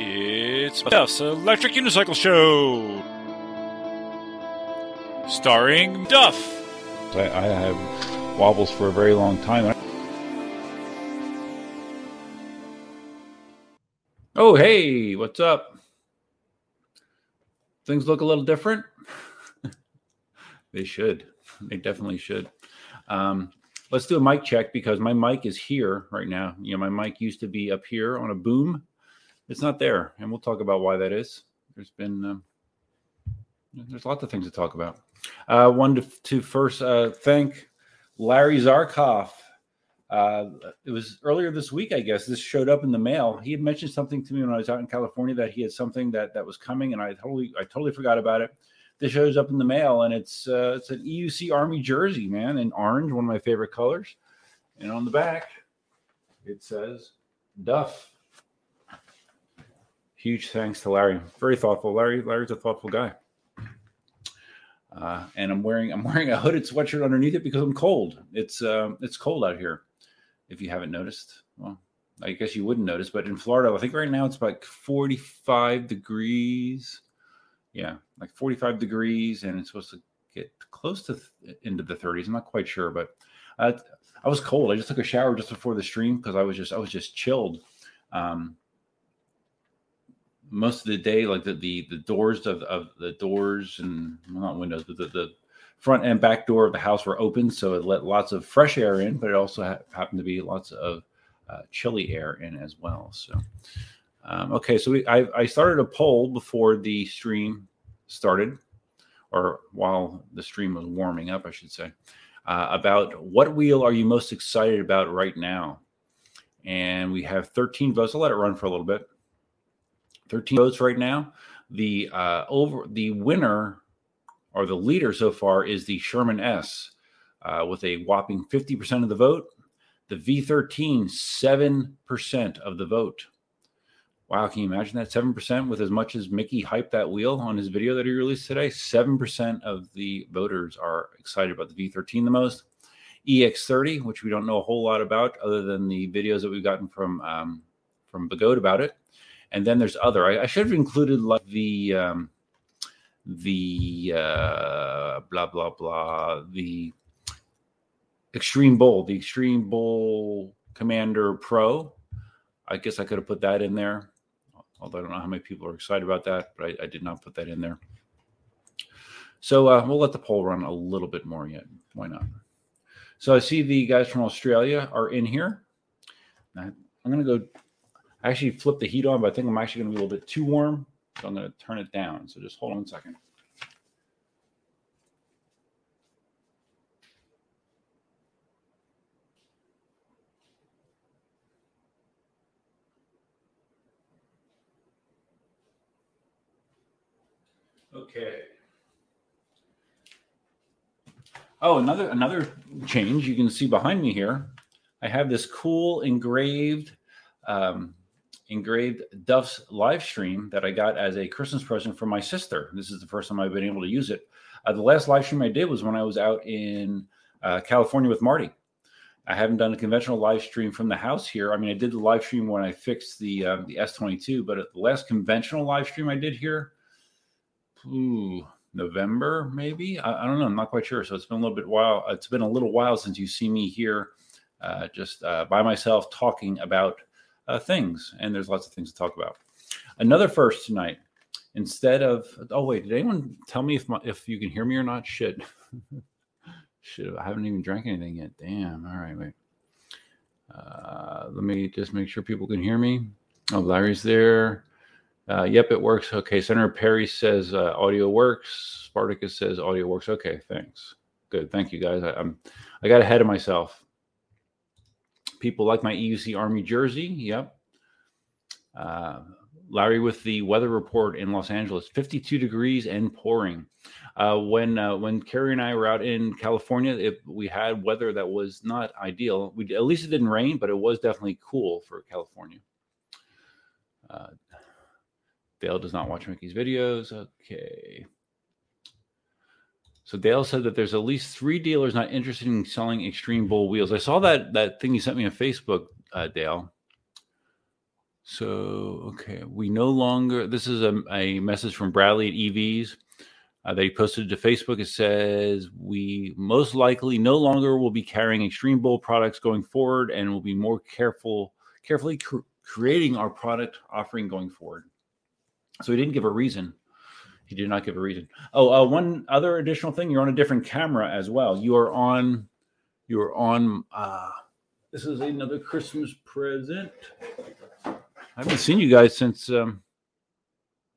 It's Duff's Electric Unicycle Show, starring Duff. I, I have wobbles for a very long time. Oh, hey, what's up? Things look a little different. they should. They definitely should. Um, let's do a mic check because my mic is here right now. You know, my mic used to be up here on a boom. It's not there, and we'll talk about why that is. There's been um, there's lots of things to talk about. Uh, one to, to first uh, thank Larry Zarkoff. Uh, it was earlier this week, I guess. This showed up in the mail. He had mentioned something to me when I was out in California that he had something that that was coming, and I totally I totally forgot about it. This shows up in the mail, and it's uh, it's an EUC Army jersey, man, in orange, one of my favorite colors. And on the back, it says Duff. Huge thanks to Larry. Very thoughtful. Larry, Larry's a thoughtful guy. Uh, and I'm wearing I'm wearing a hooded sweatshirt underneath it because I'm cold. It's uh, it's cold out here. If you haven't noticed, well, I guess you wouldn't notice, but in Florida, I think right now it's like 45 degrees. Yeah, like 45 degrees, and it's supposed to get close to th- into the 30s. I'm not quite sure, but uh, I was cold. I just took a shower just before the stream because I was just I was just chilled. Um, most of the day, like the the, the doors of, of the doors and well, not windows, but the, the front and back door of the house were open, so it let lots of fresh air in, but it also ha- happened to be lots of uh, chilly air in as well. So, um, okay, so we, I, I started a poll before the stream started, or while the stream was warming up, I should say, uh, about what wheel are you most excited about right now? And we have 13 votes. I'll let it run for a little bit. 13 votes right now. The uh, over the winner or the leader so far is the Sherman S uh, with a whopping 50% of the vote. The V13, 7% of the vote. Wow, can you imagine that? 7% with as much as Mickey hyped that wheel on his video that he released today. 7% of the voters are excited about the V13 the most. EX30, which we don't know a whole lot about other than the videos that we've gotten from um, from Begode about it. And then there's other. I, I should have included like the um, the uh, blah blah blah the Extreme Bull, the Extreme Bull Commander Pro. I guess I could have put that in there, although I don't know how many people are excited about that, but I, I did not put that in there. So uh, we'll let the poll run a little bit more yet. Why not? So I see the guys from Australia are in here. I'm going to go I actually flipped the heat on, but I think I'm actually going to be a little bit too warm. So I'm going to turn it down. So just hold on a second. Okay. Oh, another another change you can see behind me here. I have this cool engraved um, engraved Duff's live stream that I got as a Christmas present from my sister. This is the first time I've been able to use it. Uh, the last live stream I did was when I was out in uh, California with Marty. I haven't done a conventional live stream from the house here. I mean, I did the live stream when I fixed the uh, the S22, but the last conventional live stream I did here, ooh, November maybe. I, I, don't know. I'm not quite sure. So it's been a little bit while. It's been a little while since you see me here, uh, just uh, by myself talking about uh, things, and there's lots of things to talk about. Another first tonight. Instead of oh wait, did anyone tell me if my, if you can hear me or not? Shit, shit, I haven't even drank anything yet. Damn. All right, wait. Uh, let me just make sure people can hear me. Oh, Larry's there. Uh, yep, it works. Okay, Senator Perry says uh, audio works. Spartacus says audio works. Okay, thanks. Good, thank you guys. I, I'm I got ahead of myself. People like my EUC Army jersey. Yep. Uh, Larry with the weather report in Los Angeles, 52 degrees and pouring. Uh, when uh, when Carrie and I were out in California, if we had weather that was not ideal. We at least it didn't rain, but it was definitely cool for California. Uh, Dale does not watch Mickey's videos. Okay. So Dale said that there's at least three dealers not interested in selling Extreme Bull wheels. I saw that that thing you sent me on Facebook, uh, Dale. So, okay, we no longer, this is a, a message from Bradley at EVs. Uh, they posted to Facebook. It says, We most likely no longer will be carrying Extreme Bull products going forward and will be more careful, carefully cr- creating our product offering going forward. So, he didn't give a reason. He did not give a reason. Oh, uh, one other additional thing you're on a different camera as well. You are on, you are on, uh, this is another Christmas present. I haven't seen you guys since um,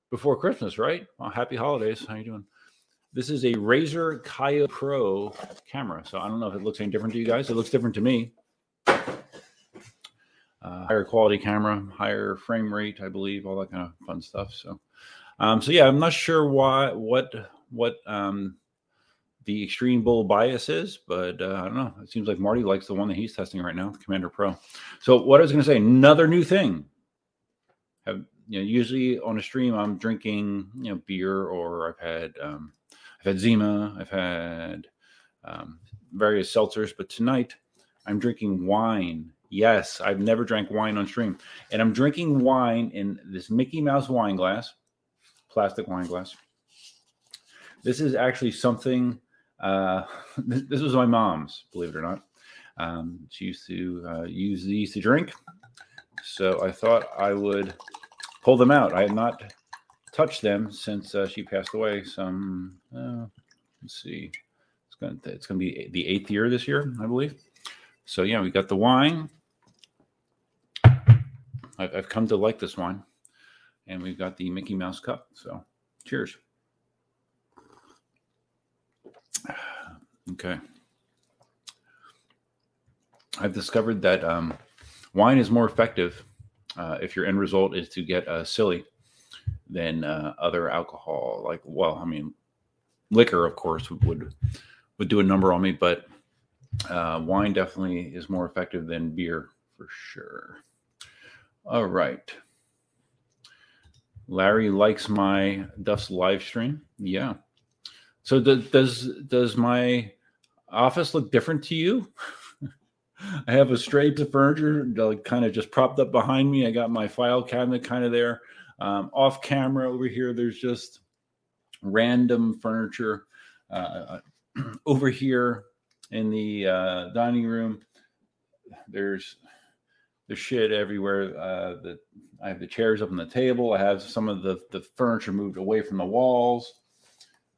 before Christmas, right? Well, happy holidays. How you doing? This is a Razer Kiyo Pro camera. So I don't know if it looks any different to you guys. It looks different to me. Uh, higher quality camera, higher frame rate, I believe, all that kind of fun stuff. So, um, so yeah, I'm not sure why what what um, the Extreme Bull bias is, but uh, I don't know. It seems like Marty likes the one that he's testing right now, the Commander Pro. So, what I was going to say, another new thing have you know usually on a stream I'm drinking you know beer or I've had um, I've had Zima I've had um, various seltzers but tonight I'm drinking wine yes I've never drank wine on stream and I'm drinking wine in this Mickey Mouse wine glass plastic wine glass this is actually something uh, this, was my mom's believe it or not um, she used to uh, use these to drink so I thought I would pull them out. I have not touched them since uh, she passed away. Some, uh, let's see, it's going to it's going to be the eighth year this year, I believe. So yeah, we got the wine. I've, I've come to like this wine, and we've got the Mickey Mouse cup. So, cheers. Okay. I've discovered that um, wine is more effective uh, if your end result is to get uh, silly than uh, other alcohol. Like, well, I mean, liquor, of course, would would do a number on me, but uh, wine definitely is more effective than beer for sure. All right. Larry likes my Duff's live stream. Yeah. So does does does my office look different to you? I have a stray piece of furniture like, kind of just propped up behind me. I got my file cabinet kind of there. Um, off camera over here, there's just random furniture. Uh, over here in the uh, dining room, there's the shit everywhere. Uh, I have the chairs up on the table. I have some of the, the furniture moved away from the walls.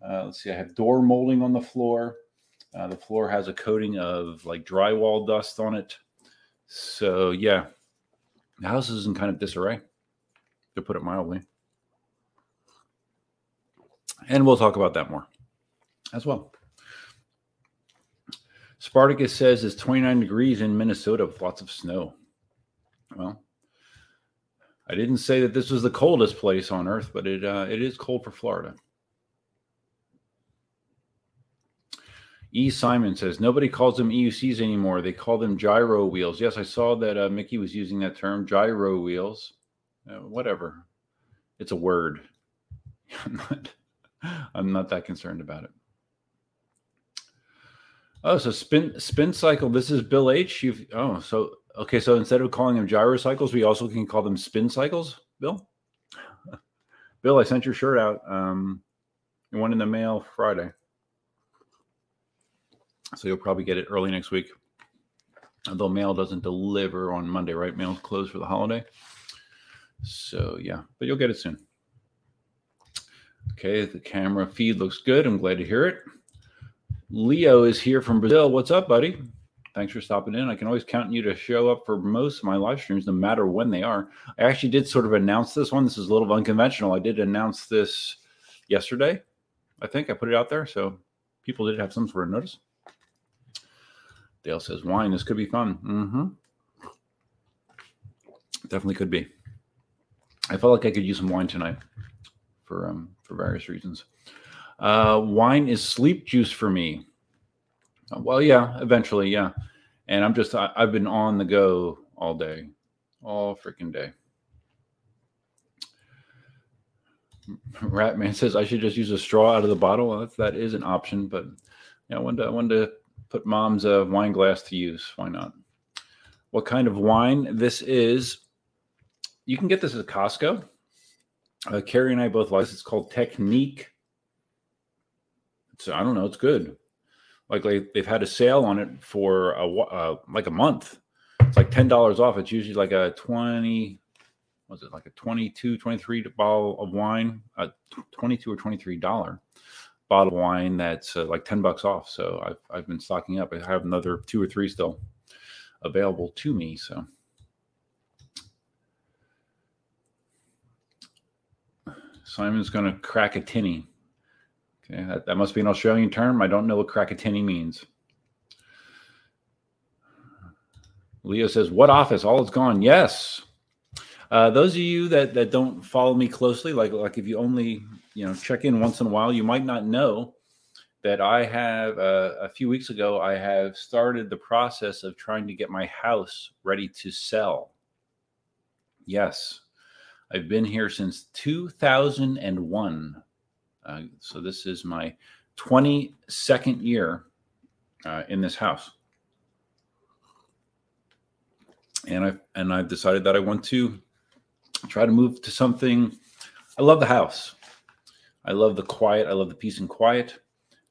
Uh, let's see, I have door molding on the floor. Uh, the floor has a coating of like drywall dust on it. So yeah, the house is in kind of disarray, to put it mildly. And we'll talk about that more as well. Spartacus says it's 29 degrees in Minnesota with lots of snow. Well, I didn't say that this was the coldest place on earth, but it uh, it is cold for Florida. E. Simon says nobody calls them EUCs anymore. They call them gyro wheels. Yes, I saw that uh, Mickey was using that term, gyro wheels. Uh, whatever, it's a word. I'm not, I'm not that concerned about it. Oh, so spin spin cycle. This is Bill H. You've oh, so okay. So instead of calling them gyro cycles, we also can call them spin cycles. Bill, Bill, I sent your shirt out. Um, went in the mail Friday. So you'll probably get it early next week. Although mail doesn't deliver on Monday, right? Mail's closed for the holiday. So yeah, but you'll get it soon. Okay, the camera feed looks good. I'm glad to hear it. Leo is here from Brazil. What's up, buddy? Thanks for stopping in. I can always count on you to show up for most of my live streams, no matter when they are. I actually did sort of announce this one. This is a little unconventional. I did announce this yesterday. I think I put it out there, so people did have some sort of notice. Dale says wine. This could be fun. Mm-hmm. Definitely could be. I felt like I could use some wine tonight for um for various reasons. Uh, wine is sleep juice for me. Well, yeah, eventually, yeah. And I'm just I, I've been on the go all day, all freaking day. Ratman says I should just use a straw out of the bottle. Well, that is an option, but yeah, I wanted to, I wanted to put mom's uh, wine glass to use. Why not? What kind of wine? This is you can get this at Costco. Uh, Carrie and I both like this. It's called Technique. So I don't know. It's good. Like, they've had a sale on it for a uh, like a month. It's like ten dollars off. It's usually like a twenty. Was it like a 22 23 bottle of wine? A 22 or 23 dollar bottle of wine that's uh, like 10 bucks off. So I've I've been stocking up. I have another two or three still available to me. So Simon's going to crack a tinny. Okay, that, that must be an Australian term. I don't know what tinny means. Leo says, "What office? All is gone." Yes. Uh, those of you that that don't follow me closely, like like if you only you know check in once in a while, you might not know that I have uh, a few weeks ago. I have started the process of trying to get my house ready to sell. Yes, I've been here since 2001. Uh, so this is my 22nd year uh, in this house. And I've, and I've decided that I want to try to move to something. I love the house. I love the quiet. I love the peace and quiet.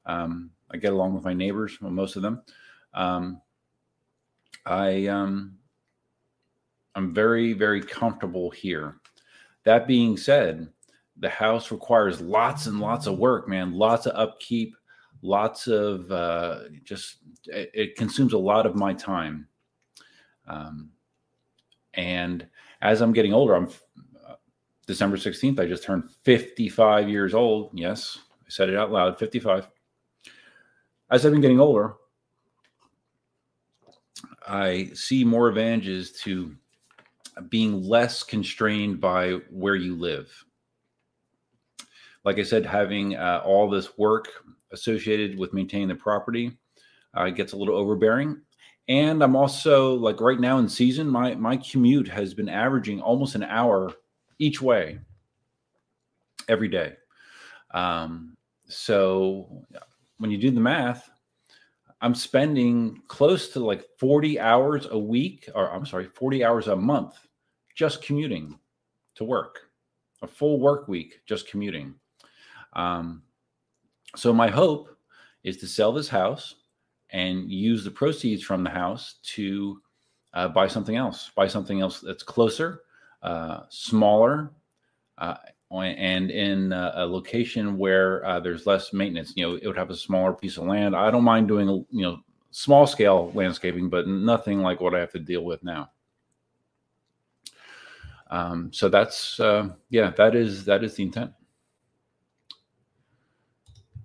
Um, I get along with my neighbors, well, most of them. Um, I um, I'm very very comfortable here. That being said, the house requires lots and lots of work, man. Lots of upkeep, lots of uh, just it, it, consumes a lot of my time. Um, and as I'm getting older, I'm uh, December 16th. I just turned 55 years old. Yes, I said it out loud. 55. As I've been getting older, I see more advantages to being less constrained by where you live. Like I said, having uh, all this work associated with maintaining the property uh, gets a little overbearing. And I'm also like right now in season, my my commute has been averaging almost an hour each way every day. Um, so when you do the math, I'm spending close to like 40 hours a week, or I'm sorry, 40 hours a month just commuting to work, a full work week just commuting. Um, so my hope is to sell this house and use the proceeds from the house to uh, buy something else, buy something else that's closer, uh, smaller, uh, and in a location where uh, there's less maintenance. You know, it would have a smaller piece of land. I don't mind doing, you know, small scale landscaping, but nothing like what I have to deal with now. Um, so that's uh, yeah, that is that is the intent.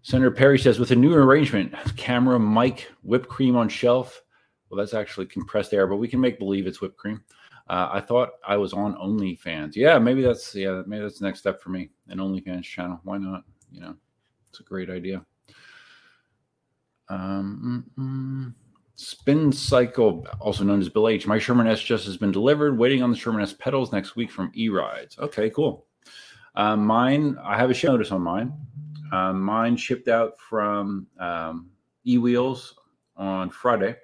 Senator Perry says, with a new arrangement, camera, mic, whipped cream on shelf. Well, that's actually compressed air, but we can make believe it's whipped cream. Uh, I thought I was on OnlyFans. Yeah, maybe that's yeah, maybe that's the next step for me. An OnlyFans channel. Why not? You know, it's a great idea. Um, mm-mm. Spin Cycle, also known as Bill H. My Sherman S just has been delivered. Waiting on the Sherman S pedals next week from E Rides. Okay, cool. Uh, mine, I have a show notice on mine. Um, mine shipped out from um, E Wheels on Friday.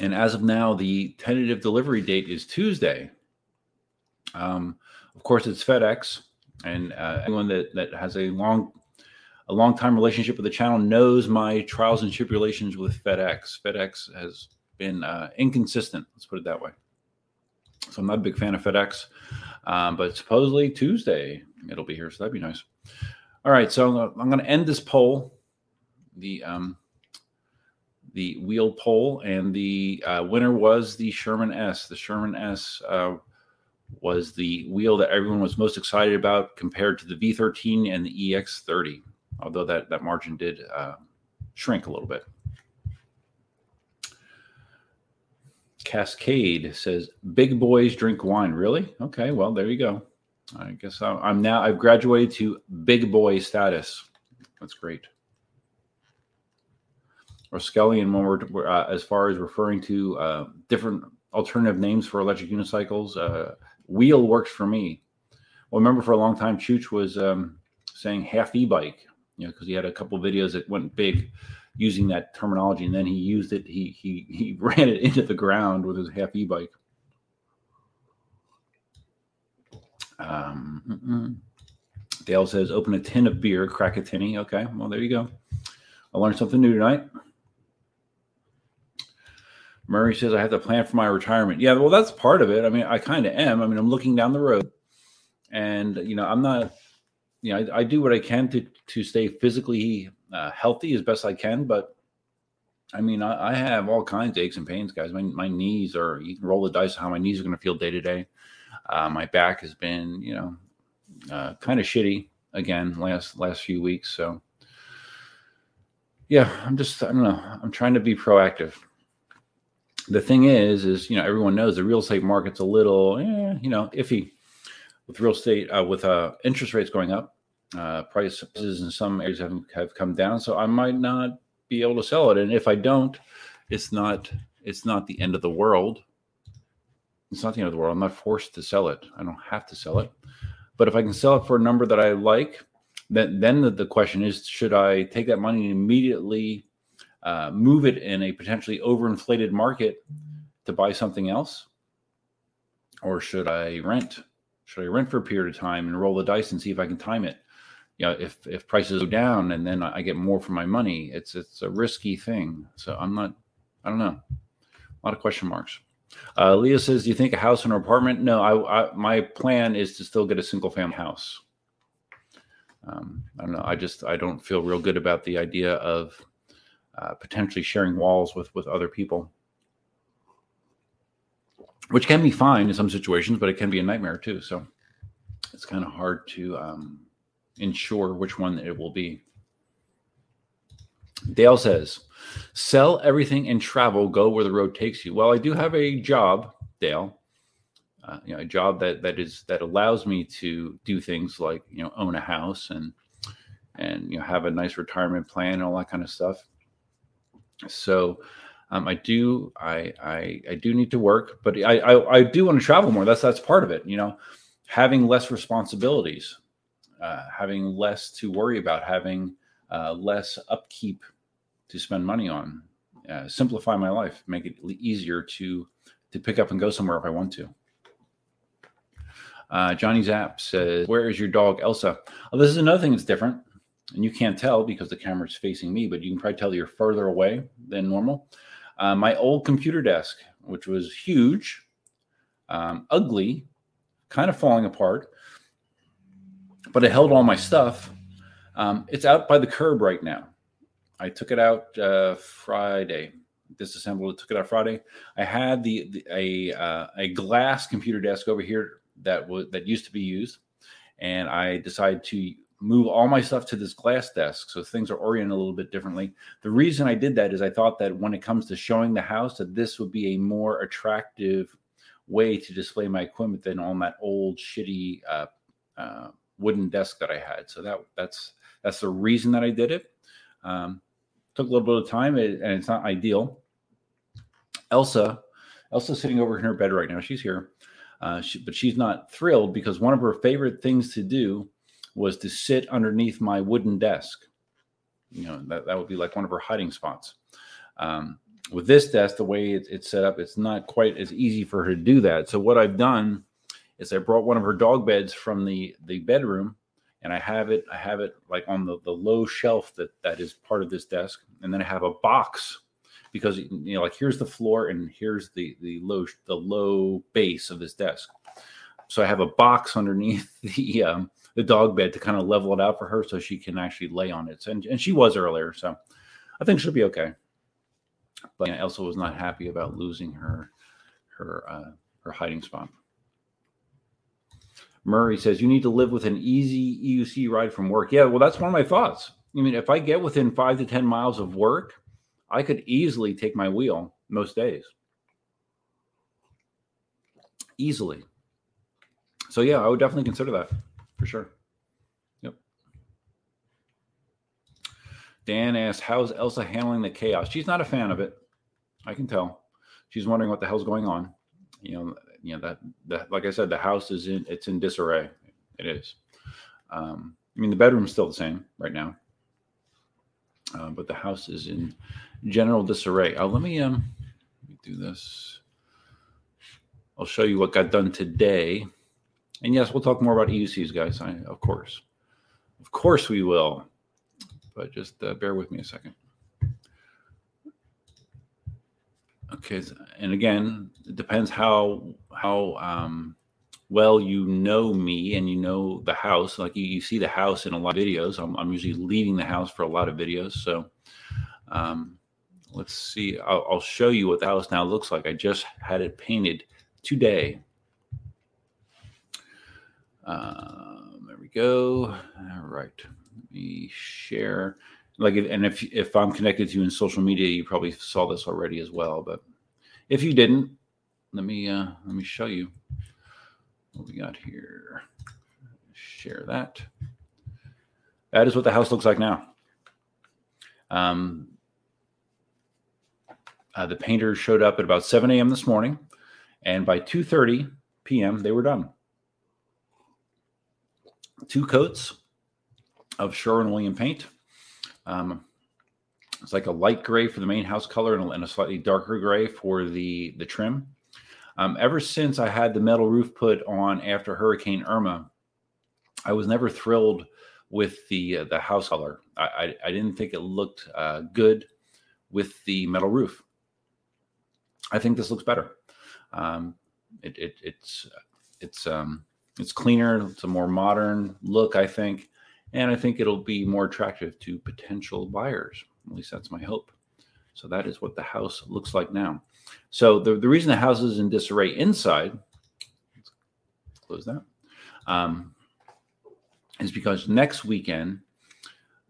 And as of now, the tentative delivery date is Tuesday. Um, of course, it's FedEx, and uh, anyone that, that has a long a long time relationship with the channel knows my trials and tribulations with FedEx. FedEx has been uh, inconsistent. Let's put it that way. So I'm not a big fan of FedEx, um, but supposedly Tuesday it'll be here, so that'd be nice. All right, so I'm going to end this poll, the um, the wheel poll, and the uh, winner was the Sherman S. The Sherman S. Uh, was the wheel that everyone was most excited about compared to the V13 and the EX30, although that that margin did uh, shrink a little bit. Cascade says, "Big boys drink wine." Really? Okay. Well, there you go. I guess I'm now. I've graduated to big boy status. That's great. Or Skellion, when we're uh, as far as referring to uh, different alternative names for electric unicycles, uh, wheel works for me. Well, remember for a long time, Chooch was um, saying half e-bike, you know, because he had a couple videos that went big using that terminology, and then he used it. He he he ran it into the ground with his half e-bike. Um, Dale says, open a tin of beer, crack a tinny. Okay, well, there you go. I learned something new tonight. Murray says, I have to plan for my retirement. Yeah, well, that's part of it. I mean, I kind of am. I mean, I'm looking down the road and, you know, I'm not, you know, I, I do what I can to, to stay physically uh, healthy as best I can. But I mean, I, I, have all kinds of aches and pains, guys. My, my knees are, you can roll the dice on how my knees are going to feel day to day. Uh, my back has been, you know, uh, kind of shitty again last last few weeks. So yeah, I'm just I don't know. I'm trying to be proactive. The thing is, is you know everyone knows the real estate market's a little eh, you know iffy with real estate uh, with uh, interest rates going up. Uh, prices in some areas have have come down, so I might not be able to sell it. And if I don't, it's not it's not the end of the world. It's not the end of the world. I'm not forced to sell it. I don't have to sell it. But if I can sell it for a number that I like, then then the, the question is, should I take that money and immediately uh, move it in a potentially overinflated market to buy something else, or should I rent? Should I rent for a period of time and roll the dice and see if I can time it? You know, if if prices go down and then I get more for my money, it's it's a risky thing. So I'm not. I don't know. A lot of question marks. Uh, Leah says, "Do you think a house or an apartment?" No, I, I, my plan is to still get a single family house. Um, I don't know. I just I don't feel real good about the idea of uh, potentially sharing walls with with other people, which can be fine in some situations, but it can be a nightmare too. So it's kind of hard to um, ensure which one it will be. Dale says, sell everything and travel, go where the road takes you. Well, I do have a job, Dale. Uh, you know, a job that that is that allows me to do things like you know own a house and and you know have a nice retirement plan and all that kind of stuff. So um, I do I, I I do need to work, but I, I, I do want to travel more. That's that's part of it. You know, having less responsibilities, uh, having less to worry about, having uh, less upkeep to spend money on. Uh, simplify my life, make it easier to to pick up and go somewhere if I want to. Uh, Johnny Zapp says, "Where is your dog, Elsa?" Oh, this is another thing that's different, and you can't tell because the camera's facing me, but you can probably tell you're further away than normal. Uh, my old computer desk, which was huge, um, ugly, kind of falling apart, but it held all my stuff. Um, it's out by the curb right now. I took it out uh, Friday. Disassembled it, took it out Friday. I had the, the a uh, a glass computer desk over here that was that used to be used, and I decided to move all my stuff to this glass desk so things are oriented a little bit differently. The reason I did that is I thought that when it comes to showing the house, that this would be a more attractive way to display my equipment than on that old shitty uh, uh, wooden desk that I had. So that that's that's the reason that I did it. Um, took a little bit of time, and it's not ideal. Elsa, Elsa's sitting over in her bed right now. She's here, uh, she, but she's not thrilled because one of her favorite things to do was to sit underneath my wooden desk. You know, that, that would be like one of her hiding spots. Um, with this desk, the way it, it's set up, it's not quite as easy for her to do that. So what I've done is I brought one of her dog beds from the the bedroom and I have it I have it like on the, the low shelf that that is part of this desk and then I have a box because you know like here's the floor and here's the the low the low base of this desk. So I have a box underneath the um, the dog bed to kind of level it out for her so she can actually lay on it. And and she was earlier so I think she'll be okay. But Elsa was not happy about losing her her uh, her hiding spot. Murray says you need to live with an easy EUC ride from work. Yeah, well, that's one of my thoughts. I mean, if I get within five to 10 miles of work, I could easily take my wheel most days. Easily. So, yeah, I would definitely consider that for sure. Yep. Dan asked, How's Elsa handling the chaos? She's not a fan of it. I can tell. She's wondering what the hell's going on. You know, you know that that like I said, the house is in it's in disarray. It is. Um, I mean, the bedroom's still the same right now, uh, but the house is in general disarray. Oh, let me um, let me do this. I'll show you what got done today. And yes, we'll talk more about EUCs, guys. I, of course, of course we will. But just uh, bear with me a second. Okay, and again, it depends how how um, well you know me and you know the house. Like you, you see the house in a lot of videos. I'm, I'm usually leaving the house for a lot of videos. So um, let's see. I'll, I'll show you what the house now looks like. I just had it painted today. Uh, there we go. All right. Let me share. Like, and if if I'm connected to you in social media, you probably saw this already as well. But if you didn't, let me uh, let me show you what we got here. Share that. That is what the house looks like now. Um, uh, the painters showed up at about 7 a.m. this morning, and by 2:30 p.m. they were done. Two coats of Sherwin-Williams paint. Um, it's like a light gray for the main house color and a, and a slightly darker gray for the the trim. Um, ever since I had the metal roof put on after Hurricane Irma, I was never thrilled with the uh, the house color. I, I, I didn't think it looked uh, good with the metal roof. I think this looks better. Um, it, it, it's it's um, it's cleaner. It's a more modern look, I think, and I think it'll be more attractive to potential buyers. At least that's my hope. So that is what the house looks like now. So the, the reason the house is in disarray inside, close that, um, is because next weekend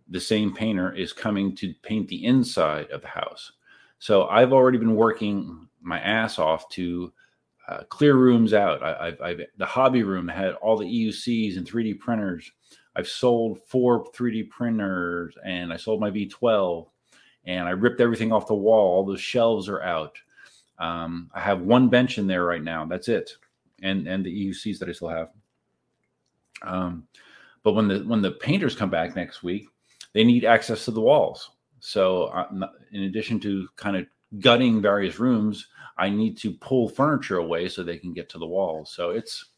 the same painter is coming to paint the inside of the house. So I've already been working my ass off to uh, clear rooms out. I, have the hobby room had all the EUCs and 3D printers. I've sold four 3D printers and I sold my V12 and I ripped everything off the wall. All those shelves are out. Um, I have one bench in there right now. That's it, and and the EUCs that I still have. Um, but when the when the painters come back next week, they need access to the walls. So uh, in addition to kind of gutting various rooms, I need to pull furniture away so they can get to the walls. So it's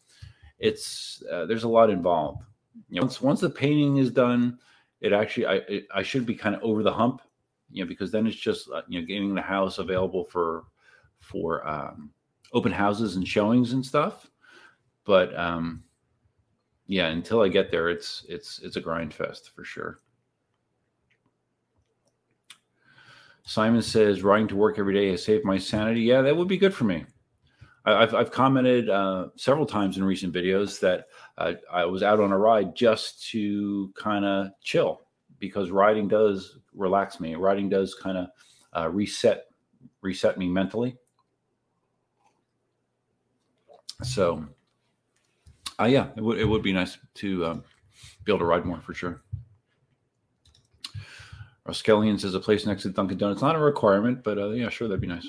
it's uh, there's a lot involved. You know, once once the painting is done, it actually I it, I should be kind of over the hump, you know, because then it's just uh, you know getting the house available for for um, open houses and showings and stuff. But um, yeah, until I get there, it's it's it's a grind fest for sure. Simon says, riding to work every day has saved my sanity. Yeah, that would be good for me. I've, I've commented uh, several times in recent videos that uh, I was out on a ride just to kind of chill because riding does relax me. Riding does kind of uh, reset reset me mentally. So, uh, yeah, it would it would be nice to um, be able to ride more for sure. Roskelian says a place next to Dunkin' Donuts. Not a requirement, but uh, yeah, sure, that'd be nice.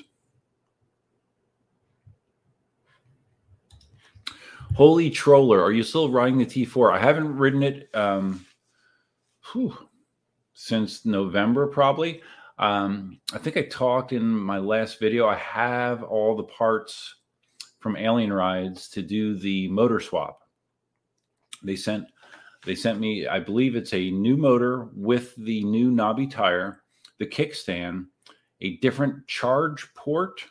Holy Troller, are you still riding the T4? I haven't ridden it um, whew, since November, probably. Um, I think I talked in my last video. I have all the parts from Alien Rides to do the motor swap. They sent they sent me, I believe it's a new motor with the new knobby tire, the kickstand, a different charge port,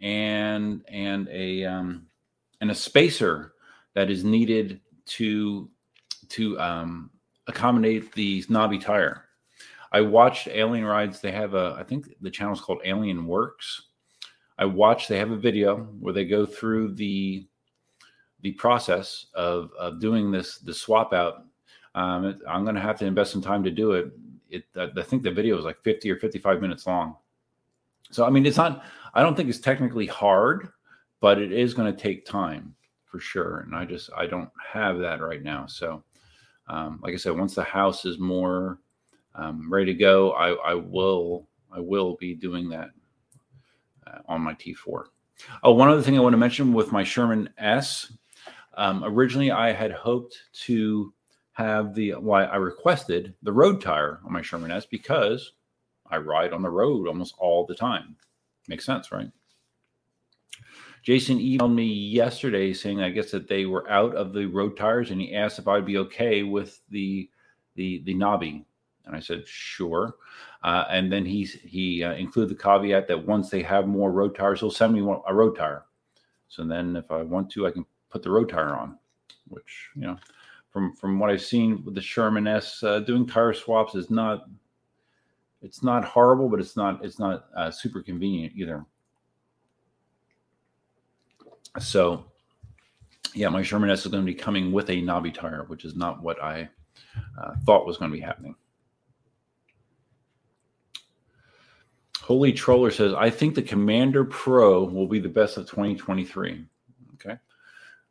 and and a um, and a spacer that is needed to to um, accommodate the knobby tire. I watched Alien Rides. They have a, I think the channel is called Alien Works, I watched. They have a video where they go through the the process of of doing this the swap out. Um, it, I'm going to have to invest some time to do it. It I think the video is like 50 or 55 minutes long. So I mean, it's not. I don't think it's technically hard, but it is going to take time for sure. And I just I don't have that right now. So, um, like I said, once the house is more um, ready to go, I, I will I will be doing that uh, on my T4. Oh, one other thing I want to mention with my Sherman S. Um, originally, I had hoped to have the why I requested the road tire on my Sherman S because I ride on the road almost all the time. Makes sense, right? Jason emailed me yesterday saying, I guess that they were out of the road tires, and he asked if I'd be okay with the the the knobby, and I said sure. Uh, and then he he uh, included the caveat that once they have more road tires, he'll send me a road tire. So then, if I want to, I can put the road tire on, which you know, from from what I've seen with the Sherman S, uh, doing tire swaps is not it's not horrible, but it's not it's not uh, super convenient either. So, yeah, my Sherman S is going to be coming with a knobby tire, which is not what I uh, thought was going to be happening. Holy Troller says, I think the Commander Pro will be the best of 2023. Okay.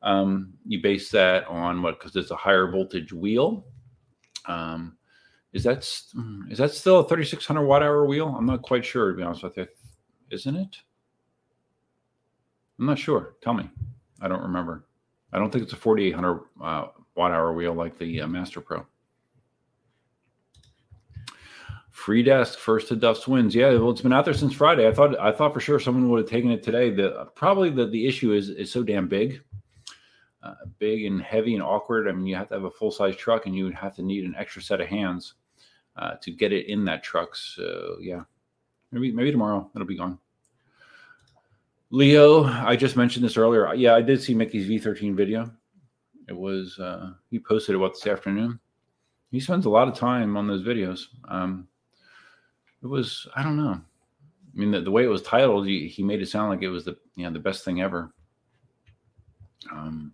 Um, you base that on what? Because it's a higher voltage wheel. Um, is that is that still a 3600 watt hour wheel? I'm not quite sure to be honest with you. Isn't it? I'm not sure. Tell me. I don't remember. I don't think it's a 4800 uh, watt hour wheel like the uh, Master Pro. Free desk first to Duff's wins. Yeah, well, it's been out there since Friday. I thought I thought for sure someone would have taken it today. The probably the the issue is is so damn big, uh, big and heavy and awkward. I mean, you have to have a full size truck, and you would have to need an extra set of hands uh, to get it in that truck. So yeah, maybe maybe tomorrow it'll be gone. Leo, I just mentioned this earlier. Yeah, I did see Mickey's V13 video. It was uh, he posted it what this afternoon. He spends a lot of time on those videos. Um, it was I don't know. I mean, the, the way it was titled, he, he, made it sound like it was the you know the best thing ever. Um,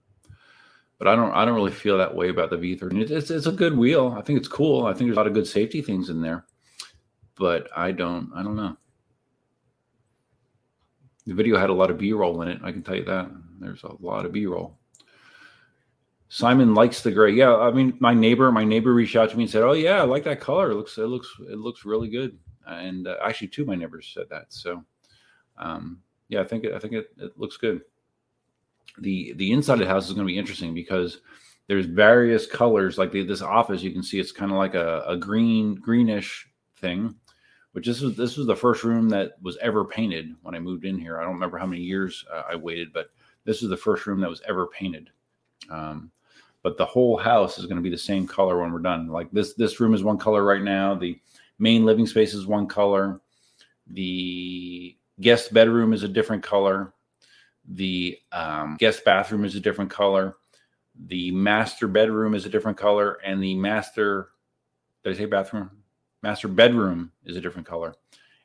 but I don't I don't really feel that way about the V13. It's it's a good wheel. I think it's cool. I think there's a lot of good safety things in there. But I don't I don't know. The video had a lot of B-roll in it. I can tell you that. There's a lot of B-roll. Simon likes the gray. Yeah, I mean, my neighbor, my neighbor reached out to me and said, "Oh yeah, I like that color. It looks, it looks, it looks really good." And uh, actually, two of my neighbors said that. So, um, yeah, I think I think it, it looks good. the The inside of the house is going to be interesting because there's various colors. Like the, this office, you can see it's kind of like a, a green, greenish thing which this was this was the first room that was ever painted when I moved in here. I don't remember how many years uh, I waited, but this is the first room that was ever painted. Um, but the whole house is going to be the same color when we're done. Like this this room is one color right now. The main living space is one color. The guest bedroom is a different color. The um, guest bathroom is a different color. The master bedroom is a different color, and the master did I say bathroom? Master bedroom is a different color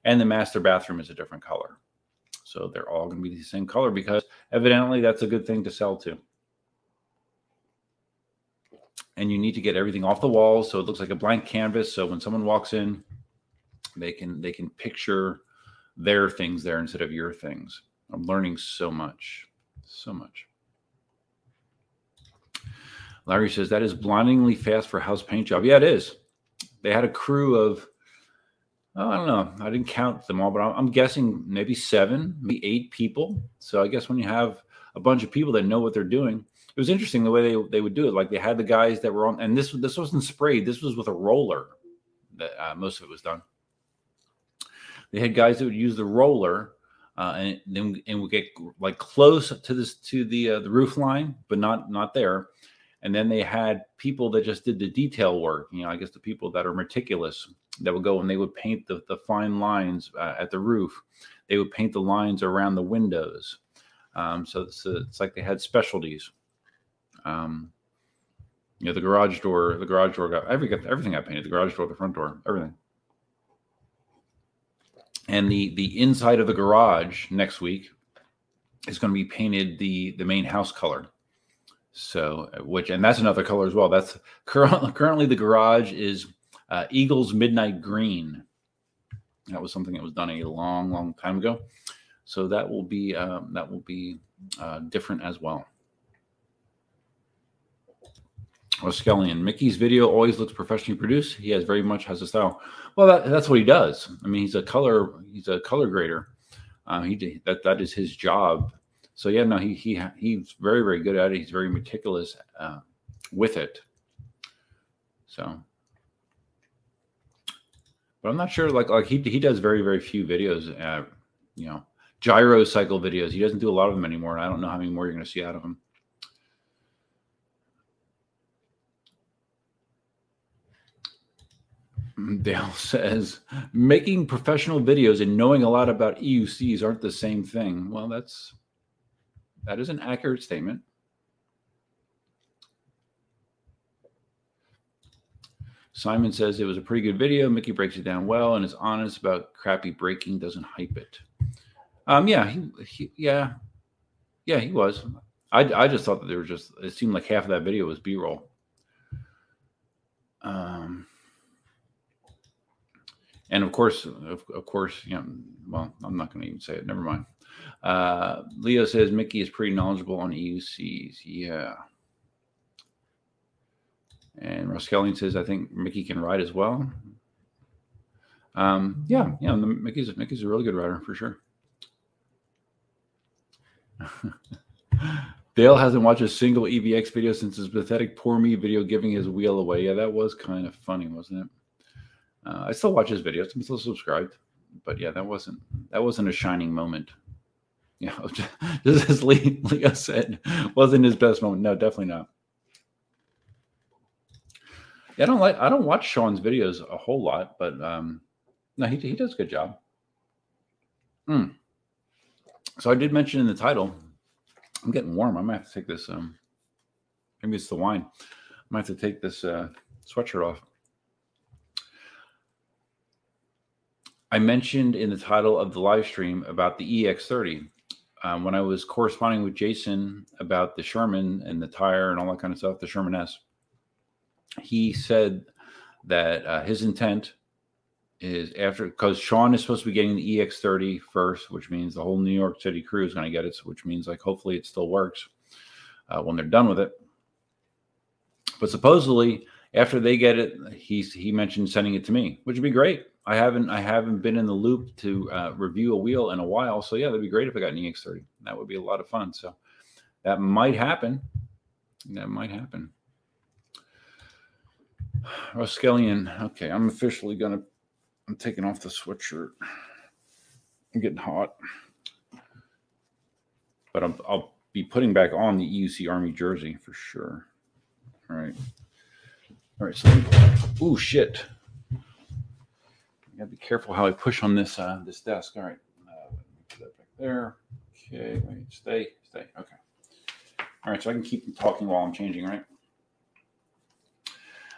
and the master bathroom is a different color. So they're all going to be the same color because evidently that's a good thing to sell to. And you need to get everything off the walls so it looks like a blank canvas so when someone walks in they can they can picture their things there instead of your things. I'm learning so much so much. Larry says that is blindingly fast for a house paint job. Yeah it is they had a crew of oh, I don't know. I didn't count them all, but I'm, guessing maybe seven, maybe eight people. So I guess when you have a bunch of people that know what they're doing, it was interesting the way they, they would do it. Like they had the guys that were on, and this this wasn't sprayed. This was with a roller. That uh, most of it was done. They had guys that would use the roller, uh, and then and would get like close to this to the uh, the roof line, but not not there and then they had people that just did the detail work you know i guess the people that are meticulous that would go and they would paint the, the fine lines uh, at the roof. They would paint the lines around the windows. Um, so it's, uh, it's, like they had specialties. Um, you know the garage door the garage door got every everything got painted the garage door the front door everything. And the the inside of the garage next week is going to be painted the the main house color so, uh, which and that's another color as well. That's currently currently the garage is uh, Eagles Midnight Green. That was something that was done a long, long time ago. So that will be um, that will be uh, different as well. Skellion, Mickey's video always looks professionally produced. He has very much has a style. Well, that, that's what he does. I mean, he's a color he's a color grader. Uh, he that that is his job so yeah, no, he he he's very very good at it. He's very meticulous uh, with it. So, but I'm not sure. Like like he he does very very few videos. Uh, you know, gyro cycle videos. He doesn't do a lot of them anymore, and I don't know how many more you're going to see out of him. Dale says making professional videos and knowing a lot about EUCs aren't the same thing. Well, that's that is an accurate statement. Simon says it was a pretty good video. Mickey breaks it down well and is honest about crappy breaking, doesn't hype it. Um, yeah, he, he yeah, yeah, he was. I, I just thought that there was just it seemed like half of that video was B roll. Um, and of course, of, of course, know, well, I'm not going to even say it. Never mind. Uh, Leo says Mickey is pretty knowledgeable on EUCs. Yeah. And Roskelian says, I think Mickey can ride as well. Um, yeah, yeah, Mickey's Mickey's a really good rider for sure. Dale hasn't watched a single EVX video since his pathetic poor me video giving his wheel away. Yeah, that was kind of funny, wasn't it? Uh, I still watch his videos. I'm still subscribed, but yeah, that wasn't that wasn't a shining moment. Yeah, just as Leo said, wasn't his best moment. No, definitely not. Yeah, I don't like I don't watch Sean's videos a whole lot, but um, no, he he does a good job. Hmm. So I did mention in the title, I'm getting warm. I might have to take this. Um, maybe it's the wine. I might have to take this uh, sweatshirt off. I mentioned in the title of the live stream about the EX30. Um, when I was corresponding with Jason about the Sherman and the tire and all that kind of stuff, the Sherman S, he said that uh, his intent is after because Sean is supposed to be getting the EX30 first, which means the whole New York City crew is going to get it, which means like hopefully it still works uh, when they're done with it. But supposedly after they get it, he's he mentioned sending it to me, which would be great. I haven't I haven't been in the loop to uh, review a wheel in a while, so yeah, that'd be great if I got an EX30. That would be a lot of fun. So that might happen. That might happen. Roskelian. Okay, I'm officially gonna. I'm taking off the sweatshirt. I'm getting hot, but i will be putting back on the EUC Army jersey for sure. All right. All right. So, oh shit. I gotta be careful how I push on this uh, this desk. All right, uh, put that back there. Okay, wait, stay, stay. Okay. All right, so I can keep talking while I'm changing, right?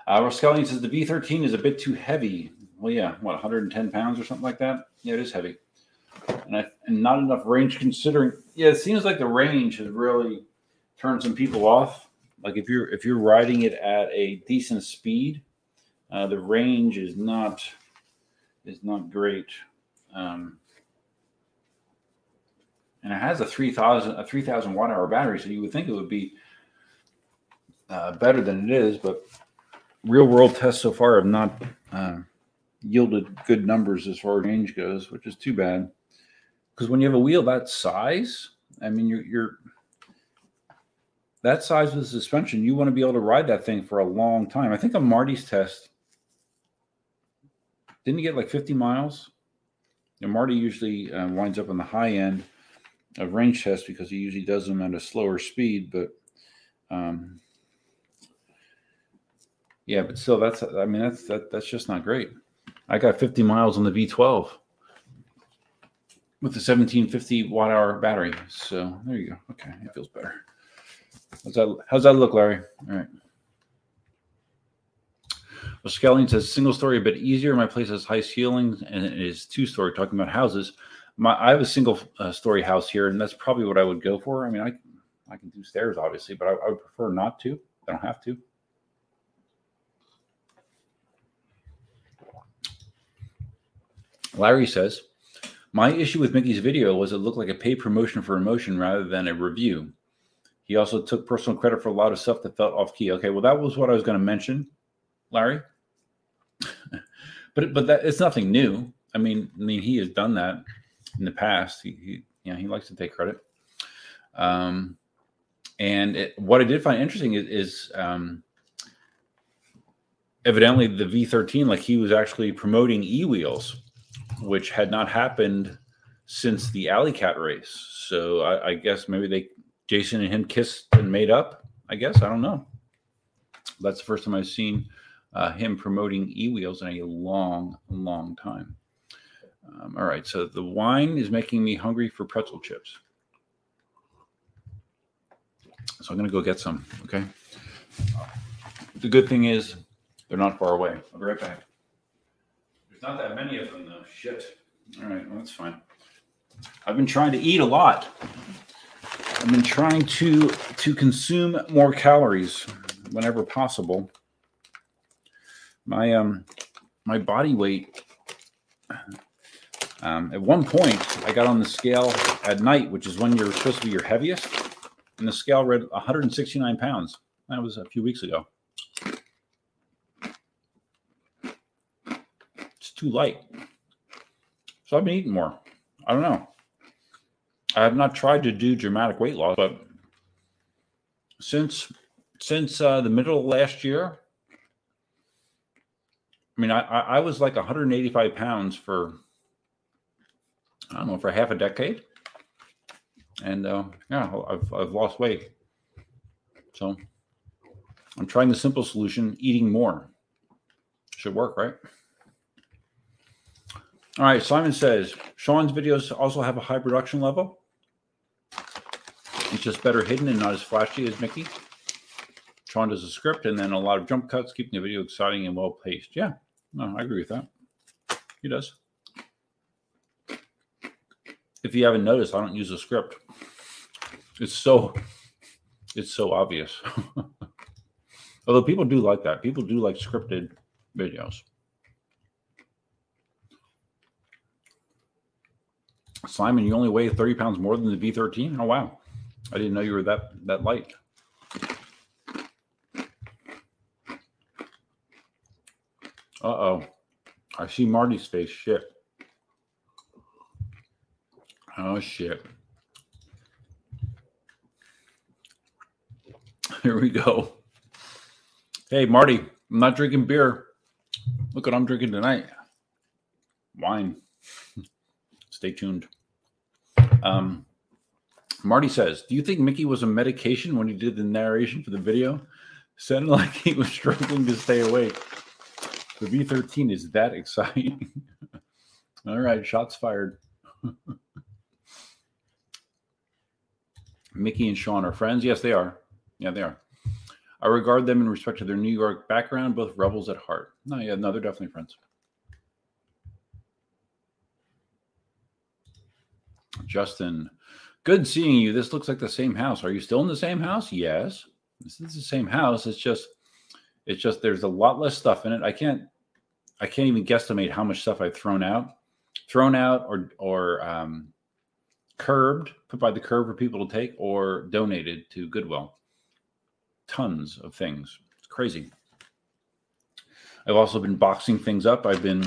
Uh, Roskelian says the V13 is a bit too heavy. Well, yeah, what 110 pounds or something like that. Yeah, it is heavy, and, I, and not enough range considering. Yeah, it seems like the range has really turned some people off. Like if you're if you're riding it at a decent speed, uh, the range is not is not great. Um, and it has a 3000 a 3000 watt hour battery so you would think it would be uh, better than it is but real world tests so far have not uh, yielded good numbers as far as range goes which is too bad because when you have a wheel that size i mean you're, you're that size with suspension you want to be able to ride that thing for a long time i think on marty's test didn't he get like 50 miles? And Marty usually uh, winds up on the high end of range tests because he usually does them at a slower speed. But um, yeah, but still, that's I mean that's that that's just not great. I got 50 miles on the V12 with the 1750 watt hour battery. So there you go. Okay, it feels better. How's that? How's that look, Larry? All right. Skelling says single story a bit easier. My place has high ceilings and it is two story. Talking about houses, my I have a single uh, story house here, and that's probably what I would go for. I mean, I I can do stairs obviously, but I, I would prefer not to. I don't have to. Larry says, My issue with Mickey's video was it looked like a paid promotion for InMotion rather than a review. He also took personal credit for a lot of stuff that felt off key. Okay, well, that was what I was going to mention, Larry but but that it's nothing new. I mean, I mean, he has done that in the past. He, he you know, he likes to take credit. Um, and it, what I did find interesting is, is um, evidently the V13, like he was actually promoting e wheels, which had not happened since the Alley Cat race. So I, I guess maybe they Jason and him kissed and made up. I guess I don't know. That's the first time I've seen uh, him promoting e wheels in a long, long time. Um, all right, so the wine is making me hungry for pretzel chips. So I'm going to go get some. Okay. The good thing is they're not far away. I'll be right back. There's not that many of them, though. Shit. All right, well, that's fine. I've been trying to eat a lot. I've been trying to to consume more calories whenever possible. My um my body weight um, at one point I got on the scale at night, which is when you're supposed to be your heaviest, and the scale read 169 pounds. That was a few weeks ago. It's too light. So I've been eating more. I don't know. I have not tried to do dramatic weight loss, but since since uh, the middle of last year, I mean, I, I was like 185 pounds for I don't know for half a decade, and uh, yeah, I've I've lost weight. So I'm trying the simple solution: eating more. Should work, right? All right. Simon says Sean's videos also have a high production level. It's just better hidden and not as flashy as Mickey. Sean does a script and then a lot of jump cuts, keeping the video exciting and well paced. Yeah, no, I agree with that. He does. If you haven't noticed, I don't use a script. It's so it's so obvious. Although people do like that. People do like scripted videos. Simon, you only weigh 30 pounds more than the V13? Oh wow. I didn't know you were that that light. Uh-oh. I see Marty's face. Shit. Oh shit. Here we go. Hey Marty, I'm not drinking beer. Look what I'm drinking tonight. Wine. Stay tuned. Um Marty says, Do you think Mickey was a medication when he did the narration for the video? Sounded like he was struggling to stay awake. The V 13 is that exciting. All right, shots fired. Mickey and Sean are friends. Yes, they are. Yeah, they are. I regard them in respect to their New York background, both rebels at heart. No, yeah, no, they're definitely friends. Justin, Good seeing you. This looks like the same house. Are you still in the same house? Yes. This is the same house. It's just it's just there's a lot less stuff in it. I can't I can't even guesstimate how much stuff I've thrown out. Thrown out or or um curbed, put by the curb for people to take, or donated to Goodwill. Tons of things. It's crazy. I've also been boxing things up. I've been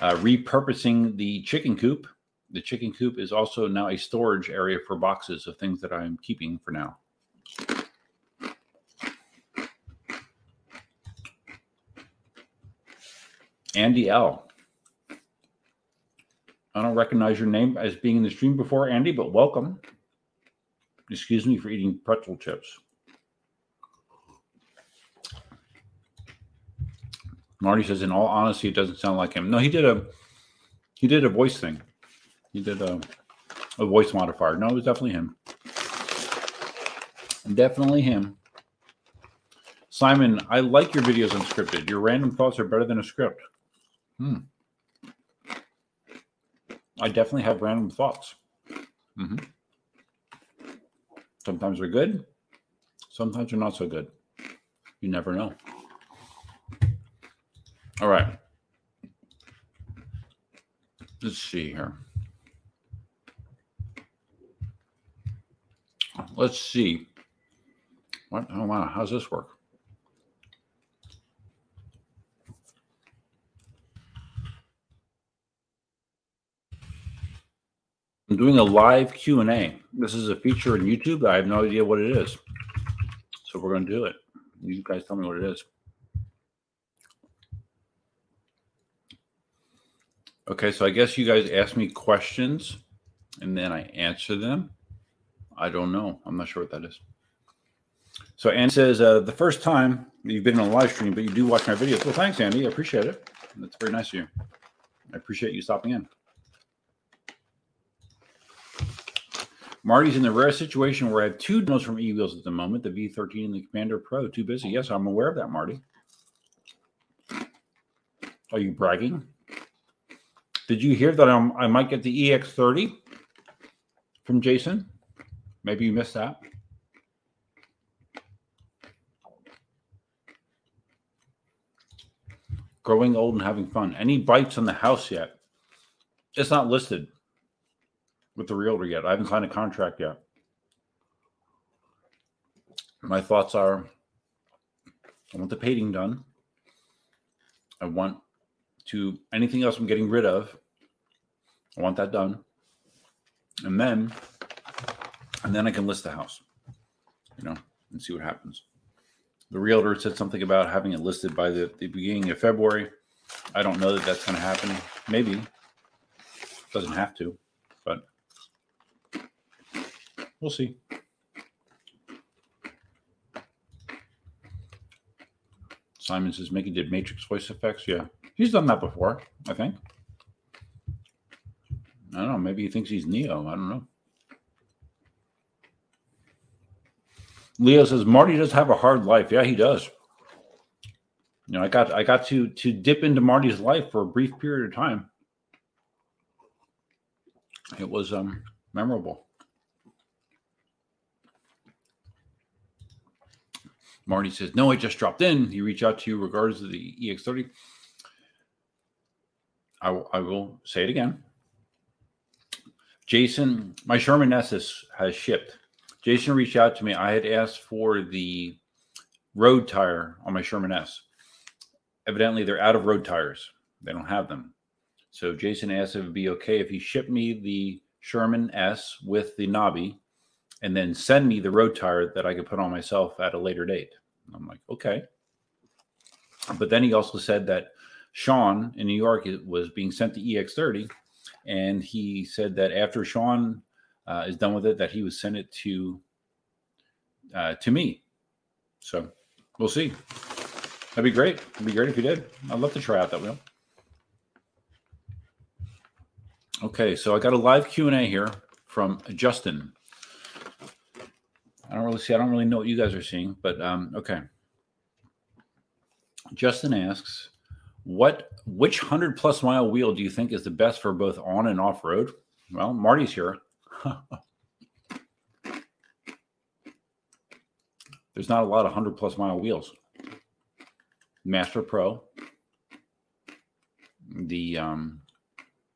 uh, repurposing the chicken coop the chicken coop is also now a storage area for boxes of things that I'm keeping for now. Andy L. I don't recognize your name as being in the stream before, Andy, but welcome. Excuse me for eating pretzel chips. Marty says, in all honesty, it doesn't sound like him. No, he did a he did a voice thing. He did a, a voice modifier. No, it was definitely him. Definitely him. Simon, I like your videos unscripted. Your random thoughts are better than a script. Hmm. I definitely have random thoughts. Mm-hmm. Sometimes they're good. Sometimes they're not so good. You never know. All right. Let's see here. Let's see. What? Oh, wow. How's this work? Doing a live Q&A. This is a feature in YouTube. I have no idea what it is. So we're going to do it. You guys tell me what it is. Okay, so I guess you guys ask me questions and then I answer them. I don't know. I'm not sure what that is. So Andy says, uh, the first time you've been on a live stream, but you do watch my videos. Well, thanks, Andy. I appreciate it. That's very nice of you. I appreciate you stopping in. Marty's in the rare situation where I have two demos from eWheels at the moment, the V13 and the Commander Pro. Too busy. Yes, I'm aware of that, Marty. Are you bragging? Did you hear that I'm, I might get the EX30 from Jason? Maybe you missed that. Growing old and having fun. Any bites on the house yet? It's not listed with the realtor yet. I haven't signed a contract yet. My thoughts are I want the painting done. I want to anything else I'm getting rid of. I want that done. And then and then I can list the house. You know, and see what happens. The realtor said something about having it listed by the, the beginning of February. I don't know that that's going to happen. Maybe. Doesn't have to, but we'll see. Simon says Mickey did Matrix voice effects. Yeah, he's done that before, I think. I don't know. Maybe he thinks he's Neo. I don't know. Leo says Marty does have a hard life. Yeah, he does. You know, I got I got to to dip into Marty's life for a brief period of time. It was um memorable. Marty says, No, I just dropped in. He reached out to you regards to the EX30. I, w- I will say it again. Jason, my Sherman S has, has shipped. Jason reached out to me. I had asked for the road tire on my Sherman S. Evidently, they're out of road tires. They don't have them. So Jason asked if it would be okay if he shipped me the Sherman S with the knobby and then send me the road tire that I could put on myself at a later date. I'm like, okay. But then he also said that Sean in New York was being sent the EX30, and he said that after Sean uh, is done with it, that he would send it to uh, to me. So we'll see. That'd be great. It'd be great if you did. I'd love to try out that wheel. Okay, so I got a live Q and A here from Justin. I don't really see. I don't really know what you guys are seeing, but um, okay. Justin asks, "What which hundred plus mile wheel do you think is the best for both on and off road?" Well, Marty's here. There's not a lot of hundred plus mile wheels. Master Pro, the um,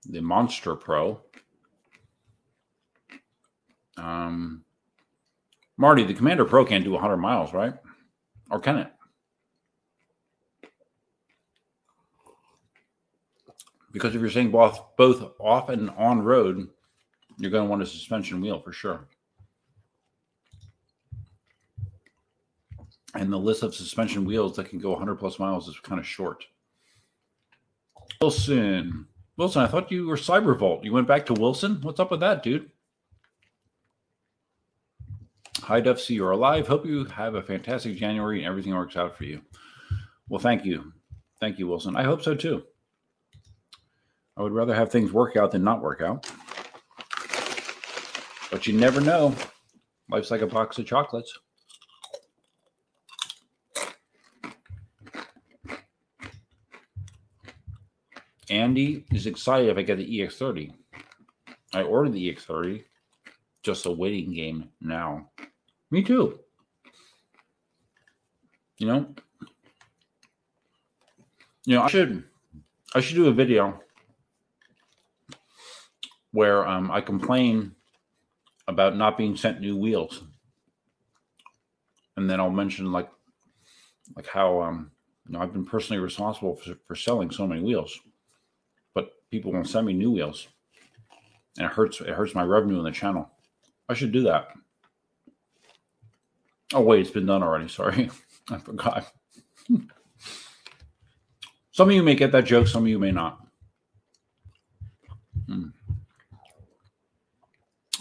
the Monster Pro. Um, Marty, the Commander Pro can't do 100 miles, right? Or can it? Because if you're saying both both off and on road, you're going to want a suspension wheel for sure. And the list of suspension wheels that can go 100 plus miles is kind of short. Wilson, Wilson, I thought you were Cybervolt. You went back to Wilson. What's up with that, dude? Hi, Duff. See you're alive. Hope you have a fantastic January and everything works out for you. Well, thank you. Thank you, Wilson. I hope so too. I would rather have things work out than not work out. But you never know. Life's like a box of chocolates. Andy is excited if I get the EX30. I ordered the EX30, just a waiting game now. Me too. You know, you know, I should, I should do a video where um, I complain about not being sent new wheels, and then I'll mention like, like how um, you know, I've been personally responsible for, for selling so many wheels, but people won't send me new wheels, and it hurts. It hurts my revenue in the channel. I should do that. Oh wait, it's been done already. Sorry, I forgot. some of you may get that joke, some of you may not. Hmm.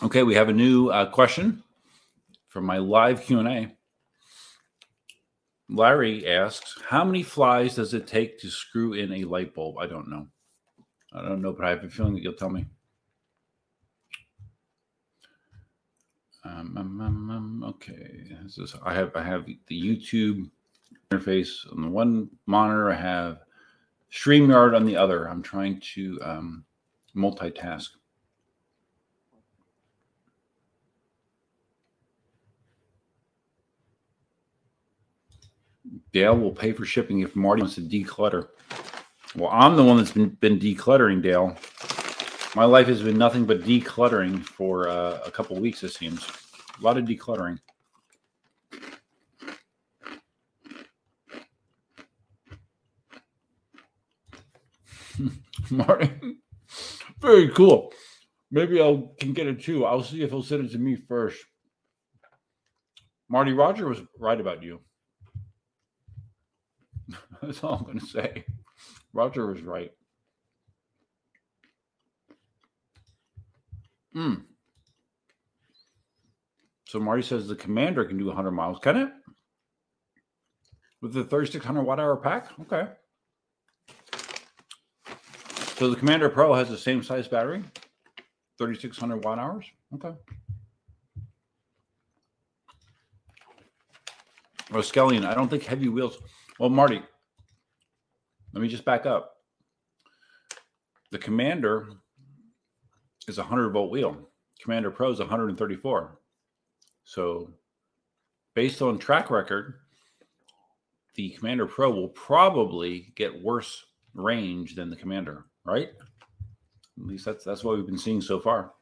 Okay, we have a new uh, question from my live Q&A. Larry asks, how many flies does it take to screw in a light bulb? I don't know. I don't know, but I have a feeling that you'll tell me. Um, um, um, um okay, is, I have I have the YouTube interface on the one monitor. I have StreamYard on the other. I'm trying to um, multitask. Dale will pay for shipping if Marty wants to declutter. Well, I'm the one that's been, been decluttering, Dale. My life has been nothing but decluttering for uh, a couple weeks, it seems. A lot of decluttering. Martin, very cool. Maybe I can get it too. I'll see if he'll send it to me first. Marty Roger was right about you. That's all I'm going to say. Roger was right. Hmm. So Marty says the commander can do 100 miles. Can it? With the 3600 watt hour pack? Okay. So the Commander Pro has the same size battery, 3600 watt hours. Okay. Roskelian, I don't think heavy wheels. Well, Marty, let me just back up. The Commander is a 100 volt wheel. Commander Pro is 134. So, based on track record, the Commander Pro will probably get worse range than the Commander, right? At least that's that's what we've been seeing so far.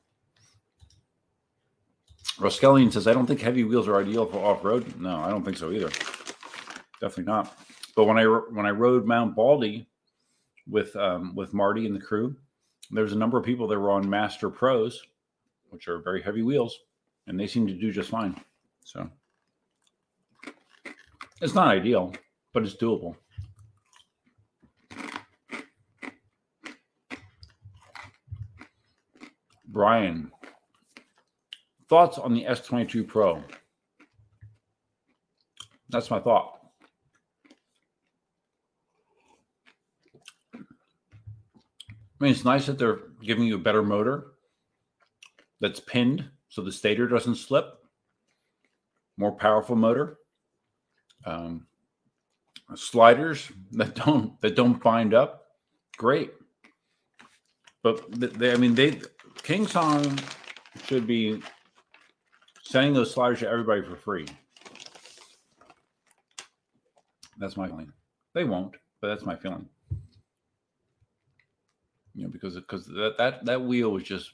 Roskelian says, "I don't think heavy wheels are ideal for off road." No, I don't think so either. Definitely not. But when I when I rode Mount Baldy with um, with Marty and the crew, there was a number of people that were on Master Pros, which are very heavy wheels, and they seem to do just fine. So it's not ideal, but it's doable. Brian, thoughts on the S22 Pro? That's my thought. I mean, it's nice that they're giving you a better motor that's pinned so the stator doesn't slip. More powerful motor. Um, sliders that don't that don't bind up. Great. But they, I mean, they King Song should be sending those sliders to everybody for free. That's my feeling. They won't, but that's my feeling you know, because because that that that wheel was just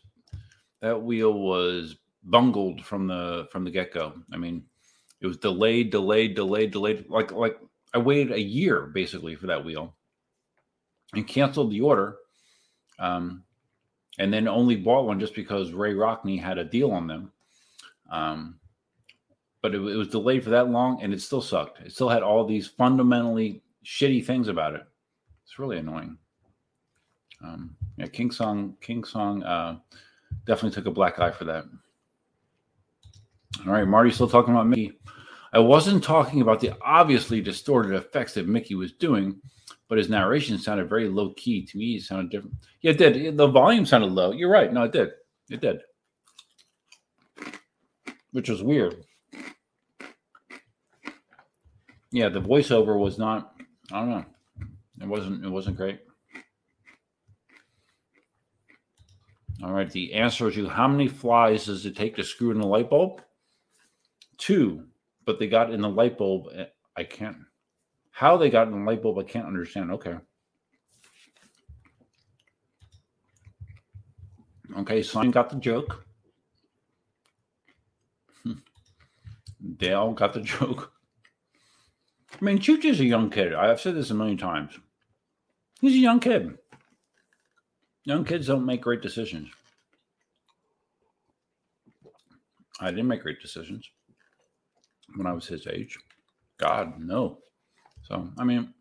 that wheel was bungled from the from the get go. I mean, it was delayed, delayed, delayed, delayed. Like like I waited a year basically for that wheel, and canceled the order, um, and then only bought one just because Ray Rockney had a deal on them. Um, but it, it was delayed for that long, and it still sucked. It still had all these fundamentally shitty things about it. It's really annoying. Um, yeah, King Song, King Song uh, definitely took a black eye for that. All right, Marty, still talking about Mickey. I wasn't talking about the obviously distorted effects that Mickey was doing, but his narration sounded very low key to me. It sounded different. Yeah, it did. The volume sounded low. You're right. No, it did. It did. Which was weird. Yeah, the voiceover was not. I don't know. It wasn't. It wasn't great. All right, the answer to how many flies does it take to screw in a light bulb? Two, but they got in the light bulb. Eh, I can't. How they got in the light bulb, I can't understand. Okay. Okay, Simon got the joke. Dale got the joke. I mean, Chooch is a young kid. I've said this a million times. He's a young kid. Young kids don't make great decisions. I didn't make great decisions when I was his age. God, no. So, I mean,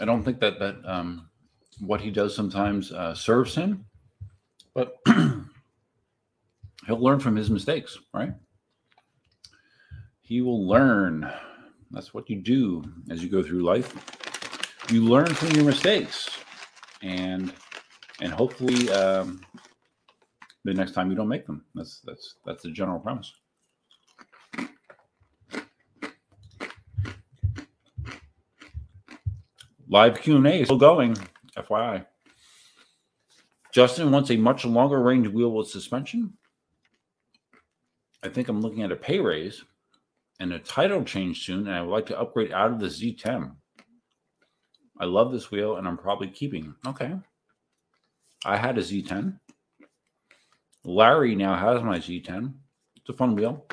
I don't think that that um, what he does sometimes uh, serves him. But he'll learn from his mistakes, right? He will learn. That's what you do as you go through life. You learn from your mistakes, and and hopefully um, the next time you don't make them. That's that's that's the general premise. Live Q and A is still going. FYI. Justin wants a much longer range wheel with suspension. I think I'm looking at a pay raise and a title change soon, and I would like to upgrade out of the Z10. I love this wheel, and I'm probably keeping. Okay. I had a Z10. Larry now has my Z10. It's a fun wheel.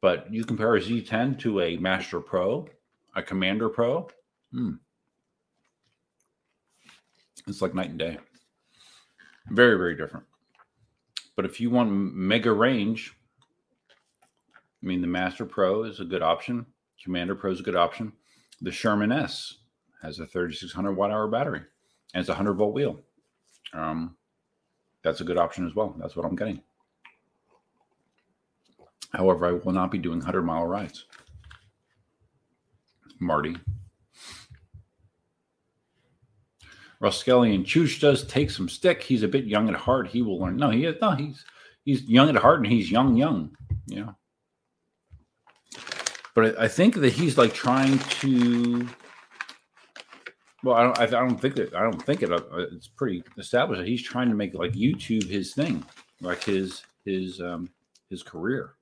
But you compare a Z10 to a Master Pro, a Commander Pro, hmm. it's like night and day. Very, very different. But if you want mega range, I mean, the Master Pro is a good option. Commander Pro is a good option. The Sherman S has a 3600 watt hour battery and it's a 100 volt wheel. Um, that's a good option as well. That's what I'm getting. However, I will not be doing 100 mile rides. Marty. and Chooch does take some stick. He's a bit young at heart. He will learn. No, he is no, he's he's young at heart and he's young, young. Yeah. But I, I think that he's like trying to well, I don't. I, don't think that. I don't think it. Uh, it's pretty established that he's trying to make like YouTube his thing, like his his um his career.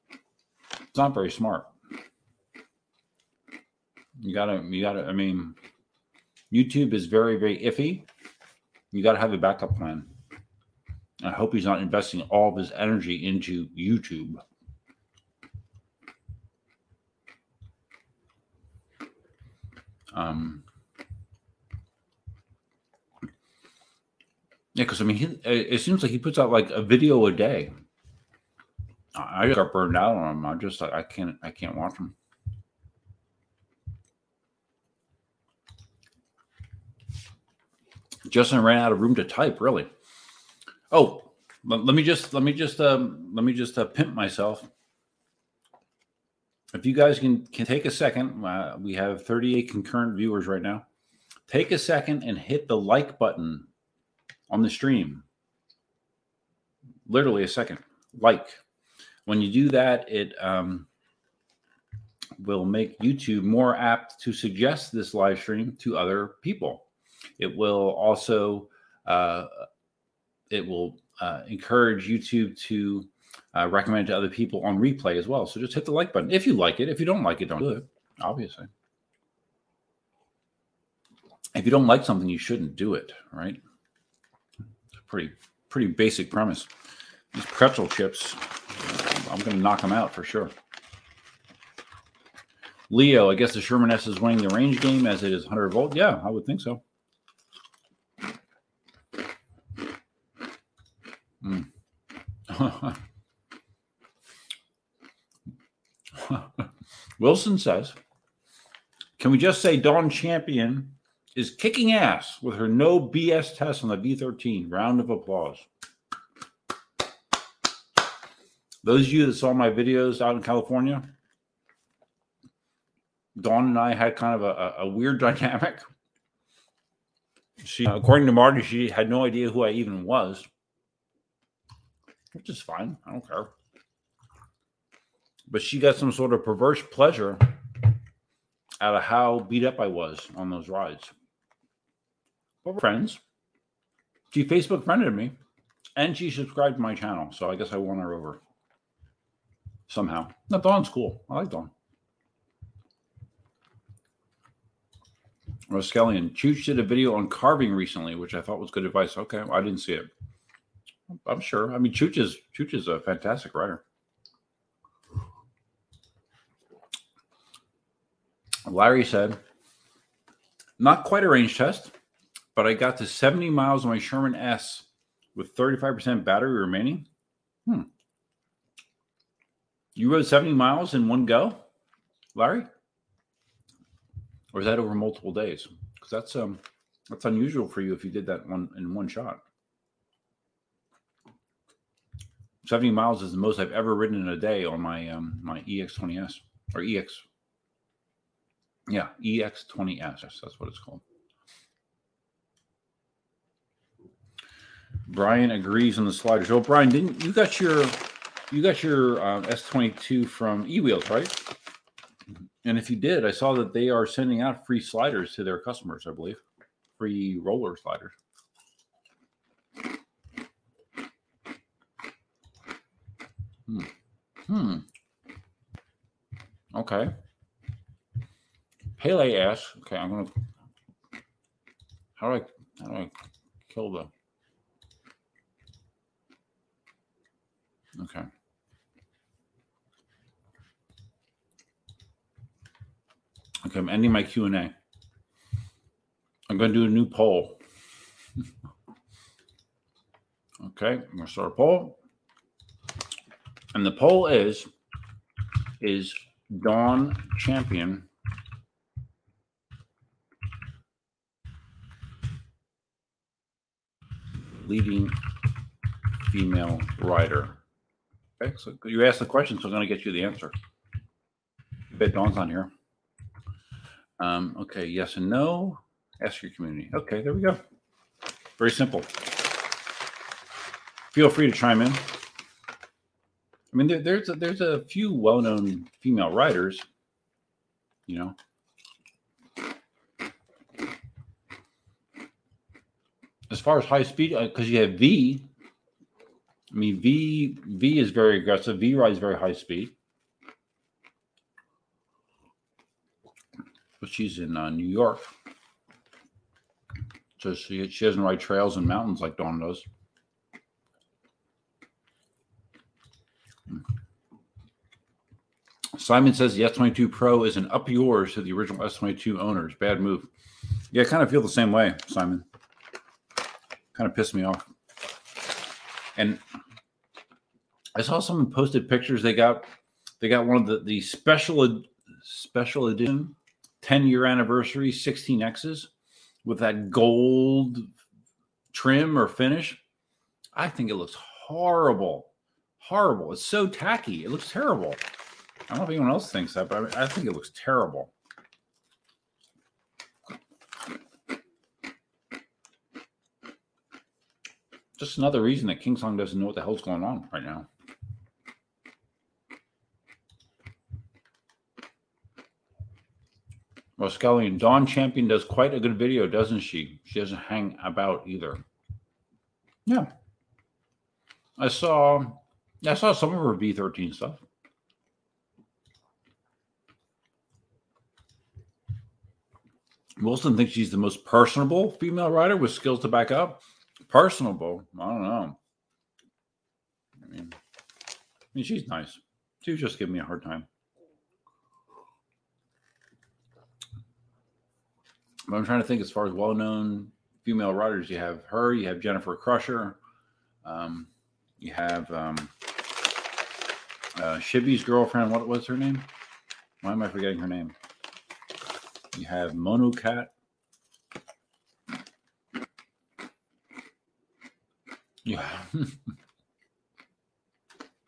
It's not very smart. You gotta. You gotta. I mean, YouTube is very very iffy. You gotta have a backup plan. I hope he's not investing all of his energy into YouTube. Um, yeah, because I mean, he, it seems like he puts out like a video a day. I got burned out on him. I just like I can't I can't watch him. Justin ran out of room to type. Really? Oh, let, let me just let me just um, let me just uh, pimp myself if you guys can can take a second, uh, we have 38 concurrent viewers right now. Take a second and hit the like button on the stream. Literally a second. Like. When you do that, it um, will make YouTube more apt to suggest this live stream to other people. It will also uh, it will uh, encourage YouTube to uh, recommend it to other people on replay as well. So just hit the like button if you like it. If you don't like it, don't do it. Obviously, if you don't like something, you shouldn't do it. Right? It's a pretty pretty basic premise. These pretzel chips, I'm going to knock them out for sure. Leo, I guess the Sherman S is winning the range game as it is 100 volt. Yeah, I would think so. Mm. Wilson says, Can we just say Dawn Champion is kicking ass with her no BS test on the V13? Round of applause. Those of you that saw my videos out in California, Dawn and I had kind of a, a weird dynamic. She, according to Marty, she had no idea who I even was, which is fine. I don't care but she got some sort of perverse pleasure out of how beat up I was on those rides. But friends. She Facebook friended me and she subscribed to my channel. So I guess I won her over somehow. No, Dawn's cool. I like Dawn. Roskelian. Chooch did a video on carving recently, which I thought was good advice. Okay, I didn't see it. I'm sure. I mean, Chooch is Chooch is a fantastic writer. Larry said, not quite a range test, but I got to 70 miles on my Sherman S with 35% battery remaining. Hmm. You rode 70 miles in one go, Larry? Or is that over multiple days? Because that's um That's unusual for you if you did that one in one shot. 70 miles is the most I've ever ridden in a day on my um, my EX20S or EX. Yeah, EX20S. That's what it's called. Brian agrees on the sliders. Oh, Brian, didn't you got your you got your um, S22 from eWheels, right? And if you did, I saw that they are sending out free sliders to their customers. I believe free roller sliders. Hmm. Hmm. Okay. Pele asks, okay, I'm gonna how do I how do I kill the Okay. Okay, I'm ending my Q&A. I'm going to do a new poll. okay, I'm going to start a poll. And the poll is is Dawn Champion leading female rider? Okay, so you asked the question, so I'm going to get you the answer. Bet Dawn's on here. Um, okay, yes and no. Ask your community. Okay, there we go. Very simple. Feel free to chime in. I mean, there, there's a, there's a few well-known female writers, you know. Far as high speed, because uh, you have V. I mean, V V is very aggressive. V rides very high speed. But she's in uh, New York, so she she doesn't ride trails and mountains like Dawn does. Simon says the S22 Pro is an up yours to the original S22 owners. Bad move. Yeah, I kind of feel the same way, Simon. Kind of pissed me off. And I saw someone posted pictures. They got they got one of the the special special edition 10 year anniversary 16Xs with that gold trim or finish. I think it looks horrible. Horrible. It's so tacky. It looks terrible. I don't know if anyone else thinks that, but I, think it looks terrible. Just another reason that King Song doesn't know what the hell's going on right now. Well, Scully and Dawn Champion does quite a good video, doesn't she? She doesn't hang about either. Yeah. I saw I saw some of her V13 stuff. Wilson thinks she's the most personable female rider with skills to back up. Personable? I don't know. I mean, I mean she's nice. She was just giving me a hard time. But I'm trying to think as far as well known female writers. You have her, you have Jennifer Crusher, um, you have um, uh, Shibby's girlfriend. What was her name? Why am I forgetting her name? You have Monocat. Yeah.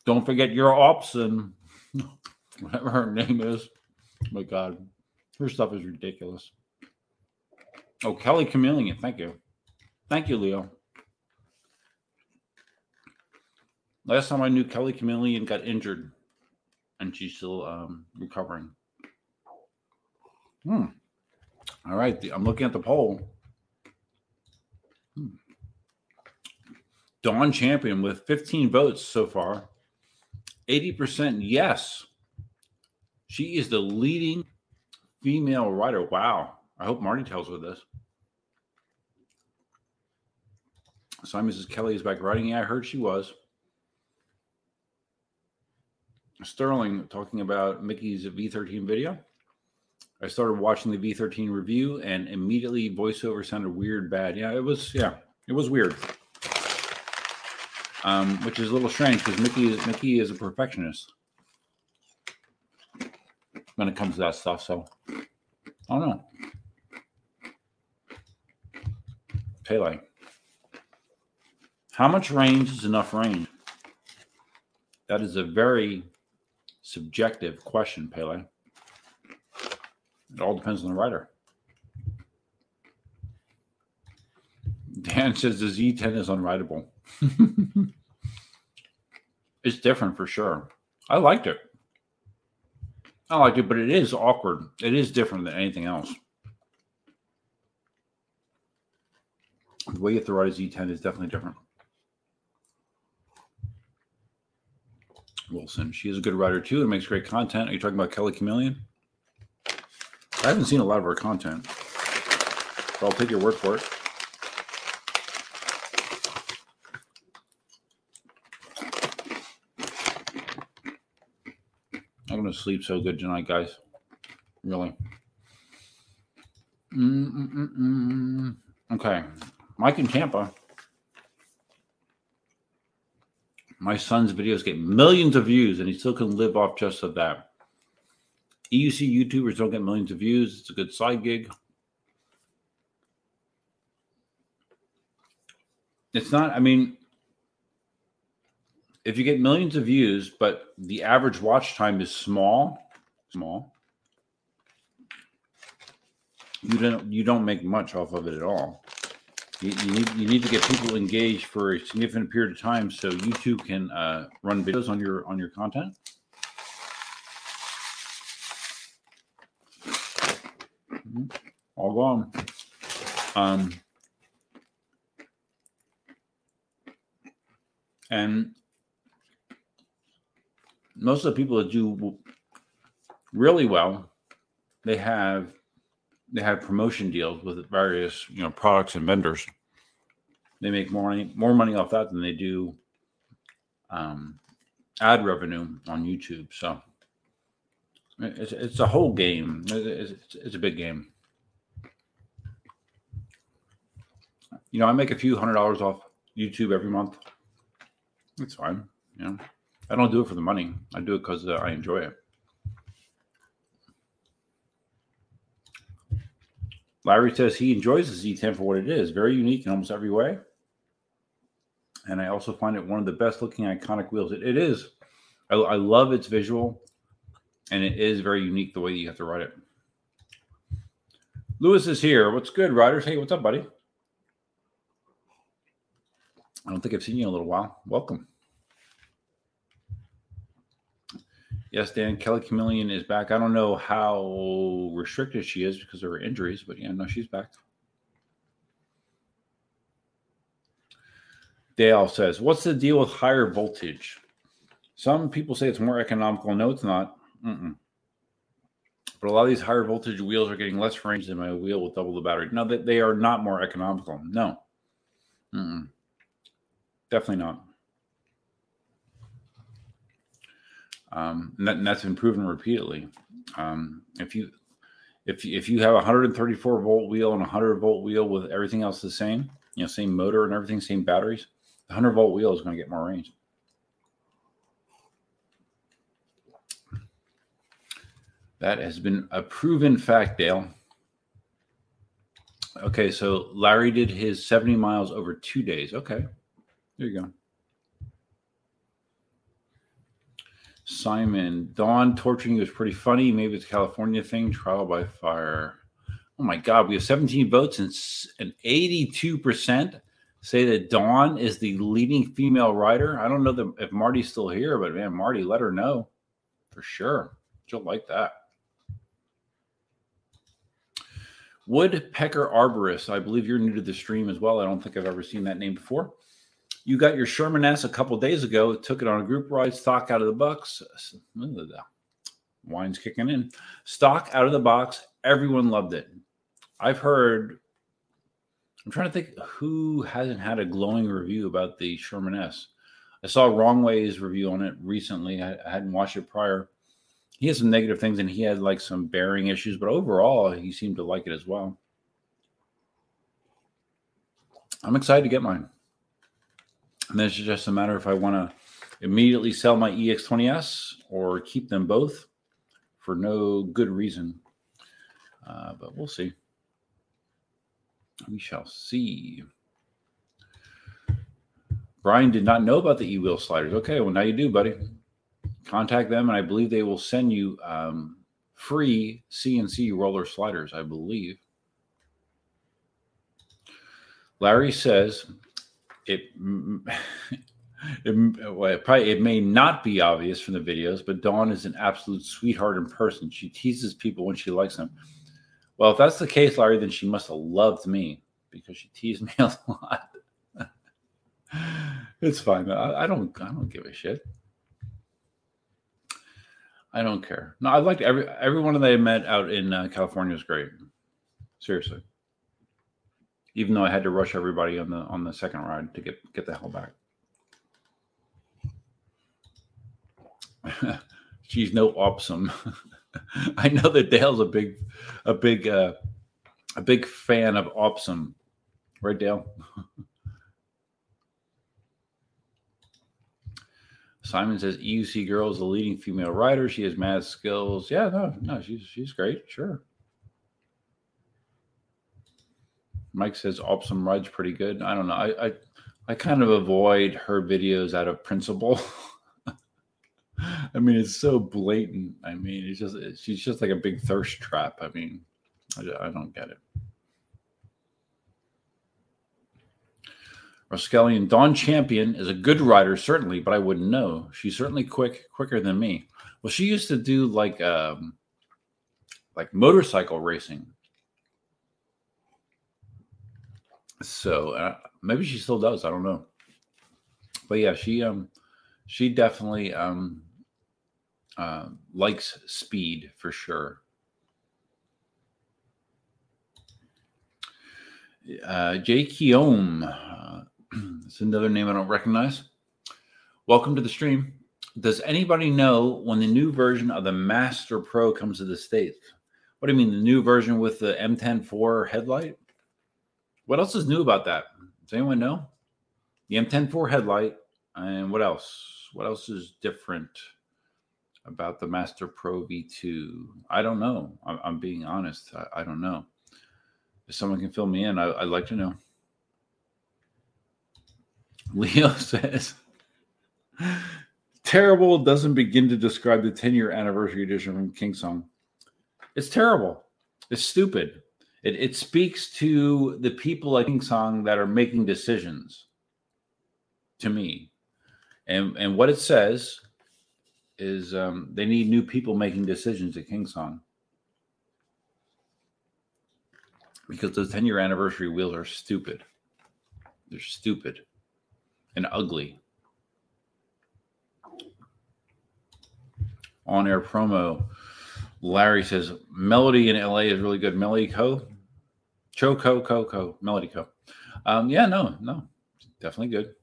Don't forget your ops and whatever her name is. Oh my God, her stuff is ridiculous. Oh, Kelly Chameleon. Thank you. Thank you, Leo. Last time I knew Kelly Chameleon got injured and she's still um, recovering. Hmm. All right. I'm looking at the poll. Hmm. Dawn Champion with 15 votes so far. 80% yes. She is the leading female writer. Wow. I hope Marty tells her this. So Mrs. Kelly is back writing. Yeah, I heard she was. Sterling talking about Mickey's V13 video. I started watching the V13 review and immediately voiceover sounded weird, bad. Yeah, it was. Yeah, it was weird. Um, which is a little strange because Mickey is Mickey is a perfectionist when it comes to that stuff. So I don't know. Pele. How much range is enough range? That is a very subjective question, Pele. It all depends on the rider. Dan says the Z10 is unrideable. it's different for sure. I liked it. I liked it, but it is awkward. It is different than anything else. The way you have to ride a Z10 is definitely different. Wilson, she is a good writer too and makes great content. Are you talking about Kelly Chameleon? I haven't seen a lot of her content, but I'll take your word for it. I'm going to sleep so good tonight, guys. Really. Mm-mm-mm. Okay. Mike in Tampa. My son's videos get millions of views, and he still can live off just of that. EUC YouTubers don't get millions of views. It's a good side gig. It's not, I mean, if you get millions of views, but the average watch time is small, small, you don't you don't make much off of it at all. You, you, need you need to get people engaged for a significant period of time so YouTube can uh, run videos on your on your content. Mm-hmm. All gone. Um, and most of the people that do really well, they have they have promotion deals with various you know products and vendors. They make more money more money off that than they do um, ad revenue on YouTube. So it's it's a whole game. It's, it's a big game. You know, I make a few hundred dollars off YouTube every month. It's fine. You know, I don't do it for the money. I do it because uh, I enjoy it. Larry says he enjoys the Z10 for what it is, very unique in almost every way. And I also find it one of the best looking iconic wheels. it, it is. I, I, love its visual, and it is very unique the way you have to ride it. Lewis is here. What's good, riders? Hey, what's up, buddy? I don't think I've seen you in a little while. Welcome. Yes, Dan Kelly Chameleon is back. I don't know how restricted she is because of her injuries, but yeah, no, she's back. Dale says, What's the deal with higher voltage? Some people say it's more economical. No, it's not. Mm-mm. But a lot of these higher voltage wheels are getting less range than my wheel with double the battery. No, that they are not more economical. No. Mm-mm. Definitely not. Um, and, that, and, that's been proven repeatedly. Um, if you if if you have a 134 volt wheel and a 100 volt wheel with everything else the same, you know, same motor and everything, same batteries, the 100 volt wheel is going to get more range. That has been a proven fact, Dale. Okay, so Larry did his 70 miles over two days. Okay, there you go. Simon, Dawn torturing you is pretty funny. Maybe it's a California thing. Trial by fire. Oh my God, we have 17 votes and, and 82% say that Dawn is the leading female writer. I don't know the, if Marty's still here, but man, Marty, let her know for sure. She'll like that. Woodpecker Arborist. I believe you're new to the stream as well. I don't think I've ever seen that name before. You got your Sherman S a couple days ago. Took it on a group ride. Stock out of the box. Wine's kicking in. Stock out of the box. Everyone loved it. I've heard. I'm trying to think who hasn't had a glowing review about the Sherman S. I saw Wrong Way's review on it recently. I, I hadn't watched it prior. He has some negative things, and he had like some bearing issues, but overall, he seemed to like it as well. I'm excited to get mine. And then it's just a matter if I want to immediately sell my EX20S or keep them both for no good reason. Uh, but we'll see. We shall see. Brian did not know about the e wheel sliders. Okay, well, now you do, buddy. Contact them, and I believe they will send you um, free CNC roller sliders, I believe. Larry says it, it, well, it, probably it may not be obvious from the videos, but Dawn is an absolute sweetheart in person. She teases people when she likes them. Well, if that's the case, Larry, then she must have loved me because she teased me a lot. it's fine. I, I, don't. I don't give a shit. I don't care. No, I liked every everyone that I met out in uh, California was great. Seriously. Even though I had to rush everybody on the on the second ride to get get the hell back. She's no awesome. I know that Dale's a big, a big, uh, a big fan of Opsum, right, Dale? Simon says EUC girl is a leading female writer. She has mad skills. Yeah, no, no, she's she's great. Sure. Mike says Opsum rides pretty good. I don't know. I I, I kind of avoid her videos out of principle. I mean, it's so blatant. I mean, it's just she's just like a big thirst trap. I mean, I, I don't get it. Roskelian Dawn Champion is a good rider, certainly, but I wouldn't know. She's certainly quick, quicker than me. Well, she used to do like um, like motorcycle racing. So uh, maybe she still does. I don't know. But yeah, she um she definitely um uh, likes speed for sure. Uh, Jay Keom, uh, it's another name I don't recognize. Welcome to the stream. Does anybody know when the new version of the Master Pro comes to the States? What do you mean, the new version with the M10 headlight? What else is new about that? Does anyone know? The M10 headlight, and what else? What else is different? about the Master Pro V2? I don't know. I'm, I'm being honest. I, I, don't know. If someone can fill me in, I, would like to know. Leo says, terrible doesn't begin to describe the 10 year anniversary edition from King Song. It's terrible. It's stupid. It, it speaks to the people King Song that are making decisions to me. And, and what it says is um, they need new people making decisions at Kingsong because those 10 year anniversary wheels are stupid. They're stupid and ugly. On air promo, Larry says Melody in LA is really good. Melody Co. Choco Coco Melody Co. Um, yeah, no, no, definitely good.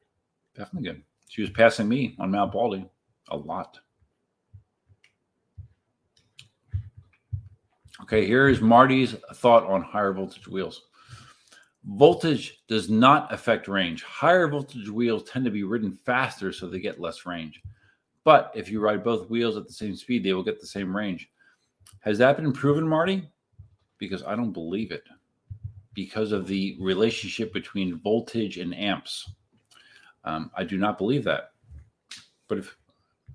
Definitely good. She was passing me on Mount Baldy a lot. Okay, here is Marty's thought on higher voltage wheels. Voltage does not affect range. Higher voltage wheels tend to be ridden faster, so they get less range. But if you ride both wheels at the same speed, they will get the same range. Has that been proven, Marty? Because I don't believe it. Because of the relationship between voltage and amps, um, I do not believe that. But if,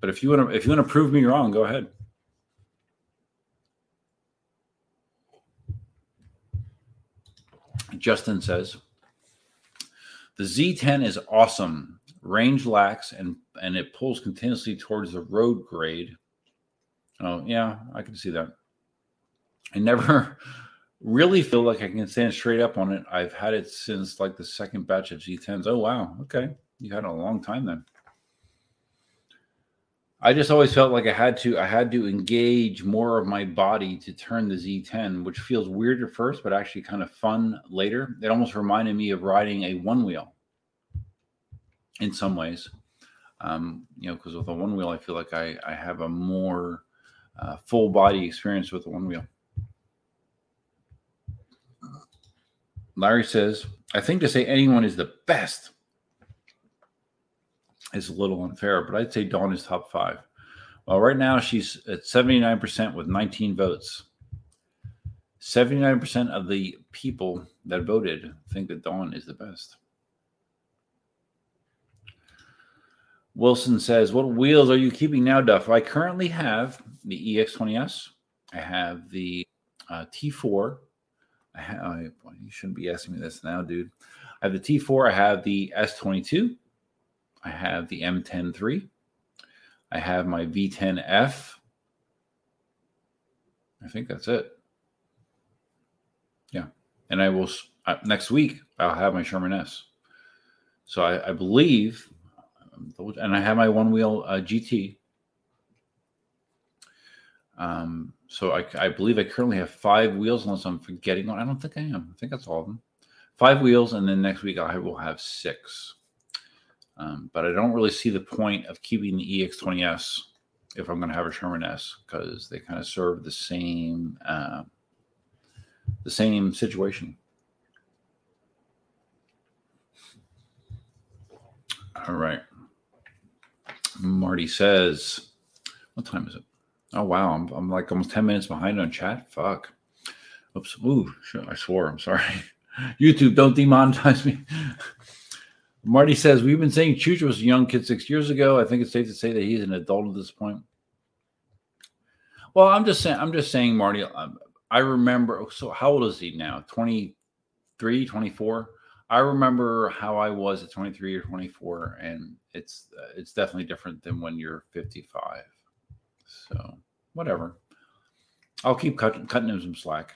but if you want to, if you want to prove me wrong, go ahead. Justin says the Z10 is awesome. Range lacks and and it pulls continuously towards the road grade. Oh yeah, I can see that. I never really feel like I can stand straight up on it. I've had it since like the second batch of Z10s. Oh wow, okay, you had a long time then. I just always felt like I had to I had to engage more of my body to turn the Z10, which feels weird at first, but actually kind of fun later. It almost reminded me of riding a one wheel in some ways. Um, you know, because with a one wheel, I feel like I, I have a more uh, full body experience with the one wheel. Larry says, I think to say anyone is the best is a little unfair, but I'd say Dawn is top five. Well, right now she's at 79% with 19 votes. 79% of the people that voted think that Dawn is the best. Wilson says, "What wheels are you keeping now, Duff?" I currently have the EX20s. I have the uh, T4. I I, you shouldn't be asking me this now, dude. I have the T4. I have the S22. I have the M10 I have my V10F. I think that's it. Yeah. And I will, uh, next week, I'll have my Sherman S. So I, I believe, and I have my one wheel uh, GT. Um, so I, I believe I currently have five wheels, unless I'm forgetting one. I don't think I am. I think that's all of them. Five wheels, and then next week I will have six. Um, but I don't really see the point of keeping the EX20S if I'm going to have a Sherman S because they kind of serve the same uh, the same situation. All right. Marty says, "What time is it? Oh wow, I'm, I'm like almost ten minutes behind on chat. Fuck. Oops. Ooh, I swore. I'm sorry. YouTube, don't demonetize me." Marty says, We've been saying Chooch was a young kid six years ago. I think it's safe to say that he's an adult at this point. Well, I'm just saying, I'm just saying, Marty, um, I remember. So, how old is he now? 23, 24? I remember how I was at 23 or 24, and it's uh, it's definitely different than when you're 55. So, whatever. I'll keep cutting cutting him some slack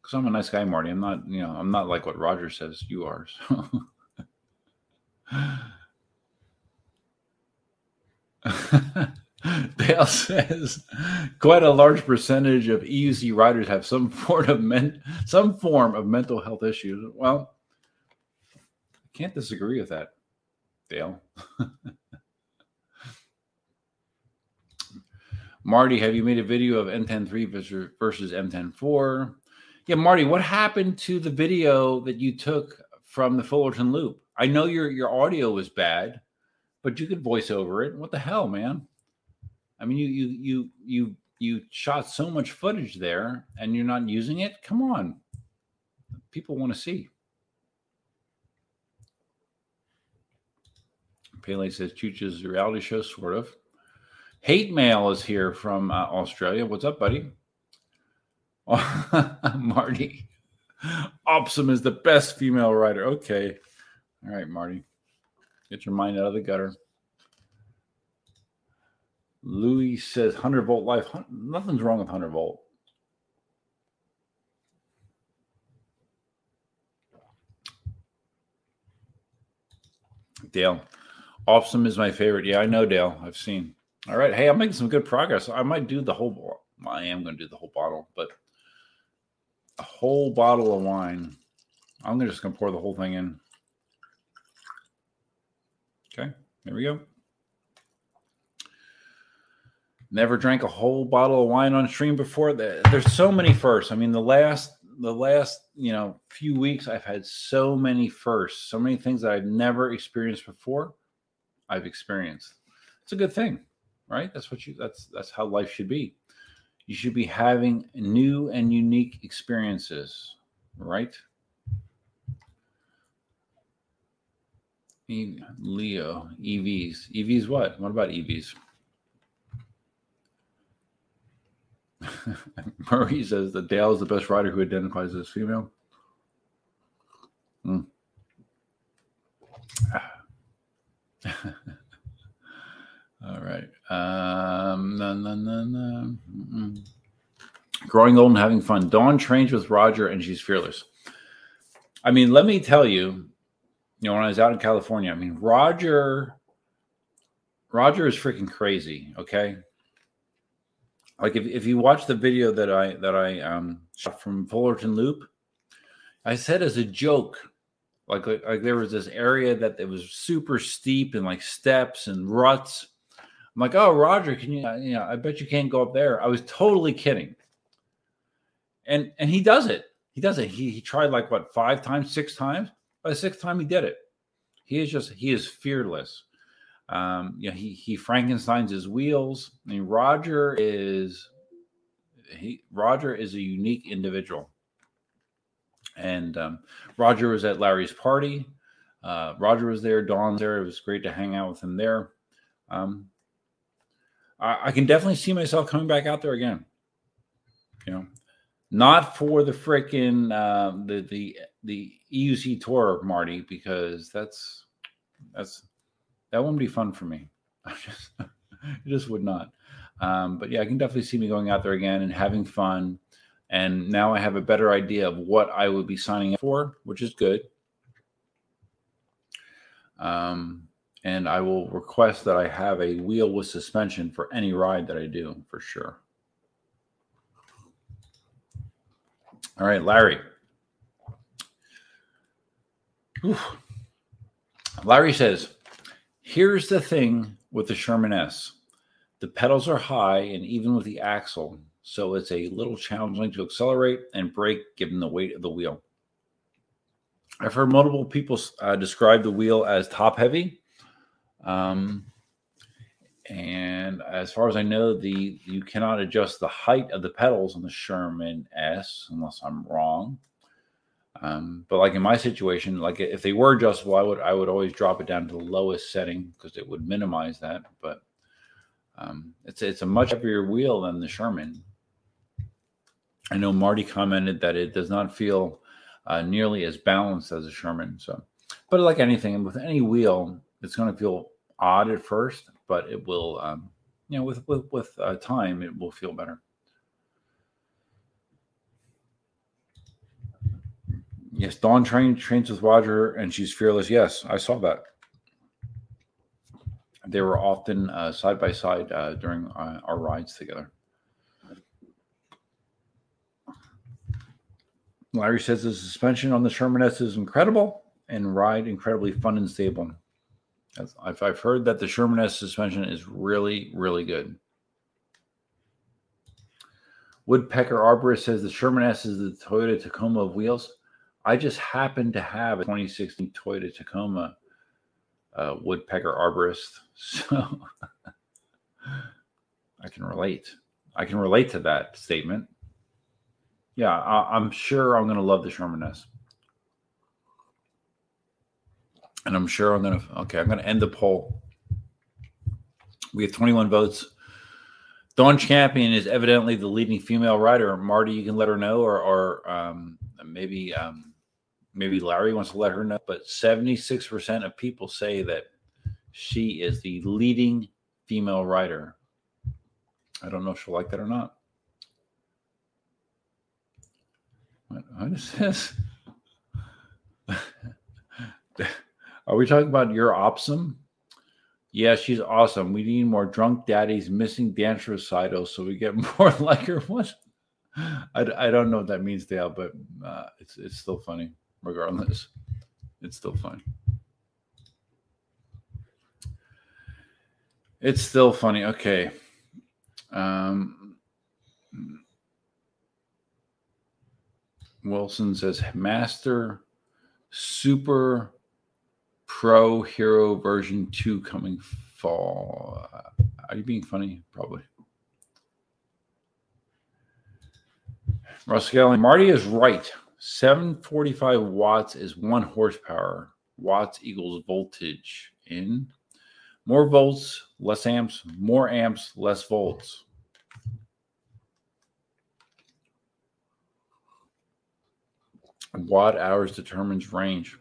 because I'm a nice guy, Marty. I'm not, you know, I'm not like what Roger says you are. So. Dale says quite a large percentage of EUC riders have some form of men, some form of mental health issues. Well, I can't disagree with that, Dale. Marty, have you made a video of M10.3 versus M10.4? Yeah, Marty, what happened to the video that you took from the Fullerton Loop? I know your your audio was bad, but you could voice over it. What the hell, man? I mean, you you you you you shot so much footage there, and you're not using it. Come on, people want to see. Pele says Chooch's reality show, sort of. Hate mail is here from uh, Australia. What's up, buddy? Marty. Opsum is the best female writer. Okay. All right, Marty. Get your mind out of the gutter. Louis says 100 volt life. Nothing's wrong with 100 volt. Dale, Opsum is my favorite. Yeah, I know, Dale. I've seen. All right. Hey, I'm making some good progress. I might do the whole. I am going to do the whole bottle, but a whole bottle of wine. I'm just going to pour the whole thing in. Okay, there we go. Never drank a whole bottle of wine on stream before. There's so many firsts. I mean, the last the last you know few weeks, I've had so many firsts, so many things that I've never experienced before. I've experienced. It's a good thing, right? That's what you. That's that's how life should be. You should be having new and unique experiences, right? Leo, EVs. EVs what? What about EVs? Murray says that Dale is the best rider who identifies as female. Hmm. All right. Um. Growing old and having fun. Dawn trains with Roger and she's fearless. I mean, let me tell you, you know, when I was out in California, I mean, Roger, Roger is freaking crazy. Okay. Like if, if you watch the video that I, that I, um, shot from Fullerton Loop, I said as a joke, like, like, like there was this area that it was super steep and like steps and ruts. I'm like, oh, Roger, can you, you know, I bet you can't go up there. I was totally kidding. And, and he does it. He does it. He, he tried like what, five times, six times by the sixth time, he did it. He is just he is fearless. Um, you know, he he Frankenstein's his wheels. I mean, Roger is he Roger is a unique individual. And um, Roger was at Larry's party. Uh, Roger was there, Dawn's there. It was great to hang out with him there. Um, I, I can definitely see myself coming back out there again. You know, not for the freaking uh, the the the EUC tour, Marty, because that's that's that wouldn't be fun for me. I just it just would not. Um, but yeah, I can definitely see me going out there again and having fun. And now I have a better idea of what I would be signing up for, which is good. Um, and I will request that I have a wheel with suspension for any ride that I do for sure. All right, Larry. Larry says, Here's the thing with the Sherman S. The pedals are high, and even with the axle, so it's a little challenging to accelerate and brake given the weight of the wheel. I've heard multiple people uh, describe the wheel as top heavy. Um, and as far as I know, the you cannot adjust the height of the pedals on the Sherman S unless I'm wrong. Um, but like in my situation, like if they were adjustable, I would I would always drop it down to the lowest setting because it would minimize that. But um, it's it's a much heavier wheel than the Sherman. I know Marty commented that it does not feel uh, nearly as balanced as a Sherman. So, but like anything, with any wheel, it's going to feel odd at first, but it will, um, you know, with with with uh, time, it will feel better. Yes, Dawn train, trains with Roger, and she's fearless. Yes, I saw that. They were often uh, side by side uh, during uh, our rides together. Larry says the suspension on the Sherman S is incredible and ride incredibly fun and stable. I've, I've heard that the Sherman S suspension is really, really good. Woodpecker Arborist says the Sherman S is the Toyota Tacoma of wheels. I just happen to have a 2016 Toyota Tacoma uh, Woodpecker Arborist, so I can relate. I can relate to that statement. Yeah, I, am sure I'm going to love the Sherman S. And I'm sure I'm going to, okay, I'm going to end the poll. We have 21 votes. Dawn Champion is evidently the leading female rider. Marty, you can let her know, or, or um, maybe um, maybe Larry wants to let her know. But 76% of people say that she is the leading female rider. I don't know if she'll like that or not. What, what is this? Are we talking about your Opsum? Yeah, she's awesome. We need more drunk daddies missing dance recitals so we get more like her. What? I, I don't know what that means, Dale, but uh, it's it's still funny regardless. It's still funny. It's still funny. Okay. Um, Wilson says Master Super Pro Hero version 2 coming fall. Are you being funny? Probably. Russ Marty is right. 745 watts is one horsepower. Watts equals voltage in more volts, less amps, more amps, less volts. watt hours determines range.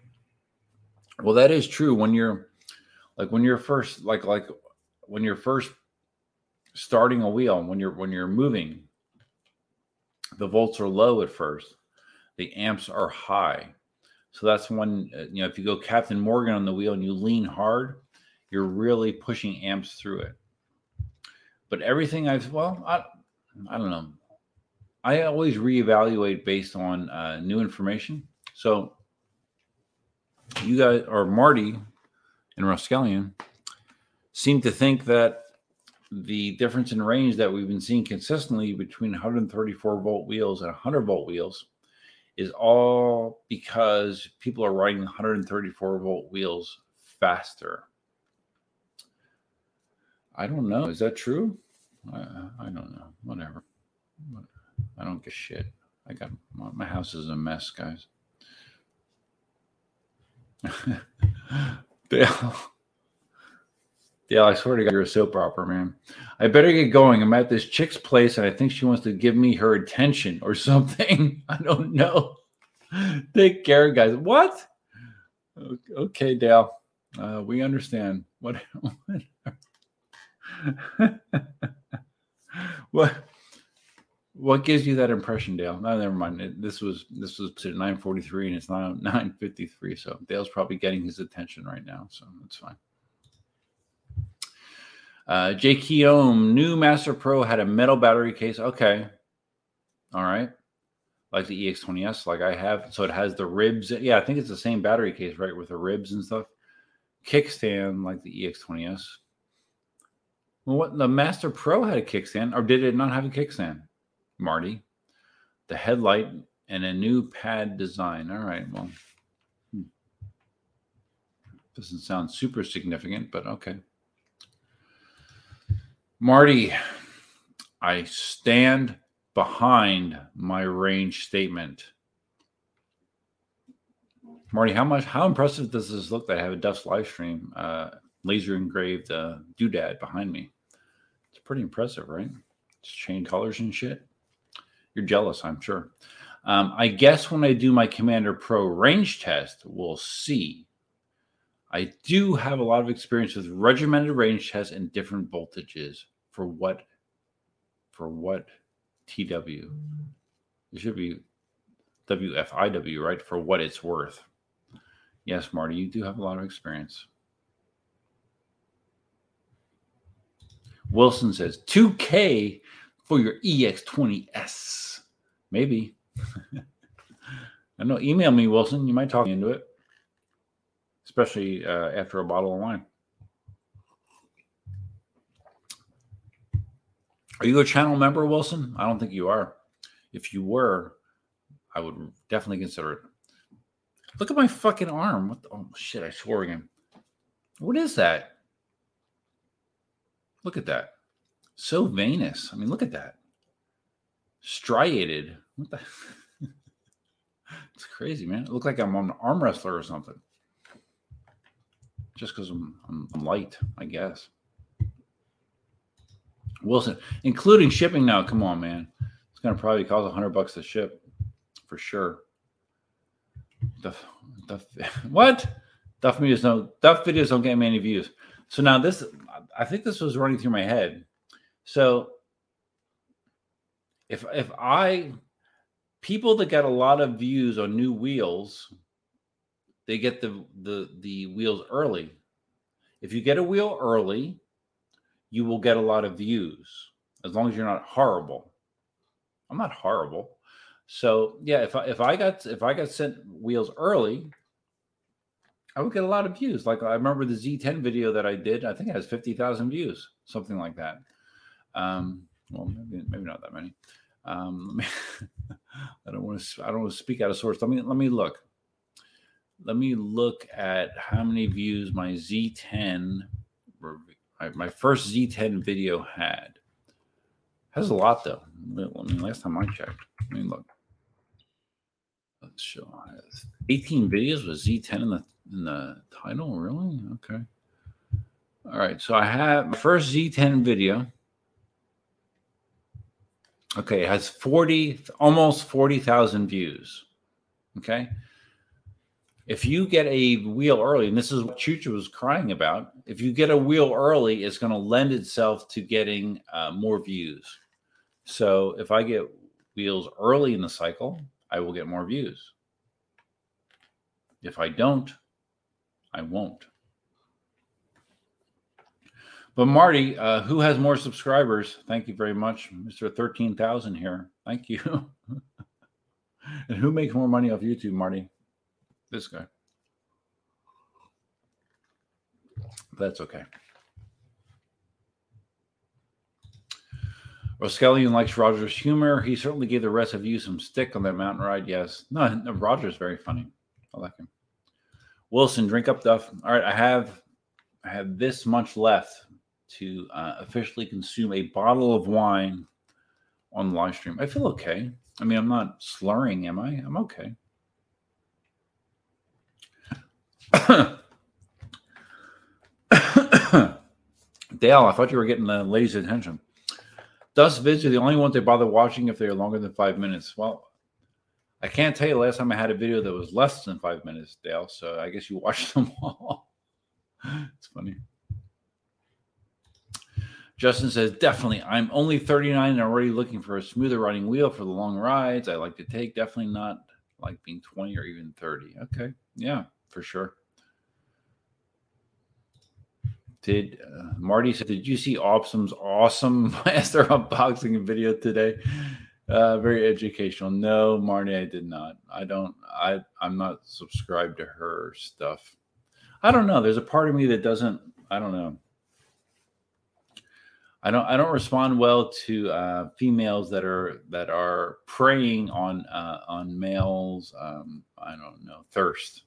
Well, that is true. When you're like when you're first like like when you're first starting a wheel when you're when you're moving the volts are low at first. The amps are high. So that's when uh, you know if you go captain morgan on the wheel and you lean hard you're really pushing amps through it. But everything i've well i, I don't know. I always reevaluate based on uh, new information. So you guys, or Marty and Roskelian, seem to think that the difference in range that we've been seeing consistently between 134 volt wheels and 100 volt wheels is all because people are riding 134 volt wheels faster. I don't know. Is that true? I, I don't know. Whatever. I don't give shit. I got my house is a mess, guys. Dale. Dale, I swear to God, you're a soap opera, man. I better get going. I'm at this chick's place and I think she wants to give me her attention or something. I don't know. Take care, guys. What? Okay, Dale. Uh, we understand. What? what? What gives you that impression, Dale? No, never mind. This was this was at nine forty three, and it's now nine fifty three. So Dale's probably getting his attention right now. So that's fine. Uh, J. Keom, new Master Pro had a metal battery case. Okay, all right, like the EX20s, like I have. So it has the ribs. Yeah, I think it's the same battery case, right, with the ribs and stuff. Kickstand like the EX20s. Well, what the Master Pro had a kickstand, or did it not have a kickstand? Marty, the headlight and a new pad design. All right, well, hmm. doesn't sound super significant, but okay. Marty, I stand behind my range statement. Marty, how much, how impressive does this look that I have a Duff's live stream, uh, laser engraved uh, doodad behind me? It's pretty impressive, right? It's chain colors and shit. You're jealous, I'm sure. Um, I guess when I do my Commander Pro range test, we'll see. I do have a lot of experience with regimented range tests and different voltages for what for what TW. It should be WFIW, right? For what it's worth. Yes, Marty, you do have a lot of experience. Wilson says 2K for your EX20S. Maybe. I know. Email me, Wilson. You might talk me into it, especially uh, after a bottle of wine. Are you a channel member, Wilson? I don't think you are. If you were, I would definitely consider it. Look at my fucking arm. What the, oh shit, I swore again. What is that? Look at that. So venous. I mean, look at that. Striated. What the? it's crazy, man. It looked like I'm an arm wrestler or something. Just because I'm, I'm, I'm light, I guess. Wilson, including shipping now. Come on, man. It's going to probably cost a hundred bucks to ship for sure. The, the what? Duff videos no Duff videos don't get many views. So now this, I think this was running through my head. So if if I people that get a lot of views on new wheels, they get the the the wheels early. If you get a wheel early, you will get a lot of views as long as you're not horrible. I'm not horrible. So yeah, if I if I got if I got sent wheels early, I would get a lot of views. Like I remember the Z10 video that I did. I think it has fifty thousand views, something like that. Um, well, maybe, maybe not that many. Um, I don't want to. I don't want to speak out of source. Let me let me look. Let me look at how many views my Z10 my, my first Z10 video had. Has a lot though. I mean, last time I checked. I mean, look. Let's show. 18 videos with Z10 in the in the title. Really? Okay. All right. So I have my first Z10 video. Okay, it has 40, almost 40,000 views. Okay if you get a wheel early, and this is what Chucha was crying about, if you get a wheel early, it's going to lend itself to getting uh, more views. So if I get wheels early in the cycle, I will get more views. If I don't, I won't. But Marty, uh, who has more subscribers? Thank you very much, Mr. 13,000 here. Thank you. and who makes more money off YouTube, Marty? This guy. That's okay. Roskelian likes Roger's humor. He certainly gave the rest of you some stick on that mountain ride. Yes. No, no Roger's very funny. I like him. Wilson, drink up Duff. All right, I have I have this much left to uh, officially consume a bottle of wine on live stream. I feel okay. I mean, I'm not slurring, am I? I'm okay. Dale, I thought you were getting the ladies' attention. Thus, vids are the only ones they bother watching if they are longer than five minutes. Well, I can't tell you last time I had a video that was less than five minutes, Dale. So I guess you watched them all. it's funny. Justin says, definitely. I'm only 39 and already looking for a smoother riding wheel for the long rides I like to take. Definitely not like being 20 or even 30. Okay. Yeah, for sure. Did uh, Marty said, Did you see Awesome's awesome master unboxing video today? Uh, very educational. No, Marty, I did not. I don't. I I'm not subscribed to her stuff. I don't know. There's a part of me that doesn't. I don't know. I don't. I don't respond well to uh, females that are that are preying on uh, on males. Um, I don't know thirst.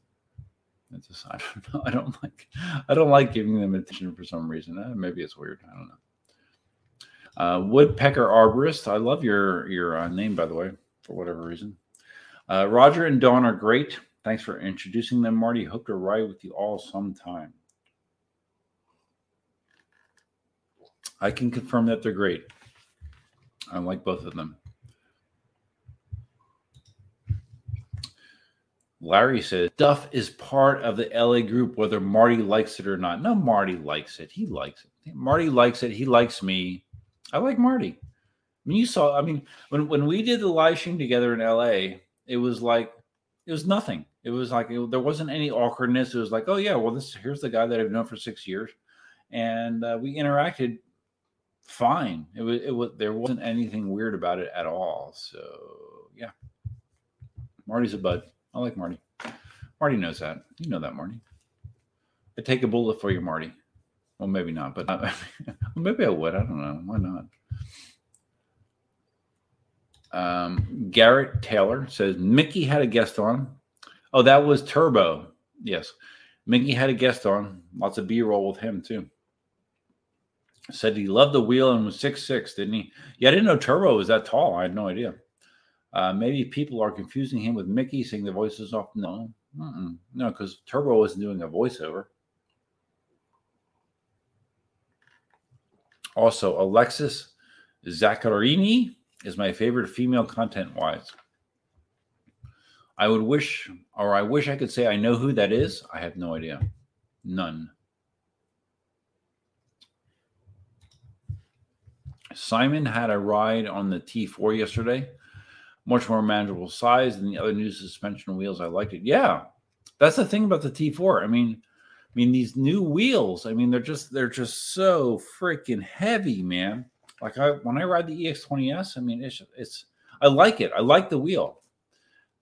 It's just, I don't know. I don't like. I don't like giving them attention for some reason. Uh, maybe it's weird. I don't know. Uh, Woodpecker arborist. I love your your uh, name, by the way, for whatever reason. Uh, Roger and Dawn are great. Thanks for introducing them, Marty. Hope to ride with you all sometime. I can confirm that they're great. I like both of them. Larry says Duff is part of the LA group, whether Marty likes it or not. No, Marty likes it. He likes it. Marty likes it. He likes me. I like Marty. I mean, you saw. I mean, when when we did the live stream together in LA, it was like it was nothing. It was like it, there wasn't any awkwardness. It was like, oh yeah, well this here's the guy that I've known for six years, and uh, we interacted fine. It was it was there wasn't anything weird about it at all. So yeah, Marty's a bud. I like Marty. Marty knows that. You know that, Marty. I take a bullet for you, Marty. Well, maybe not, but uh, maybe I would. I don't know. Why not? Um, Garrett Taylor says Mickey had a guest on. Oh, that was Turbo. Yes, Mickey had a guest on. Lots of B roll with him too. Said he loved the wheel and was six six, didn't he? Yeah, I didn't know Turbo was that tall. I had no idea. Uh, maybe people are confusing him with Mickey, saying the voices off. No, Mm-mm. no, because Turbo wasn't doing a voiceover. Also, Alexis Zaccarini is my favorite female content wise. I would wish, or I wish I could say I know who that is. I have no idea. None. Simon had a ride on the T4 yesterday. Much more manageable size than the other new suspension wheels. I liked it. Yeah, that's the thing about the T4. I mean, I mean these new wheels. I mean they're just they're just so freaking heavy, man. Like I when I ride the EX20s, I mean it's it's I like it. I like the wheel,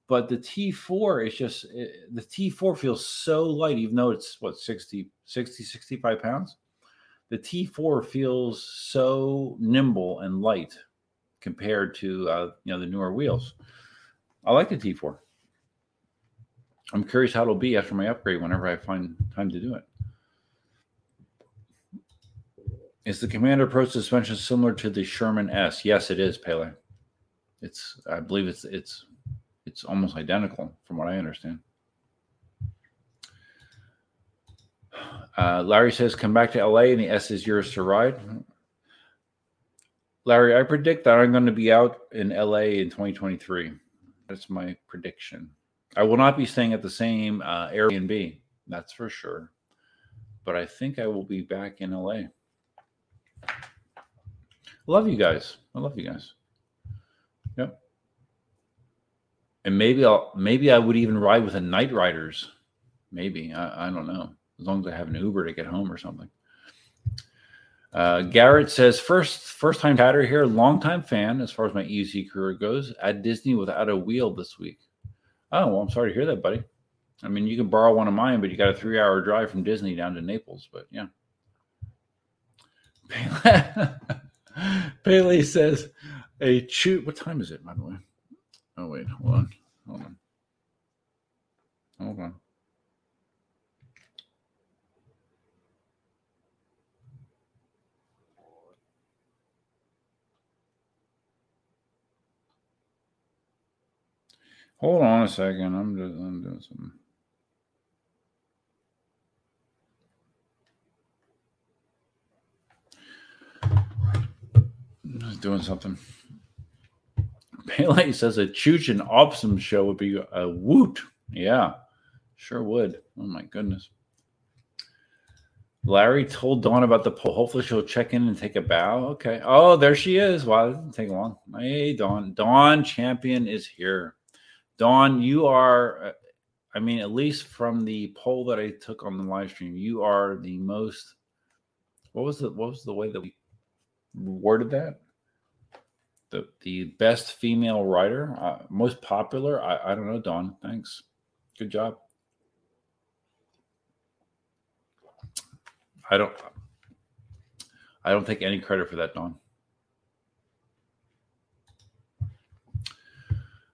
but the T4 is just it, the T4 feels so light, even though it's what 60 60 65 pounds the T4 feels so nimble and light compared to uh, you know the newer wheels. I like the T4. I'm curious how it'll be after my upgrade whenever I find time to do it. Is the Commander Pro suspension similar to the Sherman S? Yes, it is, Pele. It's I believe it's it's it's almost identical from what I understand. Uh, Larry says, come back to LA and the S is yours to ride. Larry, I predict that I'm going to be out in LA in 2023. That's my prediction. I will not be staying at the same uh, Airbnb, that's for sure. But I think I will be back in LA. Love you guys. I love you guys. Yep. And maybe I'll maybe I would even ride with the Night Riders. Maybe I, I don't know as long as I have an Uber to get home or something. Uh, Garrett says first first time chatter here, long time fan as far as my EUC career goes. At Disney without a wheel this week. Oh well, I'm sorry to hear that, buddy. I mean, you can borrow one of mine, but you got a three hour drive from Disney down to Naples. But yeah. Bailey says a chew. What time is it, by the way? Oh wait, hold on, hold on, hold on. Hold on a second. I'm just I'm doing something. doing something. Pele says a Chooch and Awesome show would be a woot. Yeah, sure would. Oh my goodness. Larry told Dawn about the poll. Hopefully, she'll check in and take a bow. Okay. Oh, there she is. Wow, it didn't take long. Hey, Dawn. Dawn Champion is here. Dawn, you are, uh, I mean, at least from the poll that I took on the live stream, you are the most. What was the what was the way that we worded that? The the best female writer, uh, most popular. I, I don't know, Don. Thanks. Good job. I don't I don't take any credit for that, Don.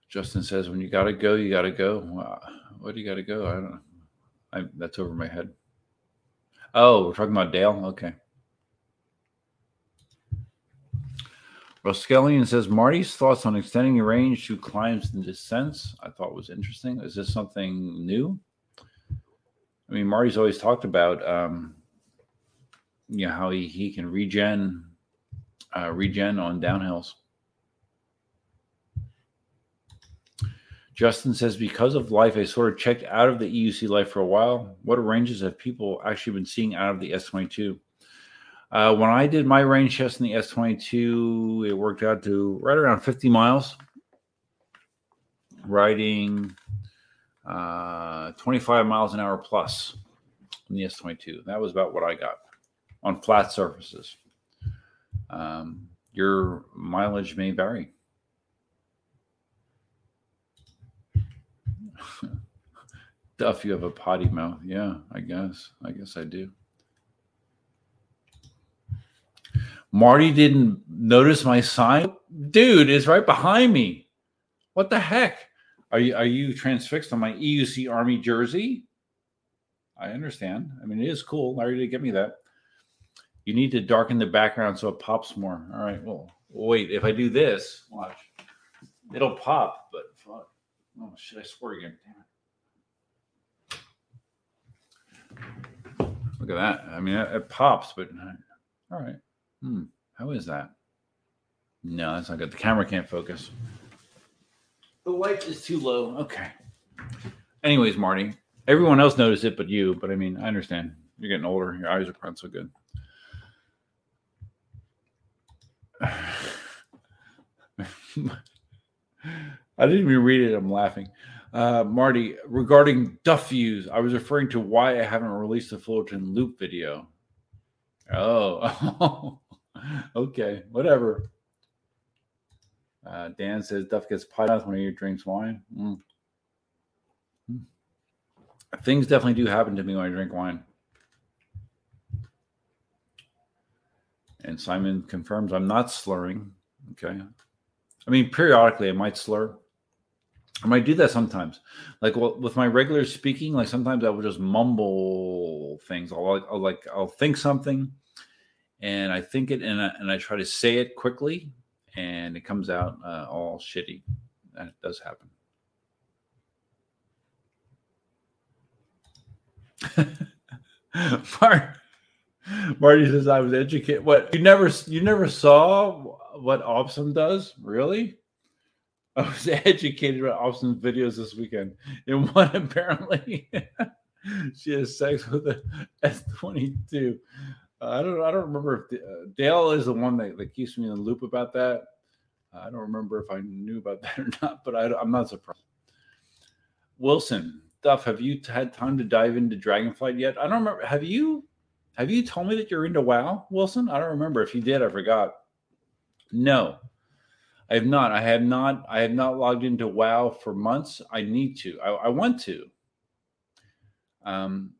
Justin says, "When you gotta go, you gotta go." what do you gotta go? I don't know. I, that's over my head. Oh, we're talking about Dale. Okay. Roskelian says Marty's thoughts on extending your range to climbs and descents. I thought was interesting. Is this something new? I mean, Marty's always talked about um, you know how he, he can regen uh, regen on downhills. Justin says, because of life, I sort of checked out of the EUC life for a while. What ranges have people actually been seeing out of the S22? Uh, when I did my range test in the S22, it worked out to right around 50 miles, riding uh, 25 miles an hour plus in the S22. That was about what I got on flat surfaces. Um, your mileage may vary. Duff, you have a potty mouth. Yeah, I guess. I guess I do. Marty didn't notice my sign. Dude, it's right behind me. What the heck? Are you are you transfixed on my EUC Army jersey? I understand. I mean, it is cool. Larry did get me that. You need to darken the background so it pops more. All right. Well, wait. If I do this, watch. It'll pop, but. Oh shit! I swear again. Damn it. Look at that. I mean, it, it pops, but all right. Hmm. How is that? No, that's not good. The camera can't focus. The light is too low. Okay. Anyways, Marty, everyone else noticed it, but you. But I mean, I understand. You're getting older. Your eyes are not so good. I didn't even read it. I'm laughing. Uh, Marty, regarding duff views, I was referring to why I haven't released the Fullerton loop video. Oh, okay, whatever. Uh, Dan says Duff gets pied when he drinks wine. Mm. Mm. Things definitely do happen to me when I drink wine. And Simon confirms I'm not slurring. Okay. I mean, periodically I might slur. I might do that sometimes. Like well, with my regular speaking, like sometimes I will just mumble things. I'll, I'll like I'll think something, and I think it, and I, and I try to say it quickly, and it comes out uh, all shitty. That does happen. Marty says I was educated. What you never you never saw what Awesome does? Really? I was educated about Awesom's videos this weekend. In one, apparently, she has sex with a S twenty two. I don't I don't remember if uh, Dale is the one that, that keeps me in the loop about that. I don't remember if I knew about that or not, but I, I'm not surprised. Wilson, Duff, have you had time to dive into Dragonflight yet? I don't remember. Have you? Have you told me that you're into WoW, Wilson? I don't remember. If you did, I forgot. No, I have not. I have not. I have not logged into WoW for months. I need to. I, I want to. Um,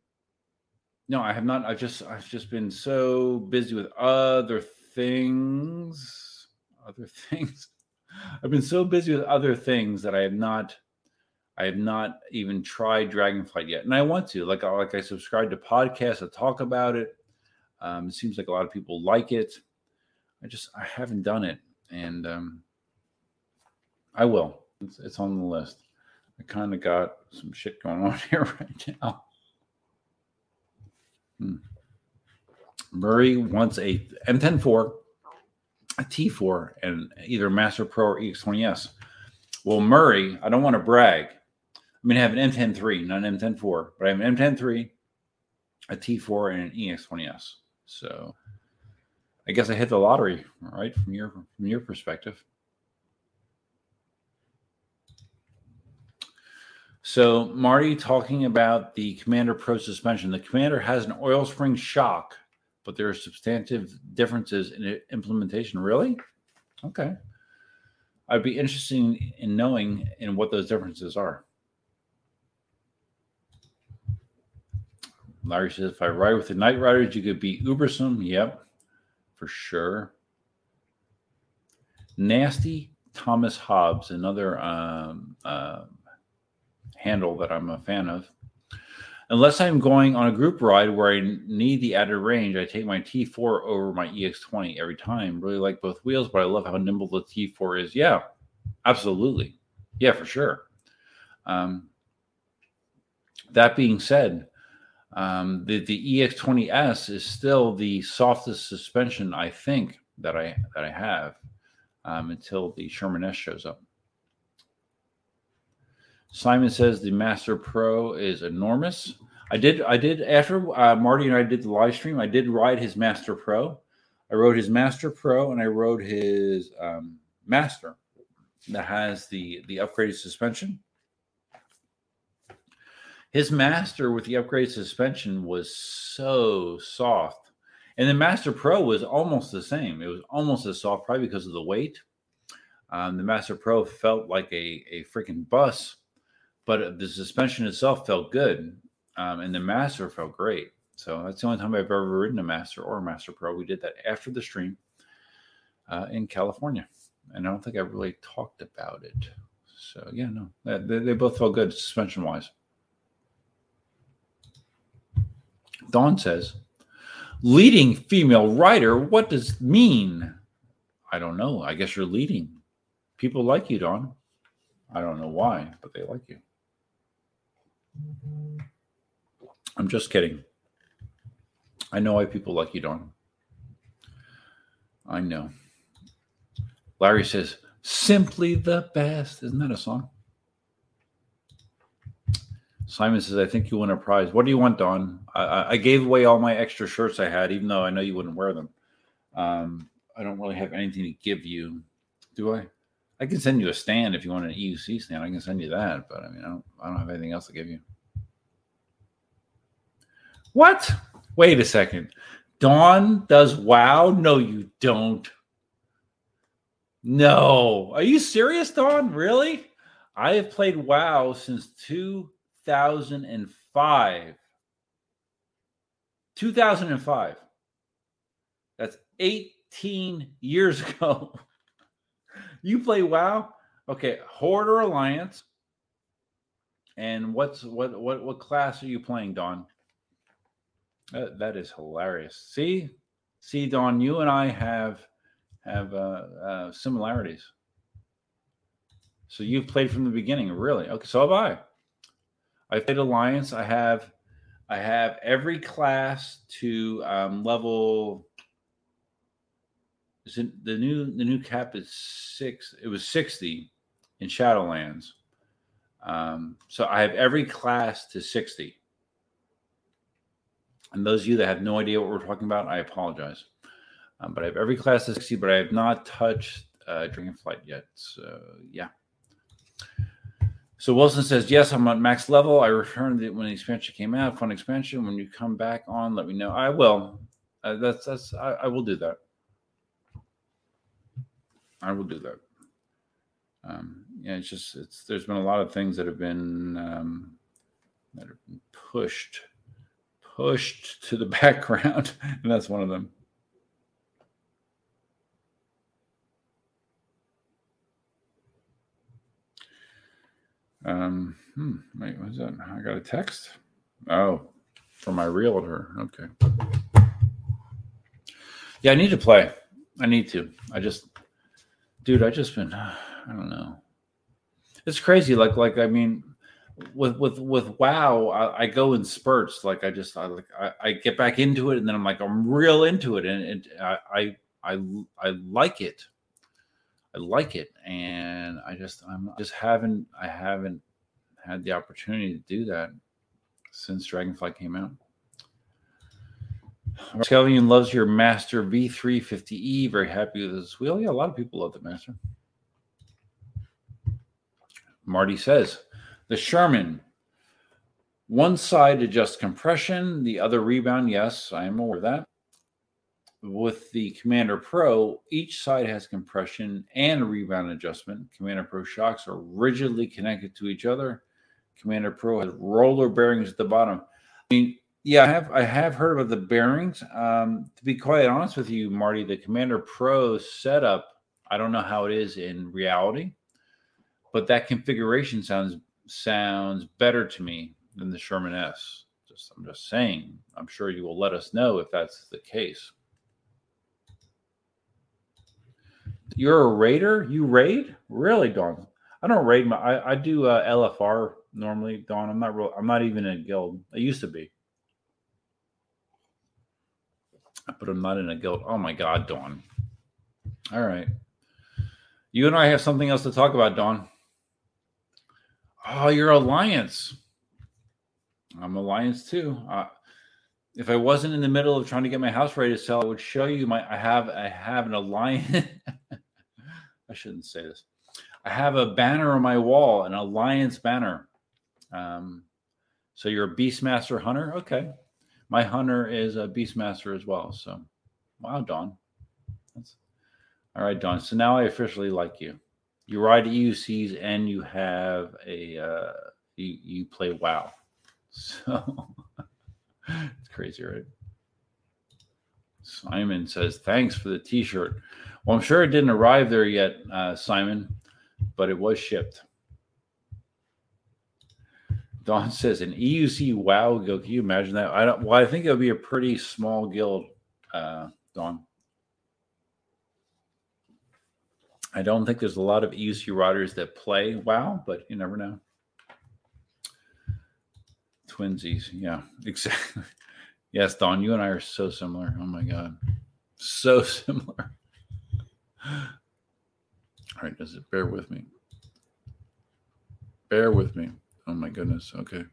no, I have not. I've just. I've just been so busy with other things. Other things. I've been so busy with other things that I have not I have not even tried Dragonflight yet, and I want to. Like, like I subscribe to podcasts that talk about it. Um, it seems like a lot of people like it. I just I haven't done it, and um, I will. It's, it's on the list. I kind of got some shit going on here right now. Hmm. Murray wants a M104 a T4 and either Master Pro or EX20S. Well, Murray, I don't want to brag. I mean, I have an M10 3, not an M10 4, but I have an M10 3, a T4, and an EX20S. So I guess I hit the lottery, right? From your from your perspective. So Marty talking about the Commander Pro suspension. The Commander has an oil spring shock, but there are substantive differences in implementation. Really? Okay. I'd be interested in knowing in what those differences are. Larry says, if I ride with the Night Riders, you could be Ubersome. Yep, for sure. Nasty Thomas Hobbs, another um, uh, handle that I'm a fan of. Unless I'm going on a group ride where I need the added range, I take my T4 over my EX20 every time. Really like both wheels, but I love how nimble the T4 is. Yeah, absolutely. Yeah, for sure. Um, that being said, um, the the EX20S is still the softest suspension I think that I that I have um, until the Sherman S shows up. Simon says the Master Pro is enormous. I did I did after uh, Marty and I did the live stream. I did ride his Master Pro. I rode his Master Pro and I rode his um, Master that has the the upgraded suspension. His master with the upgraded suspension was so soft. And the Master Pro was almost the same. It was almost as soft, probably because of the weight. Um, the Master Pro felt like a, a freaking bus, but the suspension itself felt good. Um, and the Master felt great. So that's the only time I've ever ridden a Master or a Master Pro. We did that after the stream uh, in California. And I don't think I really talked about it. So, yeah, no, they, they both felt good suspension wise. Dawn says, leading female writer, what does mean? I don't know. I guess you're leading. People like you, Dawn. I don't know why, but they like you. I'm just kidding. I know why people like you, Don. I know. Larry says, simply the best. Isn't that a song? Simon says, I think you win a prize. What do you want, Don? I, I, gave away all my extra shirts I had, even though I know you wouldn't wear them. Um, I don't really have anything to give you, do I? I can send you a stand if you want an EUC stand. I can send you that, but I mean, I don't, I don't have anything else to give you. What? Wait a second. Dawn does WoW? No, you don't. No. Are you serious, Dawn? Really? I have played WoW since 2005. 2005. That's 18 years ago. You play WoW? Okay, Horde or Alliance? And what's what what what class are you playing, Don? That is hilarious. See, see, Don, you and I have have uh, uh, similarities. So you've played from the beginning, really? Okay, so have I. I played Alliance. I have I have every class to um, level. The new the new cap is six? It was sixty in Shadowlands. Um, so I have every class to sixty. And those of you that have no idea what we're talking about, I apologize. Um, but I have every class to 60, but I have not touched uh, Dragonflight yet. So, yeah. So Wilson says, Yes, I'm at max level. I returned it when the expansion came out. Fun expansion. When you come back on, let me know. I will. Uh, that's that's I, I, will do that. I will do that. Um, yeah, it's just it's there's been a lot of things that have been um, that have been pushed pushed to the background, and that's one of them. Um, hmm, wait, what's that? I got a text. Oh, from my realtor. Okay. Yeah, I need to play. I need to. I just, dude, I just been, I don't know. It's crazy. Like, like I mean, with with with WoW, I, I go in spurts. Like I just, I like, I, I, get back into it, and then I'm like, I'm real into it, and, and I, I, I I like it. I like it, and I just I'm just haven't I haven't had the opportunity to do that since Dragonflight came out. Skellion loves your Master V350E. Very happy with this wheel. Yeah, a lot of people love the Master. Marty says the Sherman. One side adjusts compression, the other rebound. Yes, I am aware of that. With the Commander Pro, each side has compression and rebound adjustment. Commander Pro shocks are rigidly connected to each other. Commander Pro has roller bearings at the bottom. I mean, yeah, I have I have heard about the bearings. Um, to be quite honest with you, Marty, the Commander Pro setup, I don't know how it is in reality, but that configuration sounds sounds better to me than the Sherman S. Just I'm just saying. I'm sure you will let us know if that's the case. You're a raider? You raid? Really, Don? I don't raid my. I, I do uh, LFR normally, Don. I'm not real. I'm not even in a guild. I used to be. But I'm not in a guild. Oh my God, Dawn. All right. You and I have something else to talk about, Dawn. Oh, your alliance. I'm alliance too. Uh, if I wasn't in the middle of trying to get my house ready to sell, I would show you my. I have. I have an alliance. I shouldn't say this. I have a banner on my wall, an alliance banner. Um, so you're a Beastmaster hunter, okay? My hunter is a beastmaster as well. So, wow, Don. That's all right, Don. So now I officially like you. You ride EUCs and you have a uh, you you play WoW. So it's crazy, right? Simon says thanks for the T-shirt. Well, I'm sure it didn't arrive there yet, uh, Simon, but it was shipped. Don says an EUC WoW guild. Can you imagine that? I don't. Well, I think it would be a pretty small guild, uh, Don. I don't think there's a lot of EUC riders that play WoW, but you never know. Twinsies, yeah, exactly. Yes, Don, you and I are so similar. Oh my god, so similar. All right, does it bear with me? Bear with me. Oh my goodness. Okay.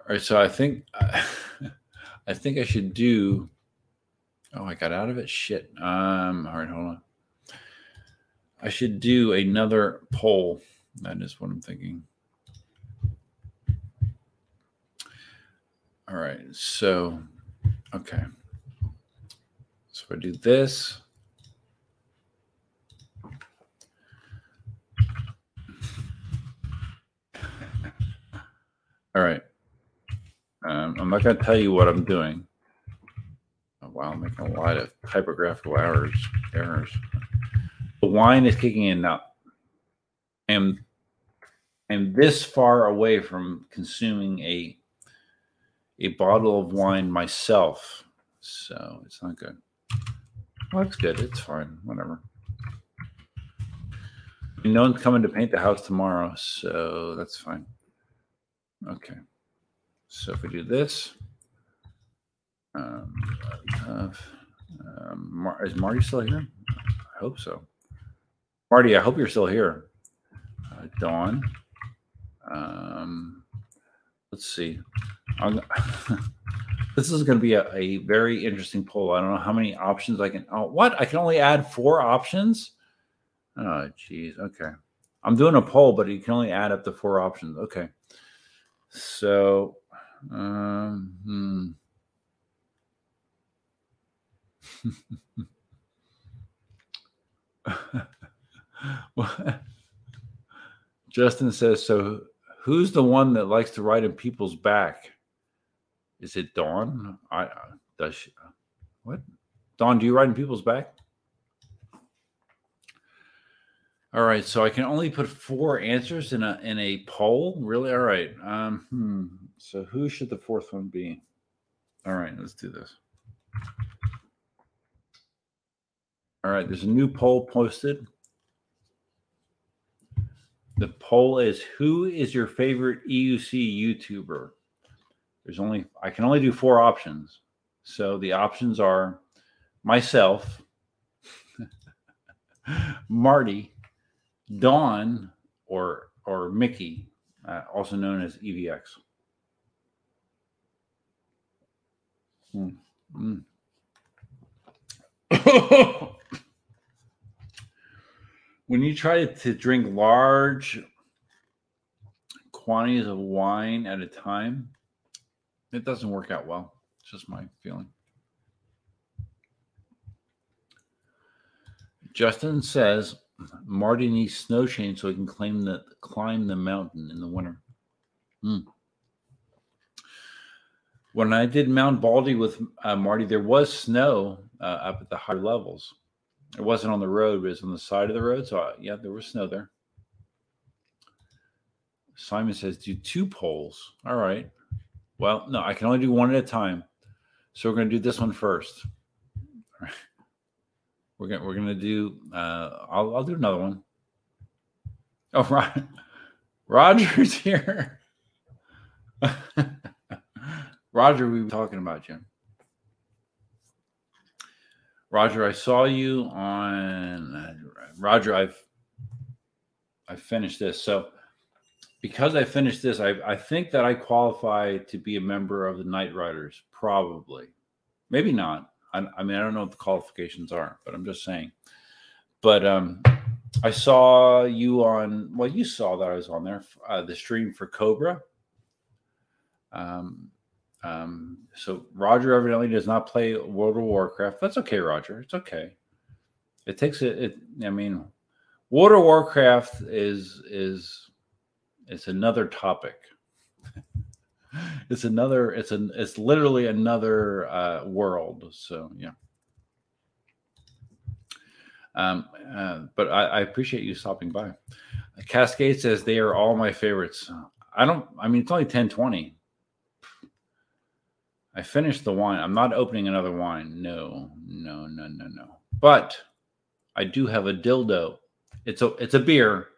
All right. So I think I think I should do. Oh, I got out of it. Shit. Um. All right. Hold on. I should do another poll. That is what I'm thinking. All right. So, okay. So I do this. All right. Um, I'm not going to tell you what I'm doing. Oh, wow, I'm making a lot of typographical errors. Errors. The wine is kicking in now. I am this far away from consuming a a bottle of wine myself, so it's not good. Well, that's good. It's fine. Whatever. No one's coming to paint the house tomorrow, so that's fine. Okay. So if we do this, um, um, Mar- is Marty still here? I hope so. Marty, I hope you're still here. Uh, Dawn. Um, let's see. this is going to be a, a, very interesting poll. I don't know how many options I can. Oh, what? I can only add four options? Oh, geez. Okay. I'm doing a poll, but you can only add up to four options. Okay. So, um, hmm. Justin says, so who's the one that likes to ride in people's back? Is it Dawn? I does she what? Dawn, do you ride in people's back? All right, so I can only put four answers in a in a poll. Really? All right. Um, hmm. So who should the fourth one be? All right, let's do this. All right, there's a new poll posted. The poll is who is your favorite EUC YouTuber? There's only I can only do four options. So the options are myself, Marty, Dawn, or or Mickey, uh, also known as EVX. Hmm. Mm. when you try to drink large quantities of wine at a time, it doesn't work out well. It's just my feeling. Justin says Marty needs snow chain so he can claim the climb the mountain in the winter. Hmm. When I did Mount Baldy with uh, Marty, there was snow uh, up at the higher levels. It wasn't on the road, but it was on the side of the road. So, uh, yeah, there was snow there. Simon says, do two polls. All right. Well, no, I can only do one at a time. So we're going to do this one first. We're gonna we're gonna do. Uh, I'll I'll do another one. Oh. Roger's here. Roger, we were talking about you. Roger, I saw you on uh, Roger. I've I finished this. So because I finished this, I, I think that I qualify to be a member of the Night Riders. Probably, maybe not. I, I mean, I don't know what the qualifications are, but I'm just saying. But um, I saw you on. Well, you saw that I was on there. Uh, the stream for Cobra. Um, um, so Roger evidently does not play World of Warcraft. That's okay, Roger. It's okay. It takes it. it I mean, World of Warcraft is is it's another topic. It's another. It's an. It's literally another uh, world. So yeah. Um, uh, but I, I, appreciate you stopping by. Cascade says they are all my favorites. I don't. I mean, it's only ten twenty. I finished the wine. I'm not opening another wine. No, no, no, no, no. But I do have a dildo. It's a it's a beer.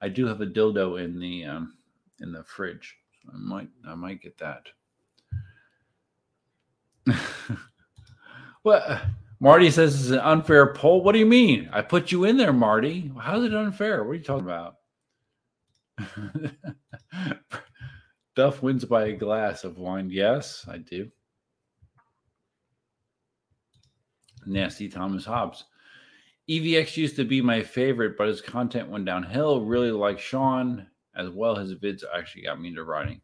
I do have a dildo in the um, in the fridge. I might I might get that. well, Marty says it's an unfair poll. What do you mean? I put you in there, Marty. How's it unfair? What are you talking about? Duff wins by a glass of wine. Yes, I do. Nasty Thomas Hobbs. EVX used to be my favorite, but his content went downhill. Really like Sean as well. His vids actually got me into writing.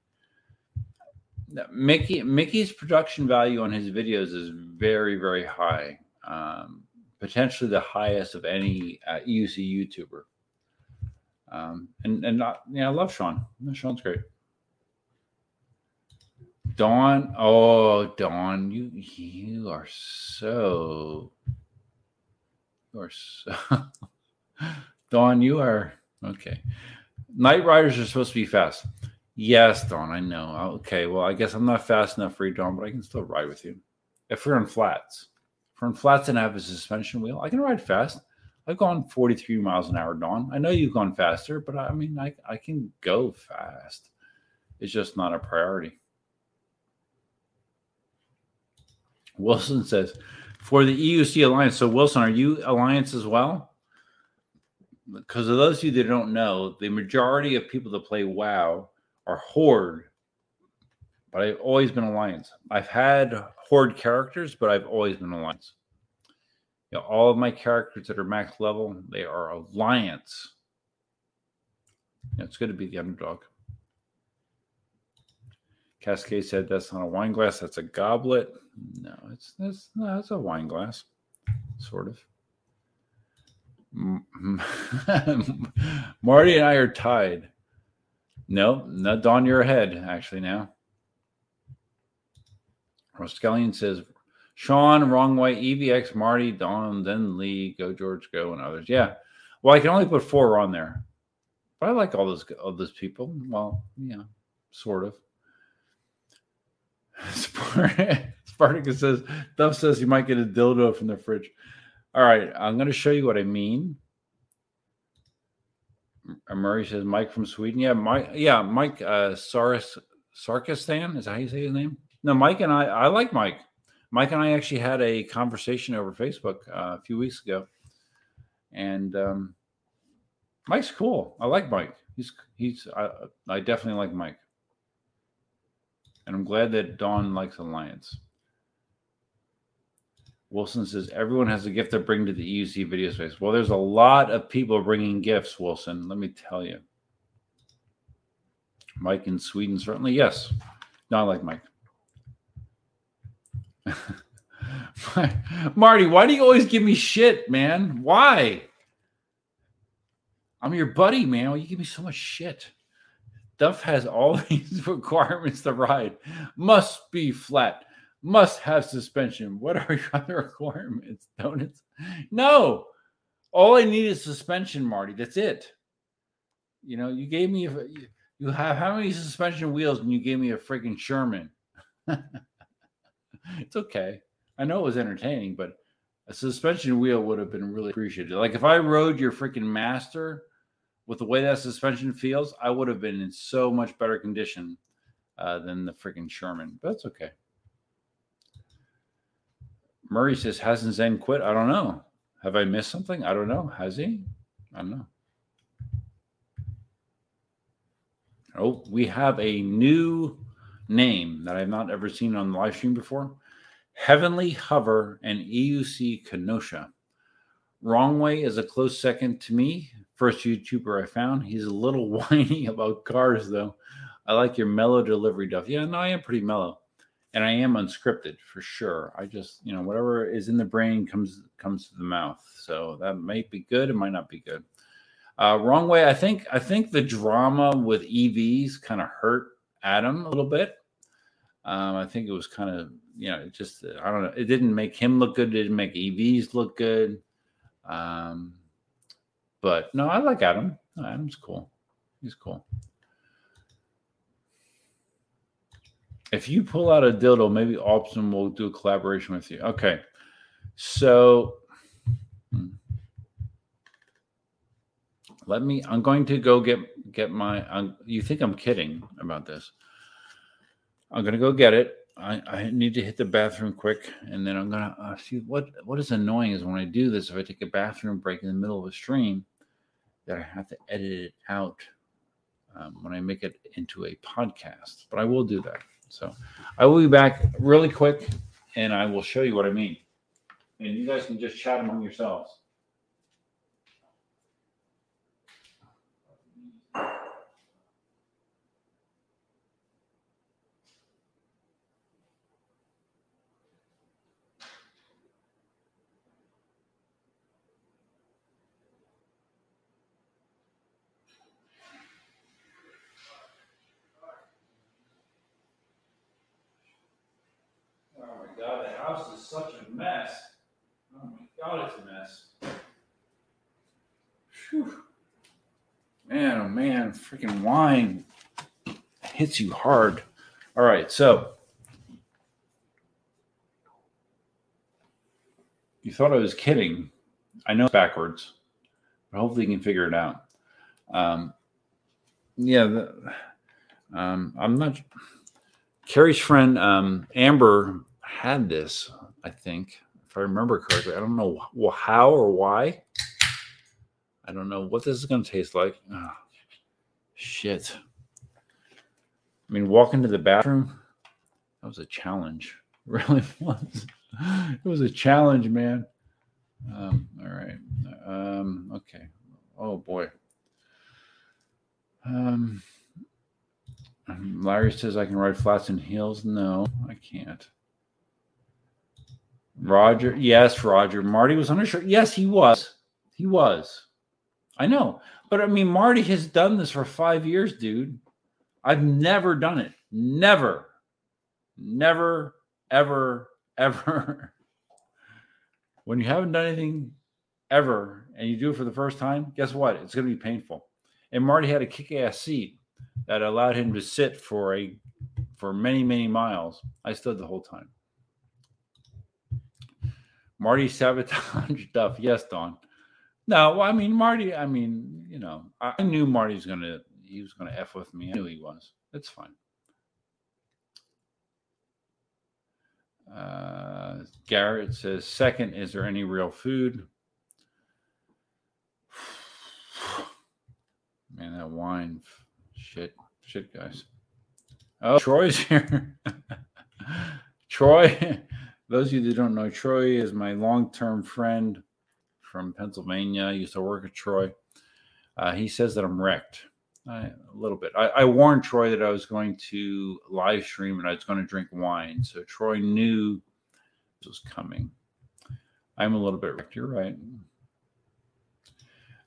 Mickey Mickey's production value on his videos is very very high, um, potentially the highest of any uh, EUC YouTuber. Um, and and not, yeah, I love Sean. Sean's great. Dawn, oh Dawn, you you are so you are so Dawn, you are okay. Night riders are supposed to be fast. Yes, Dawn, I know. Uh, okay, well, I guess I'm not fast enough for you, Dawn, but I can still ride with you. If we're on flats, if we're on flats and I have a suspension wheel, I can ride fast. I've gone 43 miles an hour, Dawn. I know you've gone faster, but I mean, I, I can go fast. It's just not a priority. Wilson says, for the EUC Alliance. So, Wilson, are you Alliance as well? Because of those of you that don't know, the majority of people that play WoW are Horde, but I've always been Alliance. I've had Horde characters, but I've always been Alliance. You know, all of my characters that are max level, they are Alliance. You know, it's good to be the underdog. Cascade said that's not a wine glass, that's a goblet. No, it's that's no, it's a wine glass, sort of. Marty and I are tied. No, no, Don, you're ahead actually now. Roskellian says, Sean, wrong way, EVX, Marty, Don, then Lee, Go George, Go, and others. Yeah. Well, I can only put four on there, but I like all those all those people. Well, yeah, sort of. Spartacus says, Duff says you might get a dildo from the fridge. All right, I'm going to show you what I mean. Murray says Mike from Sweden. Yeah, Mike. Yeah, Mike uh, Saris Sarkistan is that how you say his name? No, Mike and I. I like Mike. Mike and I actually had a conversation over Facebook uh, a few weeks ago, and um, Mike's cool. I like Mike. He's he's I, I definitely like Mike, and I'm glad that Dawn likes Alliance. Wilson says everyone has a gift to bring to the EUC video space. Well, there's a lot of people bringing gifts, Wilson. Let me tell you. Mike in Sweden, certainly yes. Not like Mike. Marty, why do you always give me shit, man? Why? I'm your buddy, man. You give me so much shit? Duff has all these requirements to ride. Must be flat. Must have suspension. What are your other requirements? Donuts? No. All I need is suspension, Marty. That's it. You know, you gave me you have how many suspension wheels and you gave me a freaking Sherman. it's okay. I know it was entertaining, but a suspension wheel would have been really appreciated. Like if I rode your freaking master with the way that suspension feels, I would have been in so much better condition uh, than the freaking Sherman. But that's okay. Murray says, hasn't Zen quit? I don't know. Have I missed something? I don't know. Has he? I don't know. Oh, we have a new name that I've not ever seen on the live stream before. Heavenly Hover and EUC Kenosha. Wrong Way is a close second to me. First YouTuber I found. He's a little whiny about cars, though. I like your mellow delivery, Duff. Yeah, no, I am pretty mellow, and I am unscripted for sure. I just, you know, whatever is in the brain comes comes to the mouth. So that might be good. It might not be good. Uh, wrong way. I think. I think the drama with EVs kind of hurt Adam a little bit. Um, I think it was kind of, you know, just I don't know. It didn't make him look good. It didn't make EVs look good. Um, but no, I like Adam. Adam's cool. He's cool. If you pull out a dildo, maybe Option will do a collaboration with you. Okay. So hmm. let me i'm going to go get get my I'm, you think i'm kidding about this i'm going to go get it I, I need to hit the bathroom quick and then i'm going to uh, see what what is annoying is when i do this if i take a bathroom break in the middle of a stream that i have to edit it out um, when i make it into a podcast but i will do that so i will be back really quick and i will show you what i mean. And you guys can just chat among yourselves God, the house is such a mess. Oh my God, it's a mess. Whew. Man, oh man, freaking wine hits you hard. All right, so you thought I was kidding. I know backwards, but hopefully you can figure it out. Um, yeah, the, um, I'm not. Carrie's friend um, Amber had this, I think, if I remember correctly. I don't know how or why. I don't know what this is going to taste like. Oh, shit. I mean, walk into the bathroom, that was a challenge. It really was. It was a challenge, man. Um, all right. Um, okay. Oh, boy. Um, Larry says I can ride flats and heels. No, I can't. Roger, yes, Roger. Marty was unsure. Yes, he was. He was. I know. But I mean, Marty has done this for five years, dude. I've never done it. Never. Never, ever, ever. when you haven't done anything ever and you do it for the first time, guess what? It's going to be painful. And Marty had a kick ass seat that allowed him to sit for a for many, many miles. I stood the whole time. Marty sabotage stuff. Yes, Don. No, well, I mean Marty. I mean, you know, I knew Marty's gonna he was gonna f with me. I knew he was. It's fine. Uh, Garrett says, second, is there any real food? Man, that wine. Shit. Shit, guys. Oh, Troy's here. Troy, those of you that don't know, Troy is my long term friend from Pennsylvania. I used to work at Troy. Uh, he says that I'm wrecked. I, a little bit. I, I, warned Troy that I was going to live stream and I was going to drink wine. So Troy knew this was coming. I'm a little bit wrecked. You're right.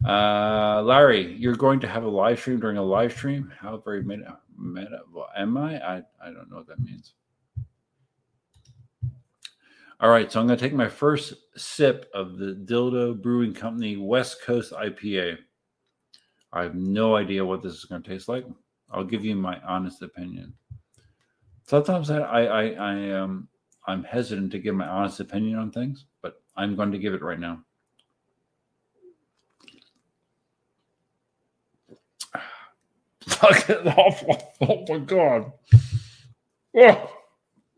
Uh, Larry, you're going to have a live stream during a live stream. How very meta, meta well, am I? I? I don't know what that means. All right, so I'm going to take my first sip of the Dildo Brewing Company West Coast IPA. I have no idea what this is going to taste like. I'll give you my honest opinion. Sometimes I, I, I, um, I'm hesitant to give my honest opinion on things, but I'm going to give it right now. Awful. Oh my god.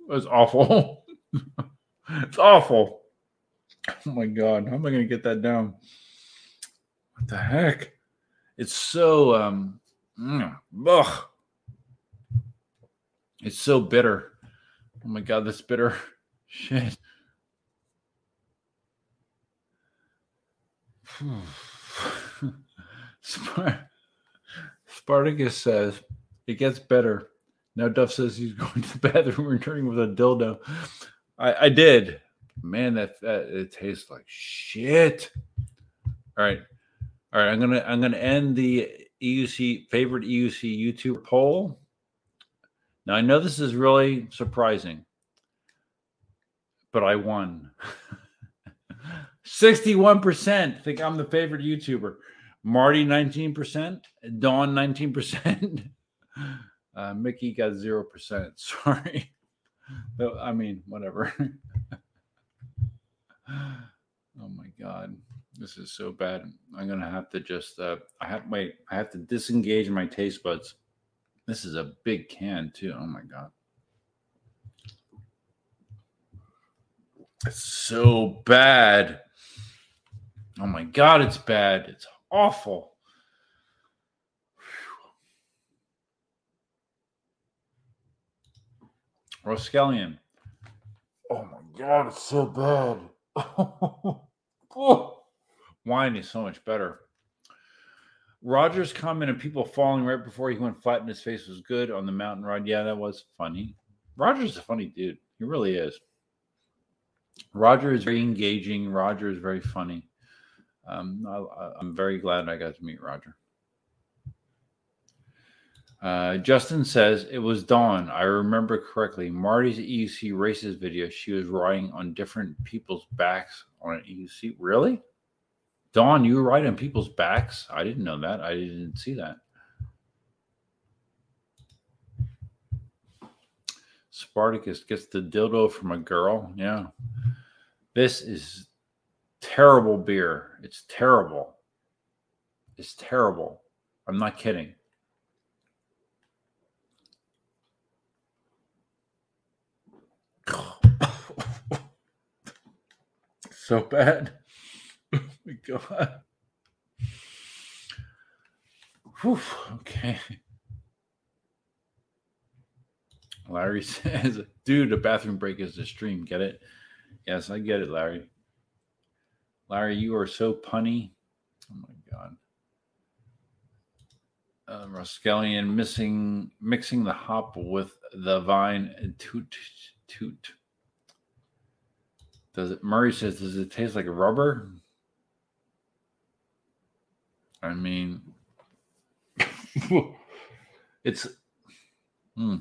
Oh, it's awful. it's awful. Oh my god. How am I gonna get that down? What the heck? It's so um mm, ugh. It's so bitter. Oh my god, this bitter shit. Spartacus says it gets better. Now Duff says he's going to the bathroom returning with a dildo. I, I did. Man, that, that it tastes like shit. All right. All right. I'm gonna I'm gonna end the EUC favorite EUC YouTube poll. Now I know this is really surprising, but I won. 61% think I'm the favorite YouTuber. Marty 19%, Dawn 19%, uh, Mickey got 0%. Sorry. I mean, whatever. oh my God. This is so bad. I'm to have to just, uh, I have, wait, I have to disengage my taste buds. This is a big can too. Oh my God. It's so bad. Oh my God, it's bad. It's awful. Roskelion. Oh my god, it's so bad. Wine is so much better. Rogers' comment of people falling right before he went flat in his face was good on the mountain ride. Yeah, that was funny. Rogers is a funny dude. He really is. Roger is very engaging. Roger is very funny um, I, am very glad I got to meet Roger. Uh, Justin says it was Dawn. I remember correctly. Marty's EUC races video. She was riding on different people's backs on an EUC. Really? Dawn, you were riding on people's backs? I didn't know that. I didn't see that. Spartacus gets the dildo from a girl. Yeah. This is terrible beer. It's terrible. It's terrible. I'm not kidding. so bad. Oh my god. Whew, okay. Larry says, dude, a bathroom break is a stream. Get it? Yes, I get it, Larry. Larry, you are so punny. Oh my god. Uh, Roskelion missing mixing the hop with the vine and toot toot. Does it Murray says, does it taste like rubber? I mean it's hmm.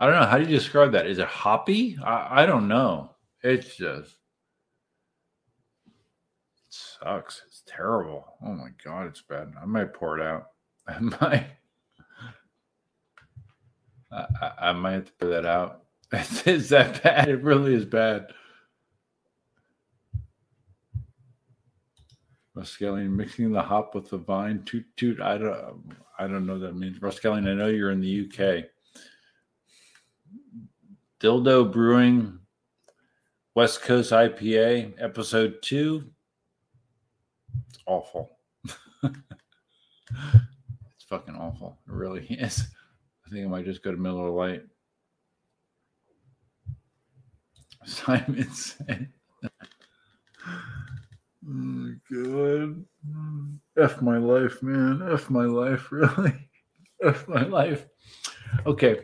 I don't know. How do you describe that? Is it hoppy? I, I don't know. It's just sucks. It's terrible. Oh my god, it's bad. I might pour it out. I might. I, I, might have to pour that out. It's that bad. It really is bad. Ruskellian mixing the hop with the vine. Toot toot. I don't. I don't know what that means. Ruskellian, I know you're in the UK. Dildo Brewing West Coast IPA, episode two. It's awful. it's fucking awful. It really is. I think I might just go to Miller Lite. Simon said. oh, good. F my life, man. F my life, really. F my life. Okay.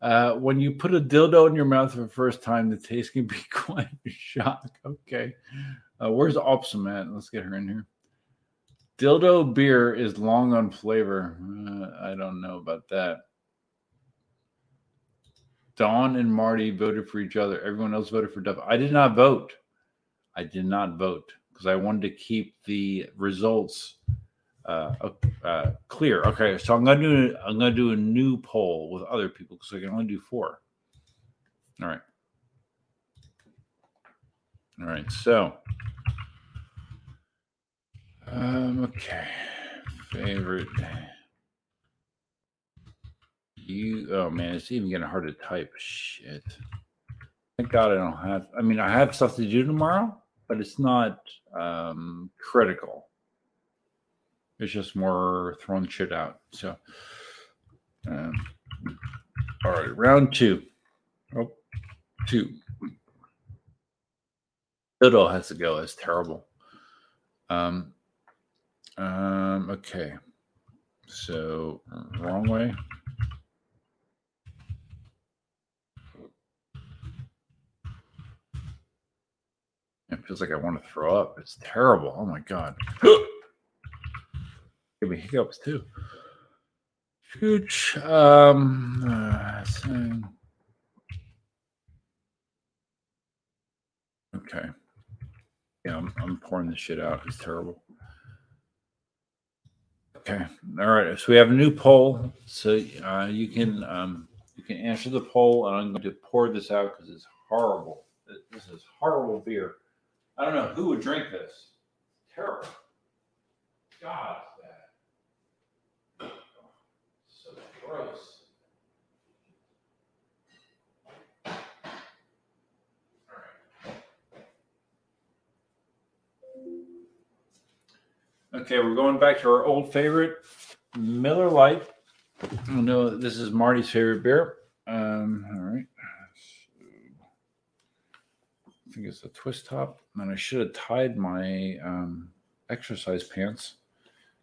Uh, when you put a dildo in your mouth for the first time, the taste can be quite a shock. Okay. Uh, where's Opsum at? Let's get her in here. Dildo beer is long on flavor. Uh, I don't know about that. Dawn and Marty voted for each other. Everyone else voted for Duff. I did not vote. I did not vote because I wanted to keep the results uh, uh, clear. Okay, so I'm gonna do I'm gonna do a new poll with other people because I can only do four. All right. All right. So, um, okay. Favorite. You. Oh man, it's even getting hard to type. Shit. Thank God I don't have. I mean, I have stuff to do tomorrow, but it's not um, critical. It's just more throwing shit out. So, um, all right, round two. Oh, two. Dodo has to go. It's terrible. Um, um, okay. So, wrong way. It feels like I want to throw up. It's terrible. Oh my God. give me hiccups too. Huge. Um, uh, okay. Yeah, I'm, I'm pouring this shit out. It's terrible. Okay. All right. So we have a new poll. So uh, you can um, you can answer the poll, and I'm going to pour this out because it's horrible. This is horrible beer. I don't know who would drink this. Terrible. God. That. So gross. Okay, we're going back to our old favorite, Miller Lite. I know this is Marty's favorite beer. Um, all right. I think it's a twist top. And I should have tied my um, exercise pants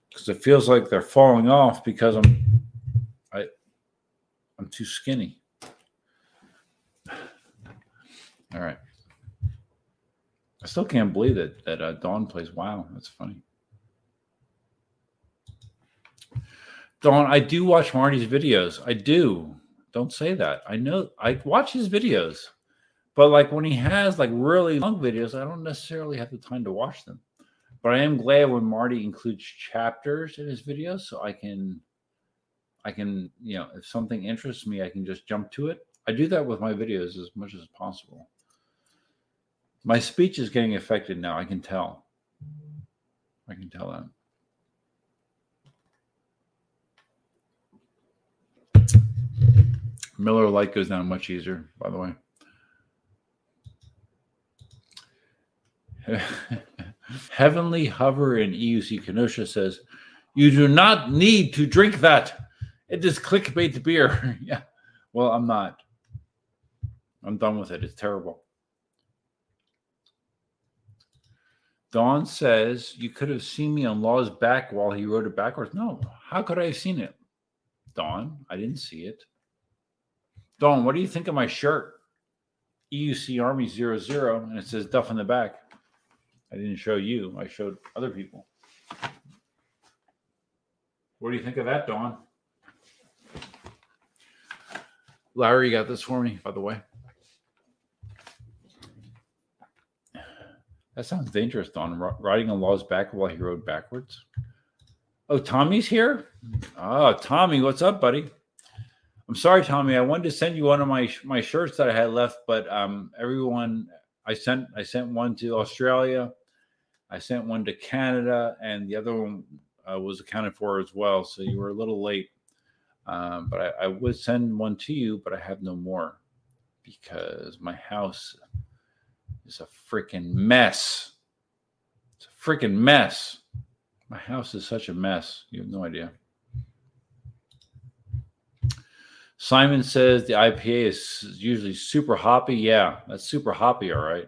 because it feels like they're falling off because I'm I I'm too skinny. All right. I still can't believe that that uh, Dawn plays WoW. That's funny. Dawn, I do watch Marty's videos. I do. Don't say that. I know I watch his videos, but like when he has like really long videos, I don't necessarily have the time to watch them. But I am glad when Marty includes chapters in his videos, so I can I can, you know, if something interests me, I can just jump to it. I do that with my videos as much as possible. My speech is getting affected now. I can tell. I can tell that. Miller Lite goes down much easier, by the way. Heavenly Hover in EUC Kenosha says, You do not need to drink that. It is clickbait beer. yeah. Well, I'm not. I'm done with it. It's terrible. Dawn says you could have seen me on Law's back while he wrote it backwards. No, how could I have seen it? Dawn, I didn't see it. Dawn, what do you think of my shirt? EUC Army 00, and it says Duff in the back. I didn't show you, I showed other people. What do you think of that, Dawn? Larry got this for me, by the way. That sounds dangerous, Don. Riding a law's back while he rode backwards. Oh, Tommy's here? Oh, Tommy, what's up, buddy? I'm sorry, Tommy. I wanted to send you one of my my shirts that I had left, but um, everyone I sent I sent one to Australia, I sent one to Canada, and the other one uh, was accounted for as well. So you were a little late. Um, but I, I, would send one to you, but I have no more because my house is a freaking mess. It's a freaking mess. My house is such a mess. You have no idea. Simon says the IPA is usually super hoppy. Yeah, that's super hoppy, all right.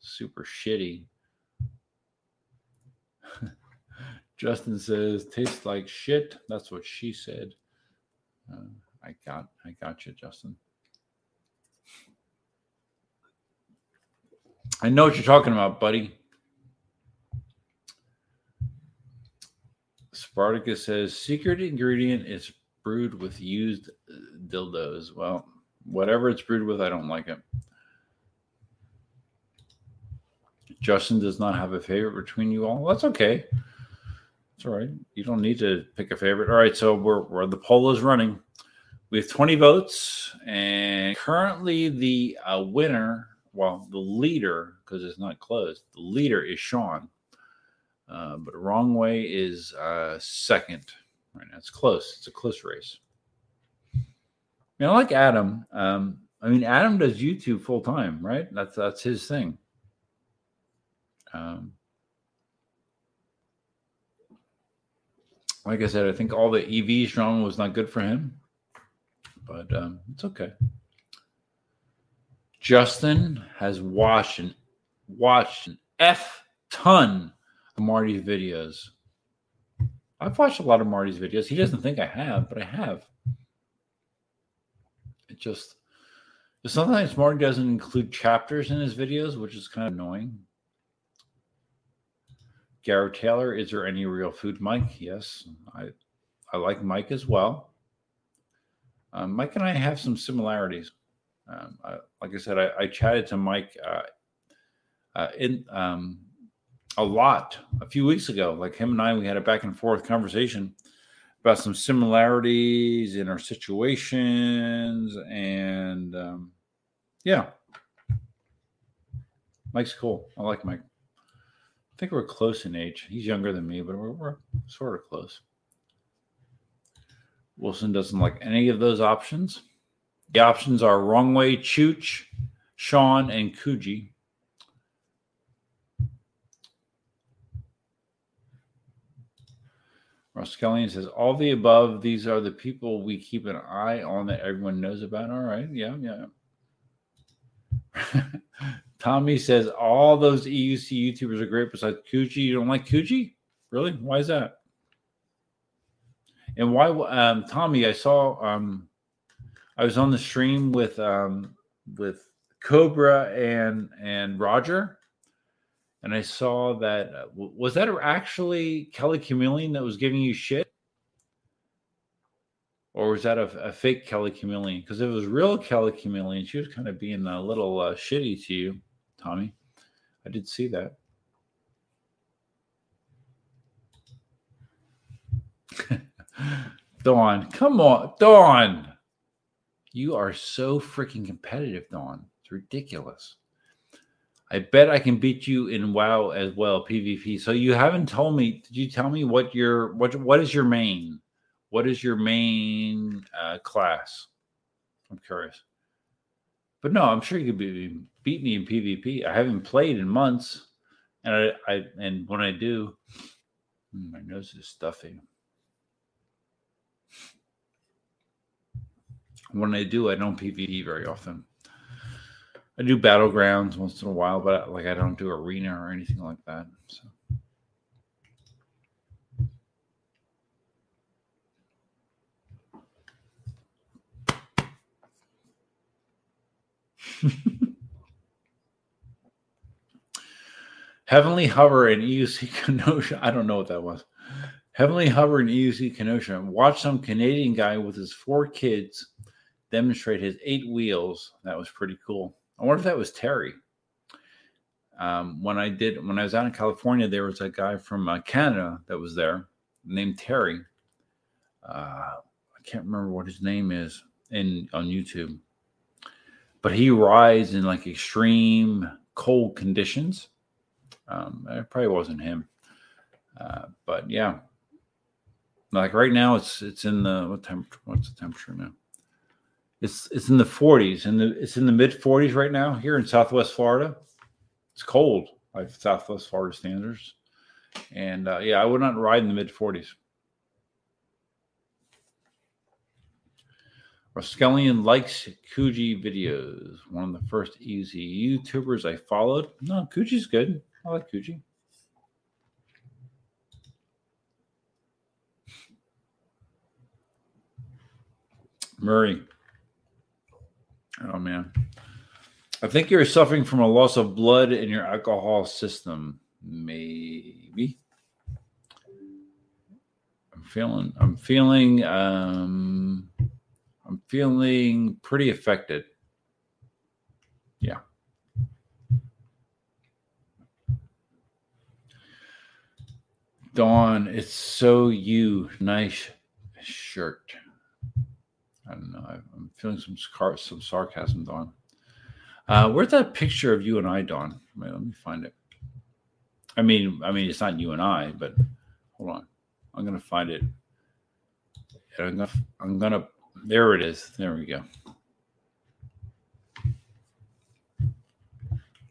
Super shitty. Justin says tastes like shit. That's what she said. Uh, I got, I got you, Justin. I know what you're talking about, buddy. Spartacus says secret ingredient is brewed with used uh, dildos. Well, whatever it's brewed with, I don't like it. Justin does not have a favorite between you all. That's okay. It's all right. You don't need to pick a favorite. All right, so we're, we're the poll is running. We have 20 votes, and currently the uh, winner, well, the leader, because it's not closed, the leader is Sean. Uh, but wrong way is uh, second right now. It's close. It's a close race. You know, like Adam. Um, I mean, Adam does YouTube full time, right? That's that's his thing. Um, like I said, I think all the eWheels drama was not good for him, but um, it's okay. Justin has watched and watched an F ton of Marty's videos. I've watched a lot of Marty's videos. He doesn't think I have, but I have. It just sometimes Marty doesn't include chapters in his videos, which is kind of annoying. Garrett Taylor, is there any real food, Mike? Yes, I I like Mike as well. Um, Mike and I have some similarities. Um, I, like I said, I, I chatted to Mike uh, uh, in um, a lot a few weeks ago. Like him and I, we had a back and forth conversation about some similarities in our situations, and um, yeah, Mike's cool. I like Mike. I think we're close in age. He's younger than me, but we're, we're sort of close. Wilson doesn't like any of those options. The options are Wrong Way, Chooch, Sean, and Kuji. Roskelian says, All the above, these are the people we keep an eye on that everyone knows about. All right. Yeah. Yeah. Tommy says, All those EUC YouTubers are great besides Kuji. You don't like Kuji? Really? Why is that? And why, um, Tommy, I saw, um, I was on the stream with, um, with Cobra and, and Roger and I saw that uh, was that actually Kelly Chameleon that was giving you shit, or was that a, a fake Kelly Chameleon? Because if it was real Kelly Chameleon, she was kind of being a little uh, shitty to you, Tommy. I did see that. Dawn, come on, Dawn. You are so freaking competitive, Dawn. It's ridiculous. I bet I can beat you in WoW as well, PvP. So you haven't told me. Did you tell me what your what what is your main? What is your main uh, class? I'm curious. But no, I'm sure you could be, beat me in PvP. I haven't played in months, and I, I and when I do, hmm, my nose is stuffy. When I do, I don't PvP very often. I do battlegrounds once in a while, but like I don't do arena or anything like that. So. Heavenly Hover and EUC Kenosha. I don't know what that was. Heavenly Hover and EUC Kenosha. Watch some Canadian guy with his four kids demonstrate his eight wheels. That was pretty cool. I wonder if that was Terry. Um, when I did when I was out in California, there was a guy from uh, Canada that was there named Terry. Uh, I can't remember what his name is in on YouTube, but he rides in like extreme cold conditions. Um, it probably wasn't him, uh, but yeah, like right now it's it's in the what temperature? What's the temperature now? It's it's in the 40s and it's in the mid 40s right now here in Southwest Florida. It's cold by Southwest Florida standards, and uh, yeah, I would not ride in the mid 40s. Raskellian likes Kuji videos. One of the first easy YouTubers I followed. No, Kuji's good. I like Kuji. Murray. Oh man. I think you're suffering from a loss of blood in your alcohol system. Maybe. I'm feeling I'm feeling um I'm feeling pretty affected. Yeah. Dawn, it's so you. Nice shirt. I don't know. I'm feeling some scar- some sarcasm, Dawn. Uh, where's that picture of you and I, Dawn? Wait, let me find it. I mean, I mean, it's not you and I, but hold on. I'm gonna find it. I'm gonna, I'm gonna. There it is. There we go.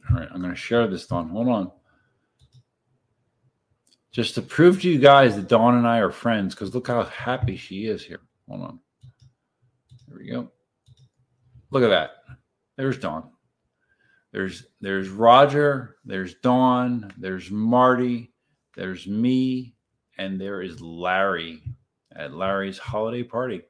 All right, I'm gonna share this, Dawn. Hold on. Just to prove to you guys that Dawn and I are friends, because look how happy she is here. Hold on. There we go. Look at that. There's Dawn. There's there's Roger, there's Dawn, there's Marty, there's me, and there is Larry at Larry's holiday party.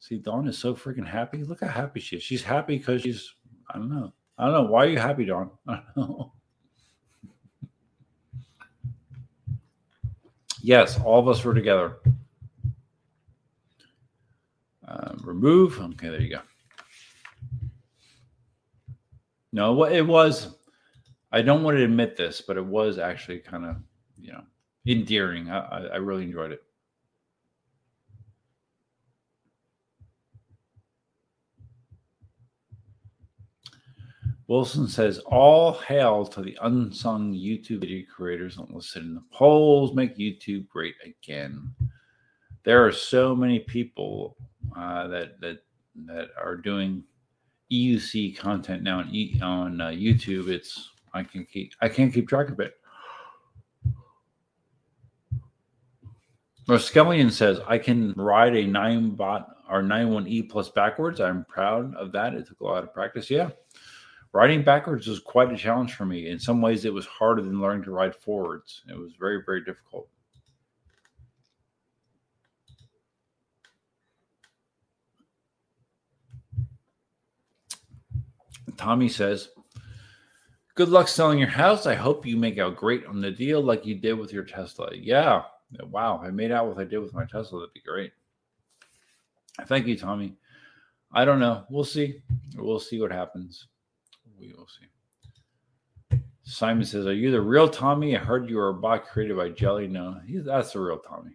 See, Dawn is so freaking happy. Look how happy she is. She's happy because she's I don't know. I don't know. Why are you happy, Dawn? I don't know. yes, all of us were together. Uh, remove. Okay, there you go. No, it was, I don't want to admit this, but it was actually kind of, you know, endearing. I, I really enjoyed it. Wilson says, All hail to the unsung YouTube video creators enlisted in the polls. Make YouTube great again. There are so many people uh, that that that are doing EUC content now on, e, on uh, YouTube. It's I can keep I can't keep track of it. Skellion says I can ride a Ninebot or nine one E plus backwards. I'm proud of that. It took a lot of practice. Yeah. Riding backwards was quite a challenge for me. In some ways, it was harder than learning to ride forwards. It was very, very difficult. Tommy says, Good luck selling your house. I hope you make out great on the deal like you did with your Tesla. Yeah. Wow. I made out what I did with my Tesla. That'd be great. Thank you, Tommy. I don't know. We'll see. We'll see what happens we will see. Simon says, Are you the real Tommy? I heard you were a bot created by Jelly. No, he's, that's the real Tommy.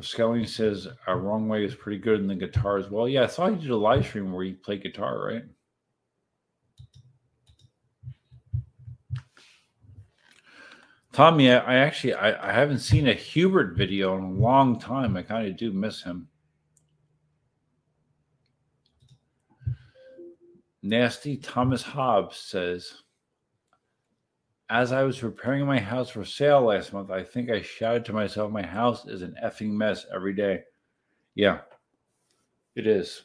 Skelling says, Our wrong way is pretty good in the guitar as well. Yeah, I saw you did a live stream where you play guitar, right? Tommy, I, I actually I, I haven't seen a Hubert video in a long time. I kind of do miss him. Nasty Thomas Hobbs says, As I was preparing my house for sale last month, I think I shouted to myself, My house is an effing mess every day. Yeah, it is.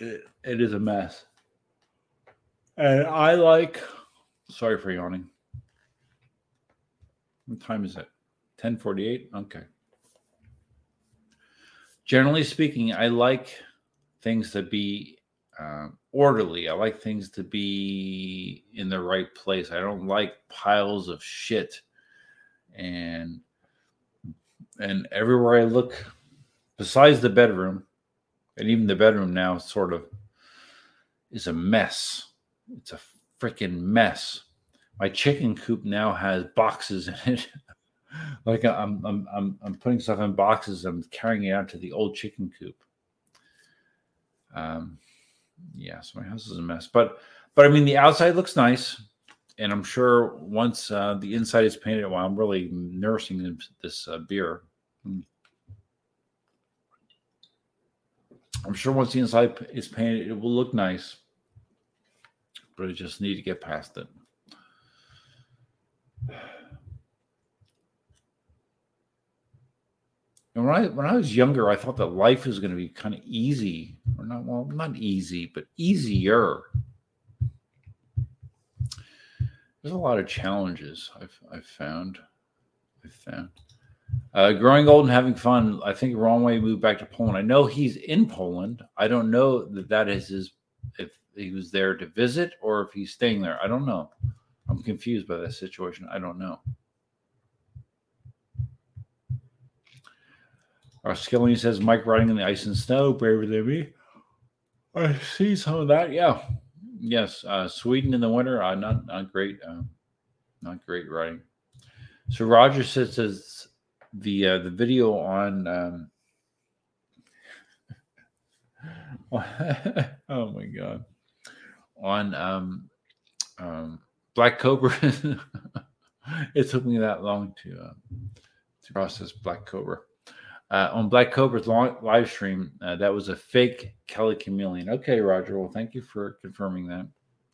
It, it is a mess. And I like, sorry for yawning. What time is it? 1048? Okay. Generally speaking, I like things to be uh, orderly. I like things to be in the right place. I don't like piles of shit. And and everywhere I look, besides the bedroom, and even the bedroom now sort of is a mess. It's a freaking mess. My chicken coop now has boxes in it. like I'm, I'm, I'm, I'm putting stuff in boxes. I'm carrying it out to the old chicken coop. Um, yeah, so my house is a mess. But but I mean the outside looks nice. And I'm sure once uh, the inside is painted, while I'm really nursing this uh, beer, hmm. I'm sure once the inside is painted, it will look nice. but I just need to get past it. And when I when I was younger, I thought that life was going to be kind of easy, or not well, not easy, but easier. There's a lot of challenges I've I've found. I've found. Uh, growing old and having fun. I think Way moved back to Poland. I know he's in Poland. I don't know that that is his. If he was there to visit or if he's staying there, I don't know. I'm confused by that situation. I don't know. Our Skilling says Mike riding in the ice and snow, braver than me. I see some of that. Yeah, yes. Uh, Sweden in the winter, uh, not not great. Uh, not great riding. So Roger says, says the uh, the video on. Um, oh my god! On um, um, Black Cobra. it took me that long to uh, to process Black Cobra uh, on Black Cobra's long, live stream. Uh, that was a fake Kelly Chameleon. Okay, Roger. Well, thank you for confirming that.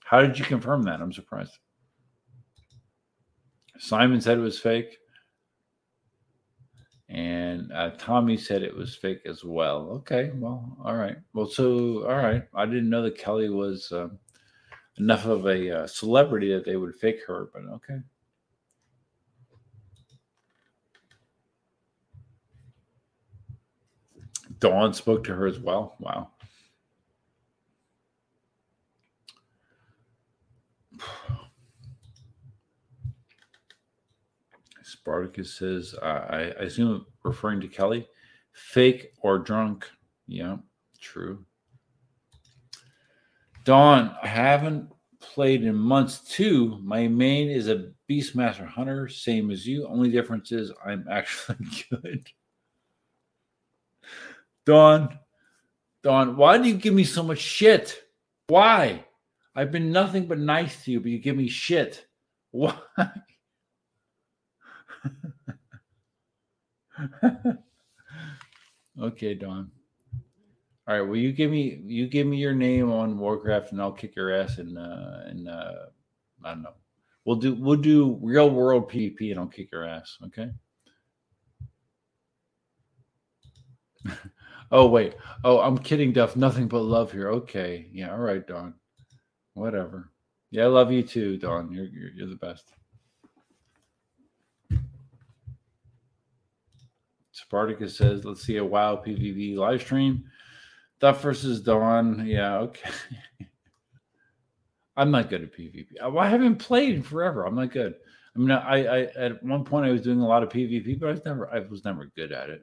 How did you confirm that? I'm surprised. Simon said it was fake. And uh, Tommy said it was fake as well. Okay, well, all right. Well, so, all right. I didn't know that Kelly was uh, enough of a uh, celebrity that they would fake her, but okay. Dawn spoke to her as well. Wow. Spartacus says, I, I assume referring to Kelly, fake or drunk. Yeah, true. Dawn, I haven't played in months too. My main is a Beastmaster Hunter, same as you. Only difference is I'm actually good. Dawn, Don, why do you give me so much shit? Why? I've been nothing but nice to you, but you give me shit. Why? okay, Don. All right. Well, you give me you give me your name on Warcraft, and I'll kick your ass. And uh, and uh, I don't know. We'll do we'll do real world PvP, and I'll kick your ass. Okay. Oh wait. Oh, I'm kidding, Duff. Nothing but love here. Okay. Yeah. All right, Don. Whatever. Yeah, I love you too, Don. You're you're, you're the best. Spartacus says, "Let's see a WoW PvP live stream." Duff versus Dawn. Yeah. Okay. I'm not good at PvP. I haven't played in forever. I'm not good. I mean, I, I at one point I was doing a lot of PvP, but I was never I was never good at it.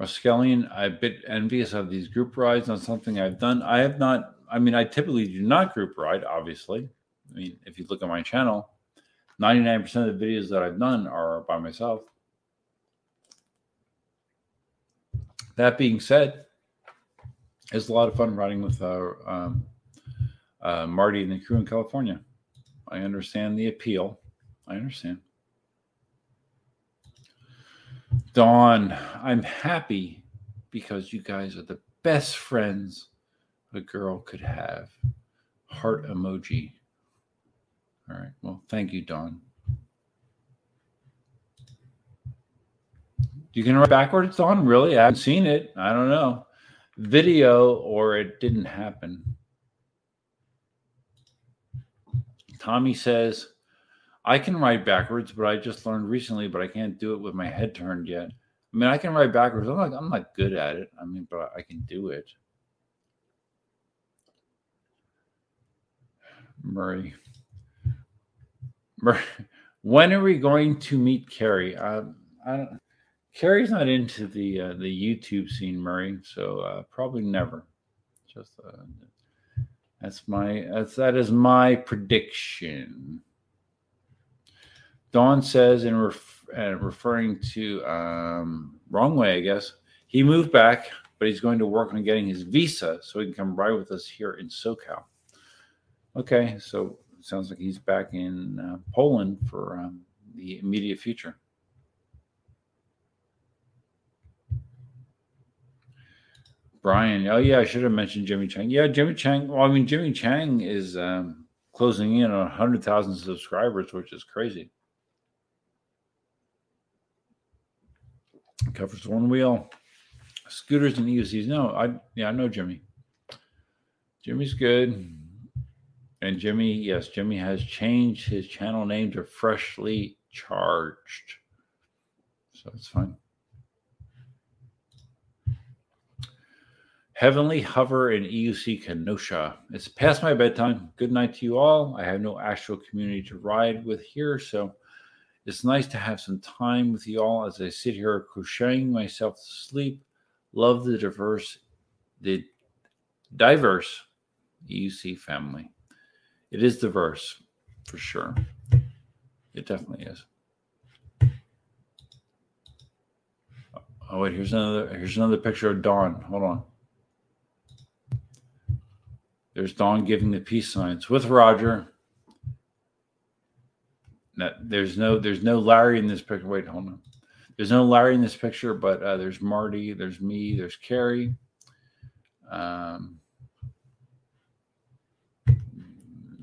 Raskellian, I'm a bit envious of these group rides on something I've done. I have not, I mean, I typically do not group ride, obviously. I mean, if you look at my channel, 99% of the videos that I've done are by myself. That being said, it's a lot of fun riding with uh, um, uh, Marty and the crew in California. I understand the appeal. I understand. Dawn, I'm happy because you guys are the best friends a girl could have. Heart emoji. All right. Well, thank you, Dawn. You can write backwards, Dawn? Really? I haven't seen it. I don't know. Video or it didn't happen. Tommy says, I can write backwards, but I just learned recently, but I can't do it with my head turned yet. I mean, I can write backwards. I'm not, I'm not good at it. I mean, but I can do it. Murray. Murray. When are we going to meet Carrie? Uh, I don't. Carrie's not into the uh, the YouTube scene, Murray. So uh, probably never. Just uh, that's my that's that is my prediction. Dawn says, in ref, uh, referring to um, wrong way, I guess, he moved back, but he's going to work on getting his visa so he can come ride with us here in SoCal. Okay, so sounds like he's back in uh, Poland for um, the immediate future. Brian. Oh yeah, I should have mentioned Jimmy Chang. Yeah, Jimmy Chang. Well, I mean, Jimmy Chang is um, closing in on hundred thousand subscribers, which is crazy. Covers one wheel, scooters and EUCs. No, I yeah, I know Jimmy. Jimmy's good. And Jimmy, yes, Jimmy has changed his channel name to Freshly Charged. So it's fine. Heavenly Hover in EUC Kenosha. It's past my bedtime. Good night to you all. I have no actual community to ride with here, so it's nice to have some time with you all as I sit here crocheting myself to sleep. Love the diverse, the diverse EUC family. It is diverse for sure. It definitely is. Oh wait, here's another here's another picture of Dawn. Hold on. There's Dawn giving the peace signs with Roger. Now, there's no there's no Larry in this picture. Wait, hold on. There's no Larry in this picture, but uh, there's Marty, there's me, there's Carrie. Um,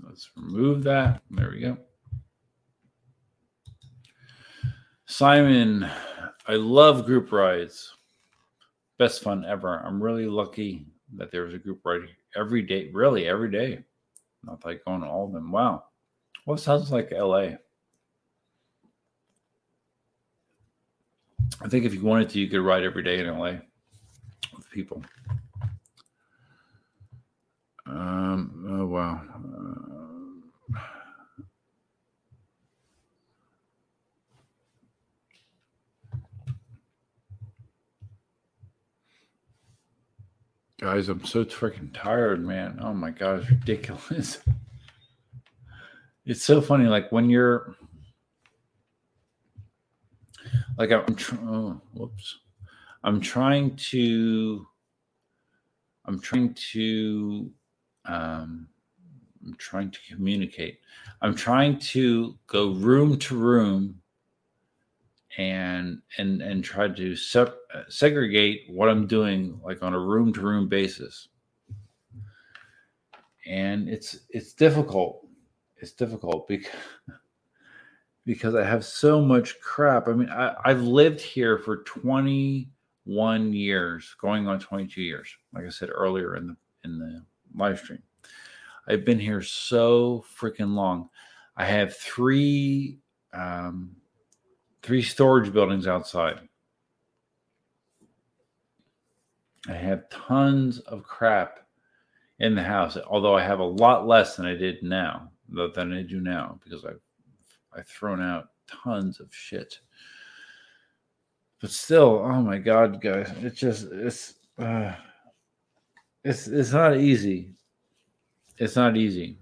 let's remove that. There we go. Simon, I love group rides. Best fun ever. I'm really lucky that there was a group ride every day, really every day. Not like going to all of them. Wow. Well, sounds like LA. I think if you wanted to, you could ride every day in LA with people. Um, oh, wow. Guys, I'm so freaking tired, man. Oh my God, it's ridiculous. it's so funny. Like when you're like I'm tr- oh, whoops. I'm trying to I'm trying to um I'm trying to communicate. I'm trying to go room to room and and and try to sep- segregate what I'm doing like on a room to room basis. And it's it's difficult. It's difficult because because I have so much crap. I mean, I, I've lived here for 21 years, going on 22 years. Like I said earlier in the in the live stream, I've been here so freaking long. I have three um, three storage buildings outside. I have tons of crap in the house, although I have a lot less than I did now, than I do now, because I've I've thrown out tons of shit. But still, oh my god, guys, it's just it's uh, it's it's not easy. It's not easy.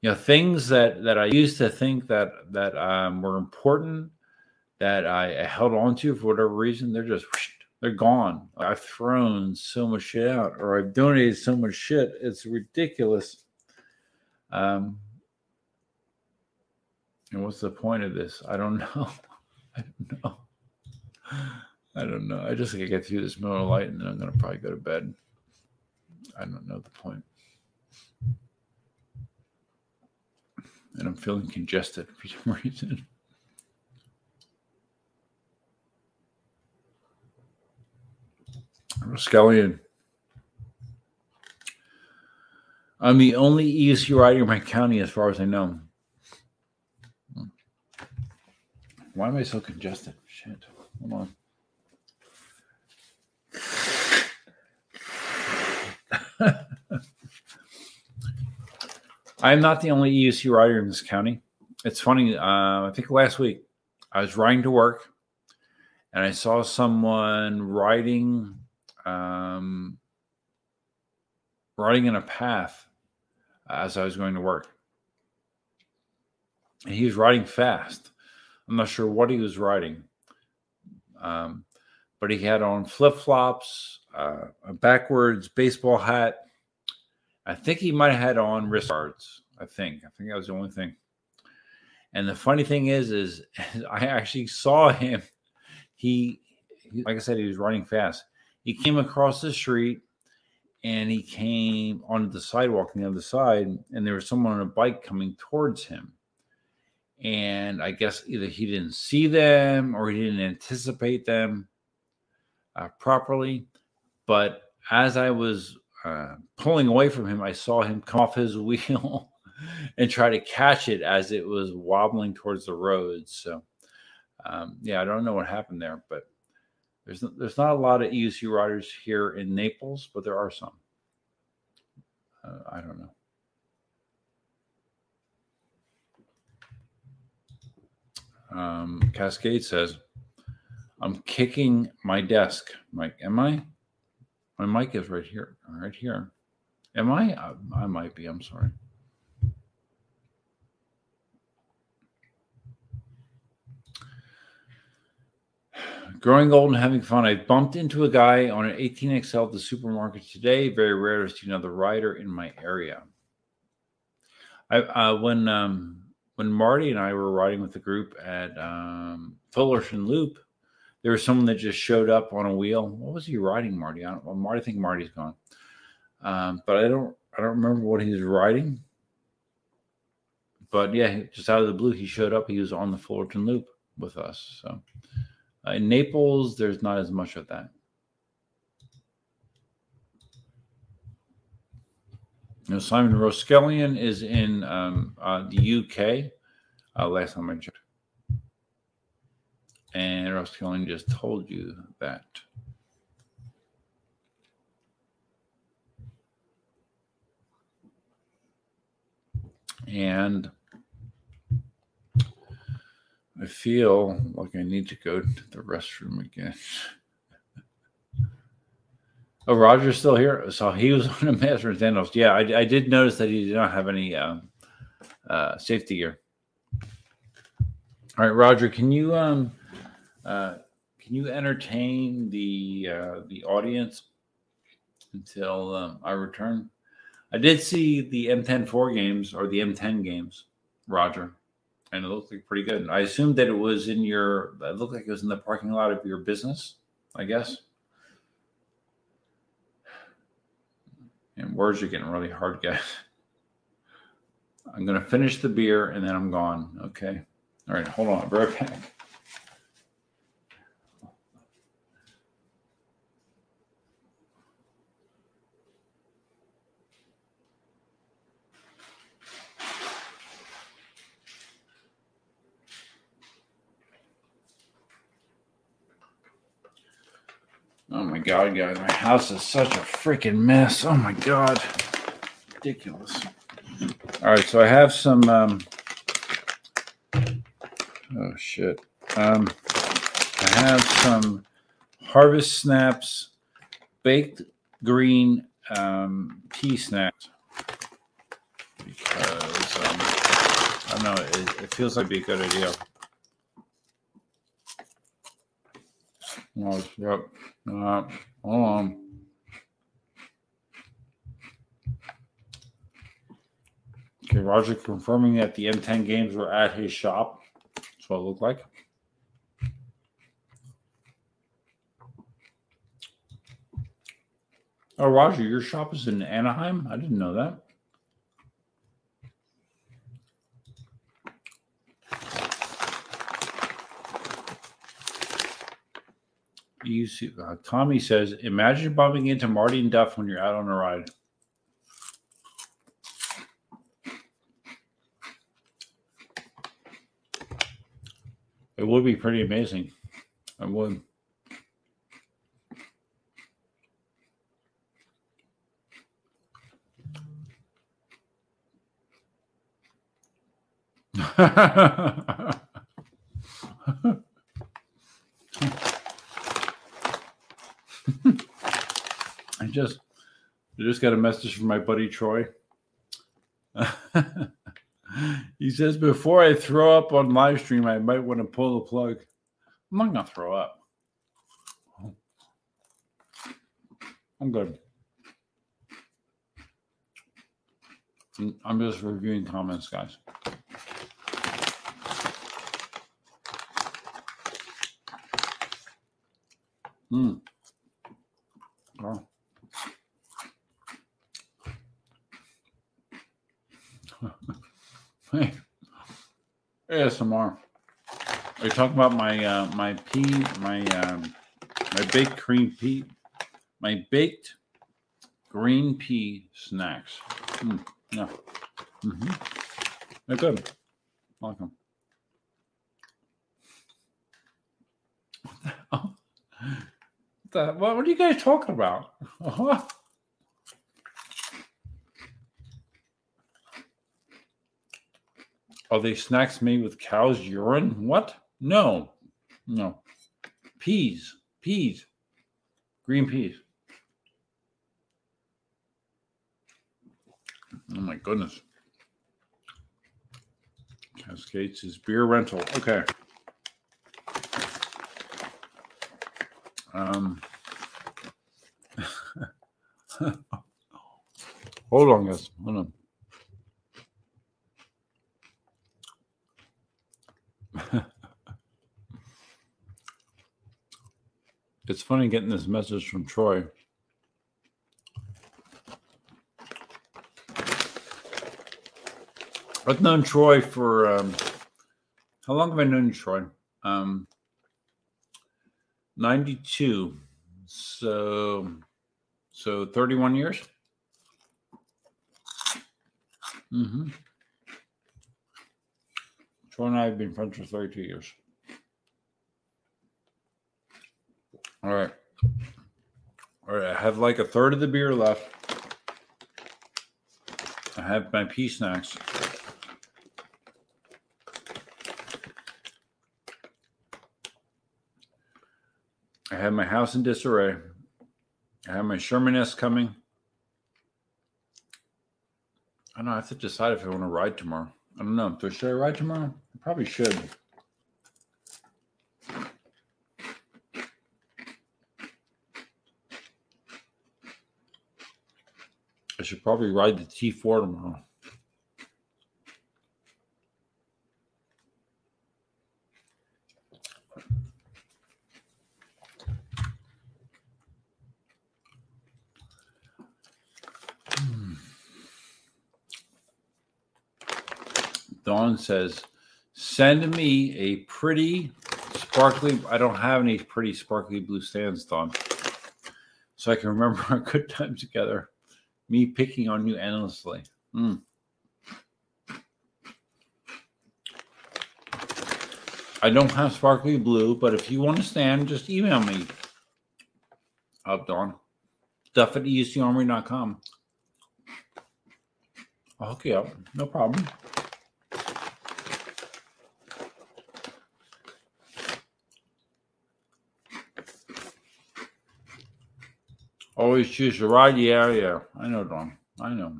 You know, things that that I used to think that that um, were important that I, I held on to for whatever reason, they're just they're gone. I've thrown so much shit out, or I've donated so much shit. It's ridiculous. Um, and what's the point of this? I don't know. I don't know. I don't know. I just gotta get through this middle Miller Lite and then I'm gonna probably go to bed. I don't know the point. And I'm feeling congested for some reason. Raskellian. I'm the only EUC rider in my county as far as I know. Why am I so congested? Shit. Hold on. I am not the only EUC rider in this county. It's funny. Uh, I think last week I was riding to work and I saw someone riding, um, riding in a path as I was going to work. And he was riding fast. I'm not sure what he was riding, um, but he had on flip flops, uh, a backwards baseball hat. I think he might have had on wrist guards. I think. I think that was the only thing. And the funny thing is, is I actually saw him. He, like I said, he was running fast. he came across the street and he came onto the sidewalk on the other side, and there was someone on a bike coming towards him. And I guess either he didn't see them or he didn't anticipate them uh, properly. But as I was uh, pulling away from him, I saw him come off his wheel and try to catch it as it was wobbling towards the road. So, um, yeah, I don't know what happened there, but there's there's not a lot of EUC riders here in Naples, but there are some. Uh, I don't know. Um, Cascade says, "I'm kicking my desk." Mike, am I? My mic is right here. Right here. Am I? I, might be. I'm sorry. Growing old and having fun. I bumped into a guy on an 18XL at the supermarket today. Very rare to see another rider in my area. I uh, when um, when Marty and I were riding with the group at um, Fullerton Loop, there was someone that just showed up on a wheel. What was he riding, Marty? I don't. Well, Marty, I think Marty's gone, um, but I don't. I don't remember what he was riding. But yeah, just out of the blue, he showed up. He was on the Fullerton Loop with us. So. Uh, in Naples, there's not as much of that. Simon Roskelian is in um, uh, the UK. Uh, last time I checked, and Roskelian just told you that. And I feel like I need to go to the restroom again. oh, Roger's still here. So he was on a Master Thanos. Yeah, I, I, did notice that he did not have any um, uh, safety gear. All right, Roger, can you um, uh, can you entertain the uh, the audience until um, I return? I did see the M10 four games or the M10 games, Roger and it looked like pretty good. I assumed that it was in your. It looked like it was in the parking lot of your business. I guess. And words are getting really hard, guys. I'm gonna finish the beer and then I'm gone. Okay. All right. Hold on. I'll be right back. God, guys, my house is such a freaking mess. Oh my god, ridiculous. All right, so I have some. Um, oh shit. Um, I have some Harvest Snaps baked green um, pea snacks because um, I don't know. It, it feels like it'd be a good idea. Oh, yep. Uh, hold on. Okay, Roger confirming that the M10 games were at his shop. That's what it looked like. Oh, Roger, your shop is in Anaheim? I didn't know that. You see, uh, Tommy says, imagine bumping into Marty and Duff when you're out on a ride. It would be pretty amazing. I would. I just I just got a message from my buddy Troy. he says before I throw up on live stream, I might want to pull the plug. I'm not gonna throw up. I'm good. I'm just reviewing comments, guys. Hmm. Oh. Hey, ASMR. Are you talking about my uh, my pea my um, my baked cream pea my baked green pea snacks? Mm, yeah. Mm-hmm. They're good. Them. What what, what are you guys talking about? Are they snacks made with cow's urine? What? No. No. Peas. Peas. Green peas. Oh my goodness. Cascades is beer rental. Okay. Um hold on, guys. Hold on. It's funny getting this message from Troy. I've known Troy for um, how long have I known Troy? Um, 92. So, so 31 years. Mm-hmm. Troy and I have been friends for 32 years. All right. All right. I have like a third of the beer left. I have my pea snacks. I have my house in disarray. I have my Sherman S coming. I don't know. I have to decide if I want to ride tomorrow. I don't know. Do should I ride tomorrow? I probably should. Should probably ride the T4 tomorrow. Dawn says, send me a pretty sparkly. I don't have any pretty sparkly blue stands, Dawn. So I can remember our good time together. Me picking on you endlessly. Mm. I don't have sparkly blue, but if you want to stand, just email me. Up, Dawn. Stuff at eucarmory.com. I'll hook you up. No problem. Always choose the right yeah, yeah. I know, Don. I know.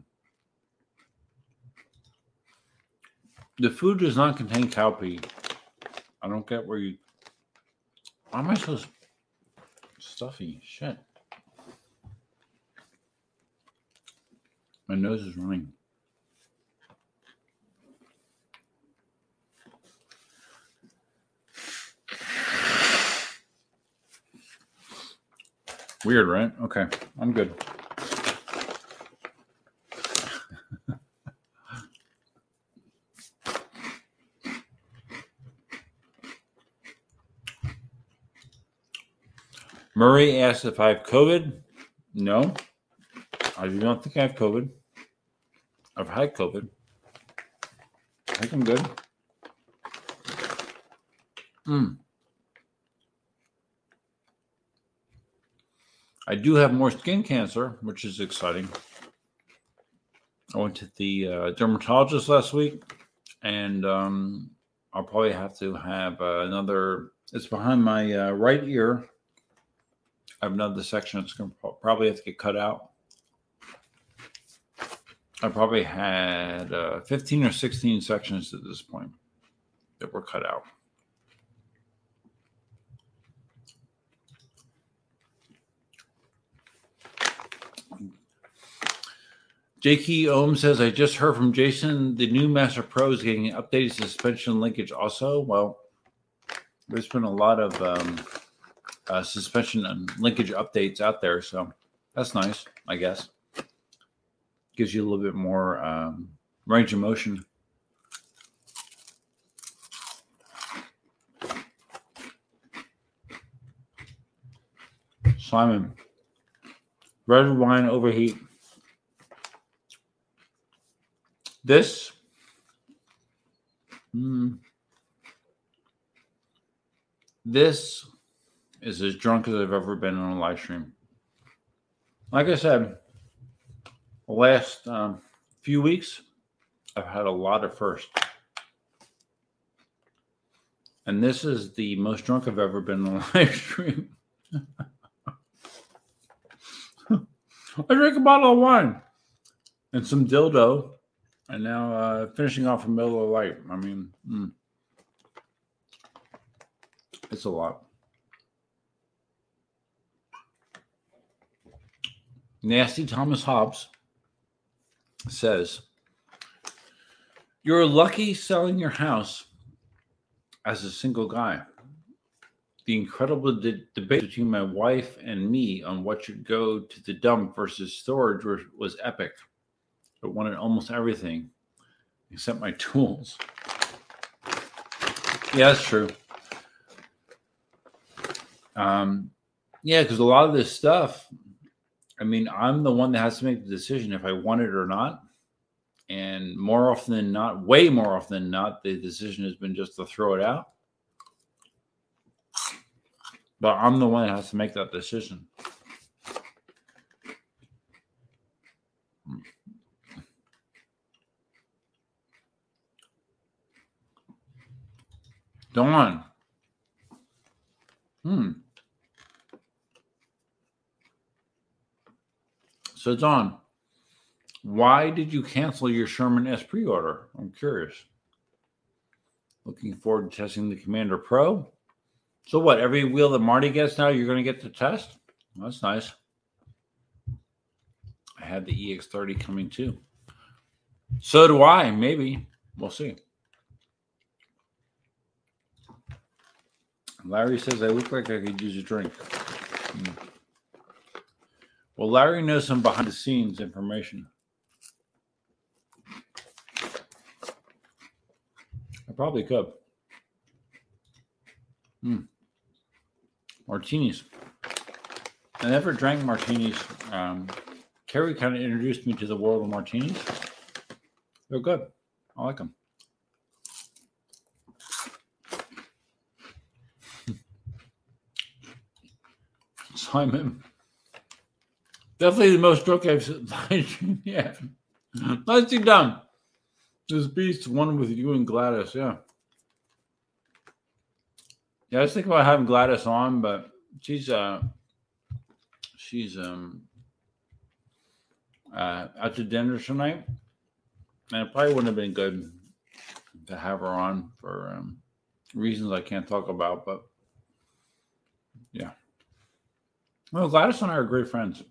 The food does not contain cowpea. I don't get where you. Why am I so stuffy? Shit. My nose is running. Weird, right? Okay, I'm good. Murray asked if I have COVID. No, I do not think I have COVID. I've had COVID. I think I'm good. Hmm. I do have more skin cancer, which is exciting. I went to the uh, dermatologist last week, and um, I'll probably have to have uh, another. It's behind my uh, right ear. I have another section that's going to probably have to get cut out. I probably had uh, 15 or 16 sections at this point that were cut out. J.K. Ohm says, I just heard from Jason the new Master Pro is getting updated suspension linkage also. Well, there's been a lot of um, uh, suspension and linkage updates out there. So That's nice, I guess. Gives you a little bit more um, range of motion. Simon, red wine overheat. This, mm, this is as drunk as I've ever been on a live stream. Like I said, the last um, few weeks, I've had a lot of firsts. And this is the most drunk I've ever been on a live stream. I drank a bottle of wine and some dildo, and now uh, finishing off a Miller Lite. I mean, mm, it's a lot. Nasty Thomas Hobbs says, You're lucky selling your house as a single guy. The incredible de- debate between my wife and me on what should go to the dump versus storage was, was epic. I wanted almost everything except my tools. Yeah, that's true. Um, yeah, because a lot of this stuff, I mean, I'm the one that has to make the decision if I want it or not. And more often than not, way more often than not, the decision has been just to throw it out. But I'm the one that has to make that decision. Dawn. Hmm. So, Dawn, why did you cancel your Sherman S pre order? I'm curious. Looking forward to testing the Commander Pro. So, what? Every wheel that Marty gets now, you're going to get to test? that's nice. I had the EX30 coming too. So do I. Maybe. We'll see. Larry says I look like I could use a drink. Hmm. Well, Larry knows some behind the scenes information. I probably could. Hmm. Martinis. I never drank martinis. Um, Carrie kind of introduced me to the world of martinis. They're good. I like them. Simon. Definitely the most drunk I've seen yet. Nicely done. This beast one with you and Gladys, yeah. Yeah, I was thinking about having Gladys on, but she's uh she's um uh out to dinner tonight. And it probably wouldn't have been good to have her on for um reasons I can't talk about, but yeah. Well, Gladys and I are great friends.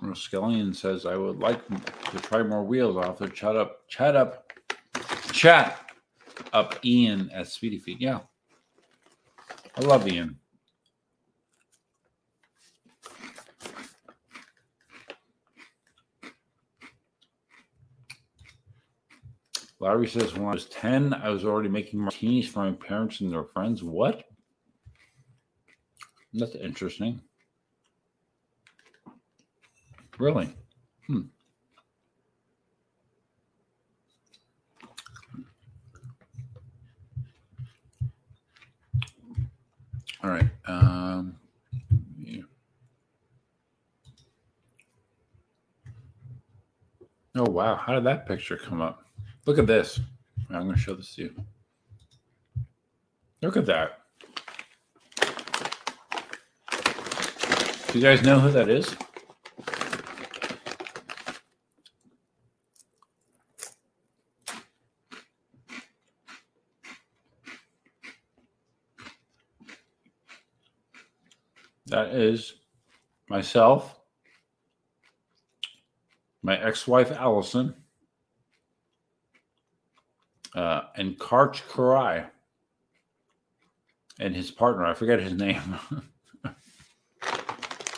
Skellion says, I would like to try more wheels. I'll to chat up, chat up, chat up Ian at Speedy Feet. Yeah. I love Ian. Larry says, when I was 10, I was already making martinis for my parents and their friends. What? That's interesting. Really? Hmm. All right. Um, yeah. Oh, wow. How did that picture come up? Look at this. I'm going to show this to you. Look at that. Do you guys know who that is? That is myself, my ex wife, Allison, uh, and Karch Kiraly. and his partner. I forget his name.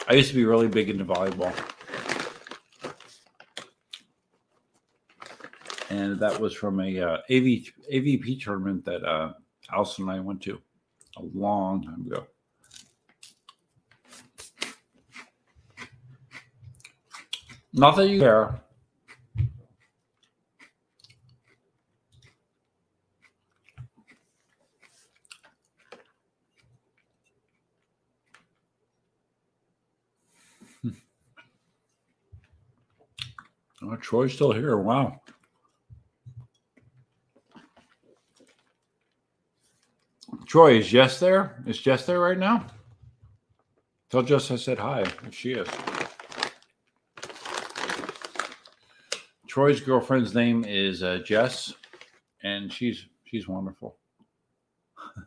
I used to be really big into volleyball. And that was from a uh, AV, AVP tournament that uh, Allison and I went to a long time ago. Not that you care. Oh, Troy's still here. Wow. Troy, is Jess there? Is Jess there right now? Tell Jess I said hi if she is. Troy's girlfriend's name is uh, Jess, and she's she's wonderful.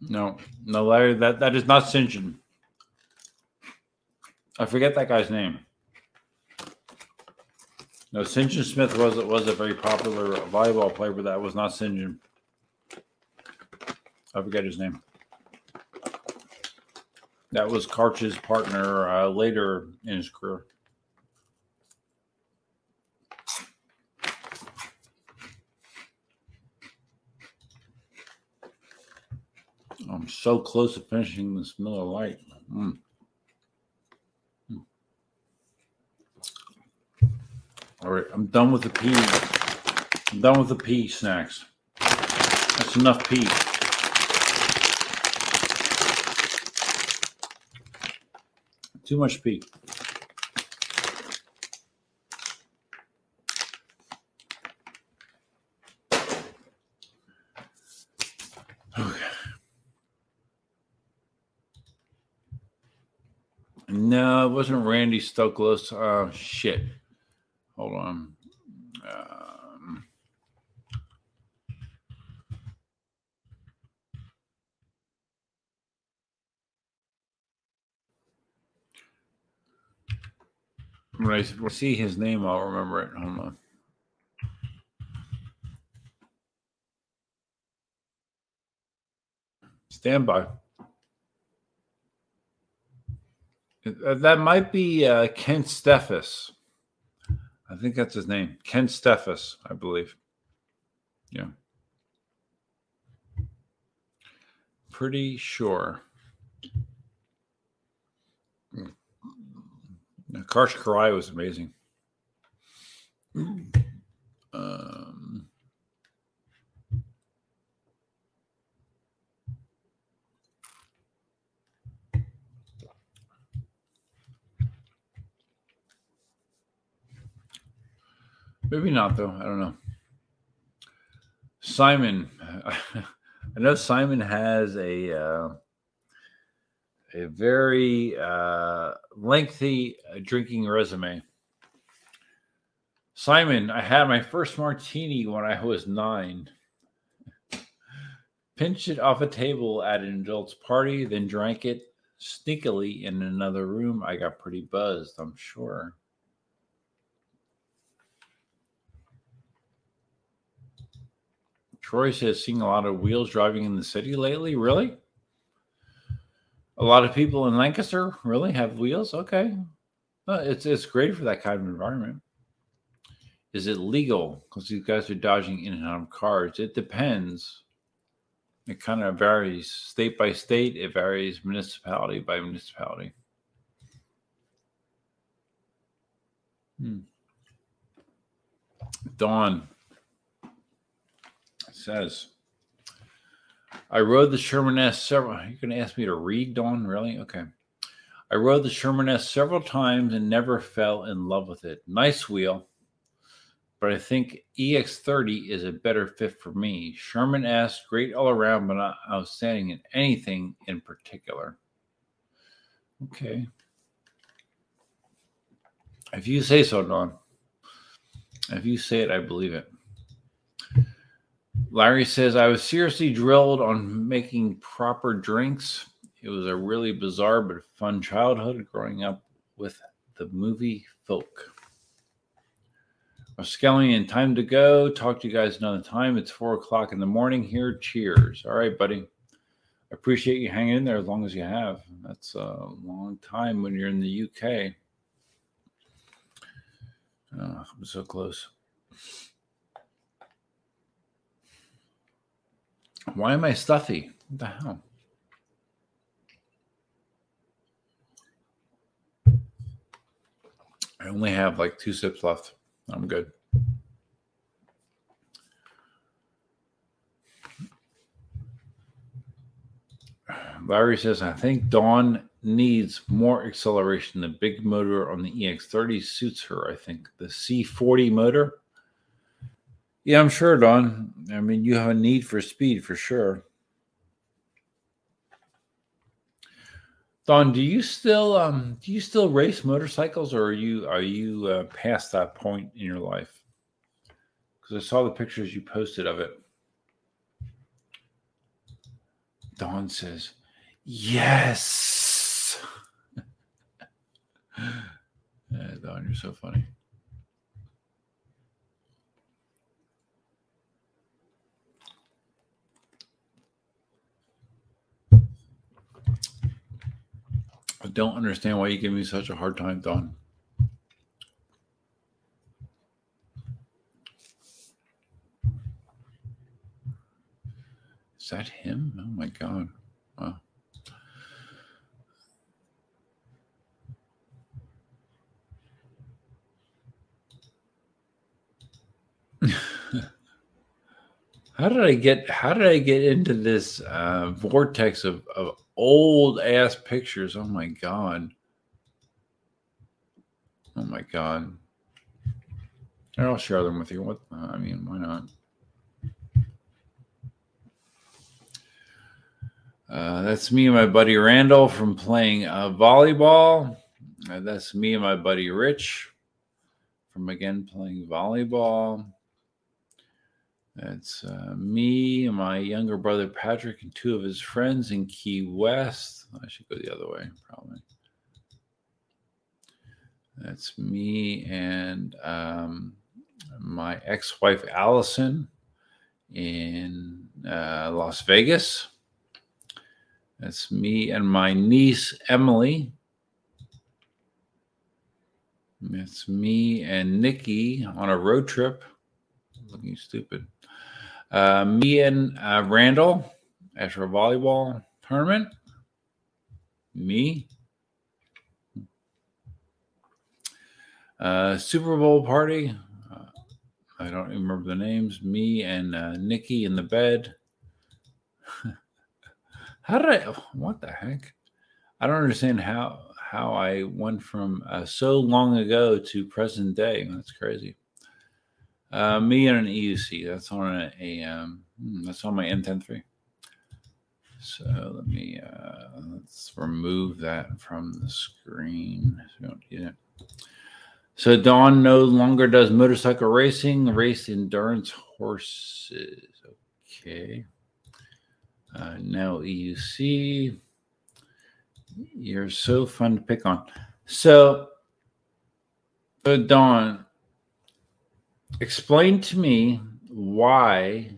no, no, Larry, that that is not Sinjin. I forget that guy's name. No, Sinjin Smith was was a very popular volleyball player, but that was not Sinjin. I forget his name. That was Karch's partner uh, later in his career. I'm so close to finishing this Miller Lite. Mm. All right, I'm done with the pea. I'm done with the pea snacks. That's enough pea. Too much pea. Okay. No, it wasn't Randy Stoklos. Oh shit. Hold on. Um, when I see his name, I'll remember it. Hold on. Stand by. Uh, that might be uh, Kent Steffes. I think that's his name. Ken Steffes, I believe. Yeah. Pretty sure. Karch Kiraly was amazing. Um, Maybe not though. I don't know. Simon, I know Simon has a uh, a very uh, lengthy uh, drinking resume. Simon, I had my first martini when I was nine. Pinched it off a table at an adult's party, then drank it sneakily in another room. I got pretty buzzed, I'm sure. Troy says seeing a lot of wheels driving in the city lately. Really? A lot of people in Lancaster really have wheels. Okay, it's it's great for that kind of environment. Is it legal? Because these guys are dodging in and out of cars. It depends. It kind of varies state by state. It varies municipality by municipality. Hmm. Dawn, says, I rode the Sherman S several. You're going to ask me to read, Dawn? Really? Okay. I rode the Sherman S several times and never fell in love with it. Nice wheel, but I think EX30 is a better fit for me. Sherman S, great all around, but not outstanding in anything in particular. Okay. If you say so, Dawn. If you say it, I believe it. Larry says, I was seriously drilled on making proper drinks. It was a really bizarre but fun childhood growing up with the movie Folk. Skelly time to go. Talk to you guys another time. It's four o'clock in the morning here. Cheers. All right, buddy. Appreciate you hanging in there as long as you have. That's a long time when you're in the UK. Oh, I'm so close. Why am I stuffy? What the hell? I only have like two sips left. I'm good. Larry says, I think Dawn needs more acceleration. The big motor on the EX30 suits her, I think. The C40 motor. Yeah, I'm sure, Don. I mean, you have a need for speed for sure. Don, do you still um do you still race motorcycles, or are you are you uh, past that point in your life? Because I saw the pictures you posted of it. Don says, "Yes." Don, you're so funny. I don't understand why you give me such a hard time, Don. Is that him? Oh my God. Wow. how did I get how did I get into this uh, vortex of, of old ass pictures. Oh my god. Oh my god. And I'll share them with you. What I mean, why not? Uh, that's me and my buddy Randall from playing uh, volleyball. Uh, that's me and my buddy Rich from again playing volleyball. That's uh, me, and my younger brother Patrick, and two of his friends in Key West. I should go the other way, probably. That's me and um, my ex wife Allison in uh, Las Vegas. That's me and my niece Emily. That's me and Nikki on a road trip. Looking stupid. Uh, me and uh, Randall after a volleyball tournament. Me. Uh, Super Bowl party. Uh, I don't remember the names. Me and uh, Nikki in the bed. how did I? What the heck? I don't understand how how I went from uh, so long ago to present day. That's crazy. Uh, me and an EUC. That's on a, AM. Hmm, that's on my M103. So let me uh, let's remove that from the screen. So don't get it. So Dawn no longer does motorcycle racing, race endurance horses. Okay. Uh, now EUC. You're so fun to pick on. So, so Dawn, explain to me why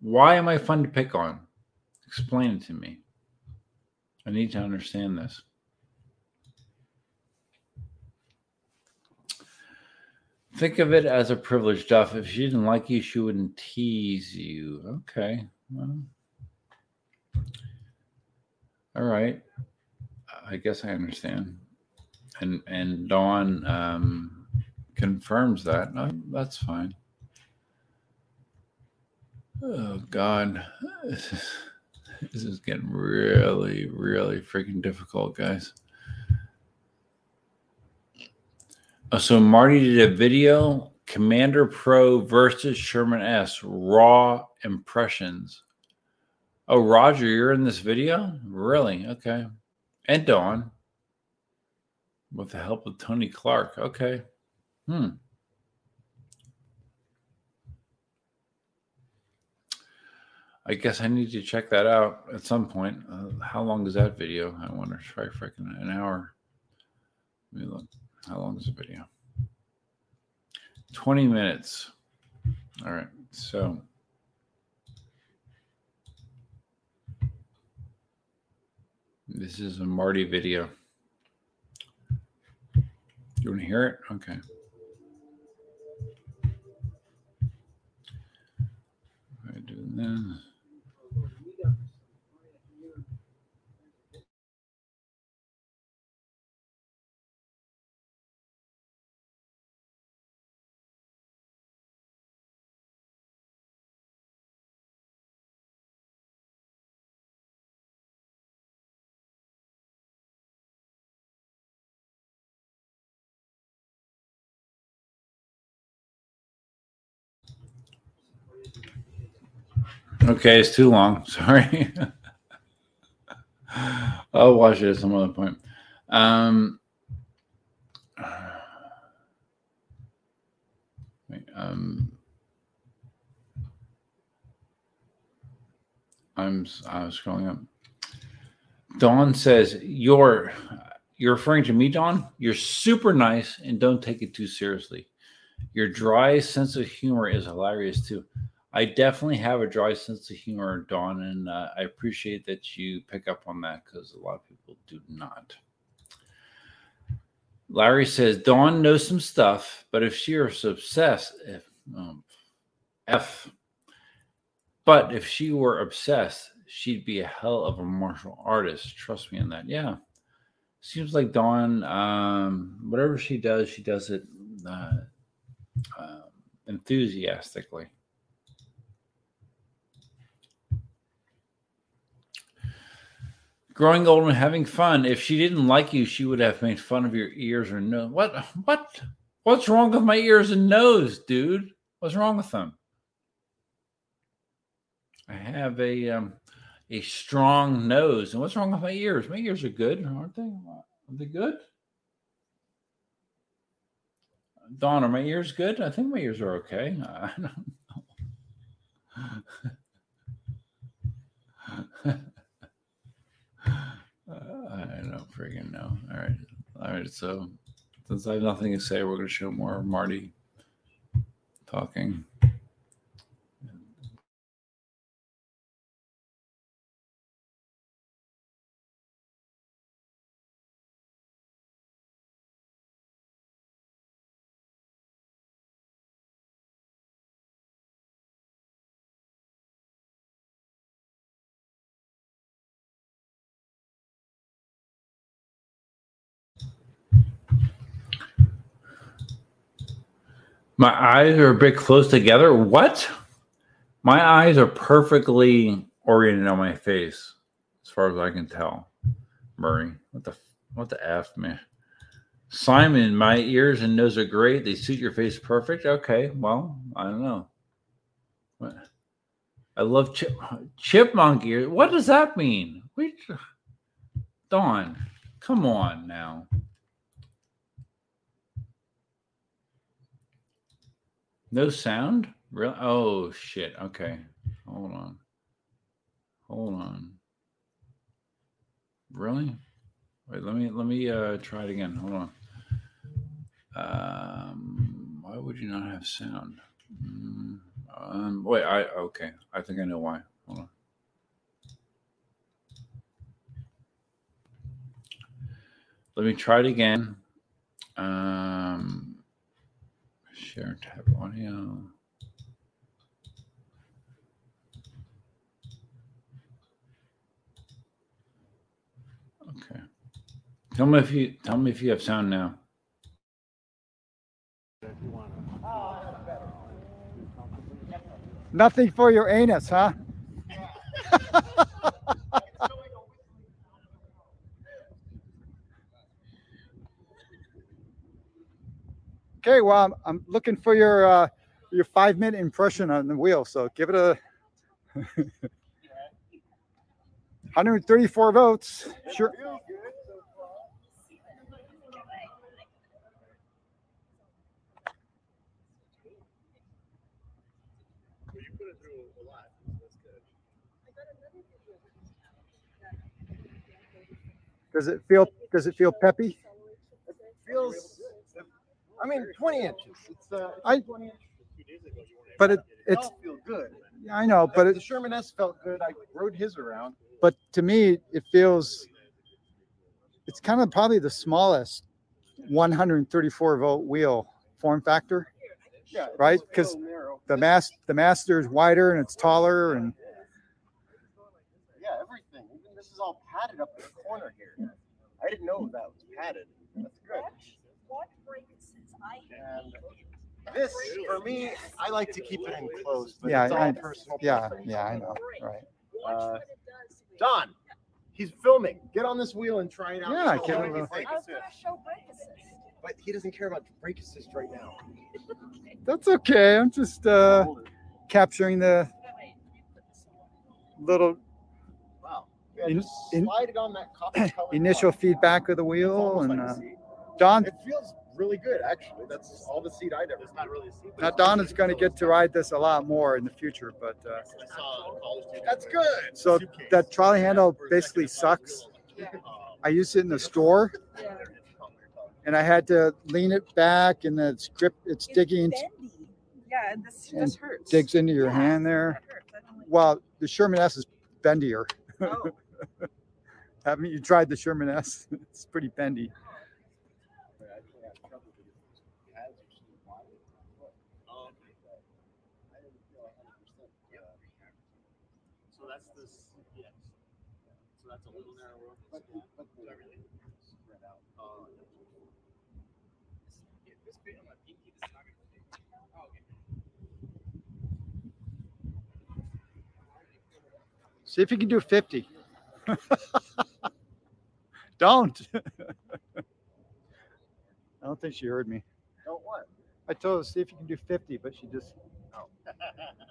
why am I fun to pick on? Explain it to me. I need to understand this. Think of it as a privilege, Duff. If she didn't like you, she wouldn't tease you. Okay. Well, all right. I guess I understand. And and Dawn um, confirms that. No, that's fine. Oh God, this is, getting really, really freaking difficult, guys. Oh, so Marty did a video, Commander Pro versus Sherman S. Raw impressions. Oh, Roger, you're in this video? Really? Okay. And Dawn. With the help of Tony Clark. Okay. Hmm. I guess I need to check that out at some point. Uh, how long is that video? I wonder. Try freaking an hour. Let me look. How long is the video? 20 minutes. All right. So this is a Marty video. You want to hear it? Okay. I Okay, it's too long. Sorry. I'll watch it at some other point. Um, um, I'm I was scrolling up. Dawn says you're you're referring to me, Dawn. You're super nice and don't take it too seriously. Your dry sense of humor is hilarious too. I definitely have a dry sense of humor, Dawn, and uh, I appreciate that you pick up on that because a lot of people do not. Larry says Dawn knows some stuff, but if she was obsessed, if um, F, but if she were obsessed, she'd be a hell of a martial artist. Trust me on that. Yeah, seems like Dawn. Um, whatever she does, she does it uh, uh, enthusiastically. Growing old and having fun. If she didn't like you, she would have made fun of your ears or nose. What? What? What's wrong with my ears and nose, dude? What's wrong with them? I have a um, a strong nose, and what's wrong with my ears? My ears are good, aren't they? Are they good? Don, are my ears good? I think my ears are okay. I don't know. I don't freaking know. All right. All right. So since I have nothing to say, we're going to show more of Marty talking. My eyes are a bit close together. What? My eyes are perfectly oriented on my face, as far as I can tell. Murray, what the what the f, man? Simon, my ears and nose are great. They suit your face perfect. Okay, well, I don't know. What? I love chip, chipmunk ears. What does that mean? Wait, Dawn, come on now. No sound? Really? Oh shit. Okay. Hold on. Hold on. Really? Wait, let me let me uh try it again. Hold on. Um why would you not have sound? Mm, um wait, I okay. I think I know why. Hold on. Let me try it again. Um Share tab audio. Okay. Tell me if you tell me if you have sound now. Nothing for your anus, huh? Okay, well, I'm, I'm looking for your uh, your five minute impression on the wheel. So give it a 134 votes. Sure. Does it feel does it feel peppy? It feels I mean, 20 inches. It's, uh, it's I- 20 inches. But it, It it's all feel good. Yeah, I know, but the it, the Sherman S felt good. I rode his around. but to me it feels it's kind of probably the smallest 134 volt wheel form factor. Yeah, Right, Because. The mass the master is wider and it's taller and Yeah, everything. Even this is all padded up in the corner here. I didn't know that was padded. That's good. What breakages? I And this, for me, I like to keep it enclosed, but Yeah, it's all I- personal. yeah, preference. yeah, I know. Right. Uh, what it does. to me. Don, he's filming. Get on this wheel and try it out. Yeah, I get him on what you the- think. I was gonna show brake assist. But he doesn't care about brake assist right now. that's okay. I'm just uh capturing the Wait, you put this on. little Yeah, In- just in- slide it on that copper colored initial line. feedback of the It's wheel almost and like a uh, seat. Don It feels really good, actually. That's all the seat I'd ever. It's not really a seat. now Don is going to get to ride this a lot more in the future, but uh, That's good. so that trolley handle basically sucks. I used it in the store Yeah. and I had to lean it back and the grip it's It's digging bendy. Yeah, and this and just hurts. digs into your Yeah, hand there. that hurts. Like Well, the Sherman S is bendier. Oh, Haven't you tried the Sherman S? It's pretty bendy. So that's this, yes. So that's a little But, but spread out. Uh, yeah, this bit on my pinky, this is not gonna fit. Oh, okay. See if you can do 50. don't. I don't think she heard me. don't what? I told her see if you can do 50, but she just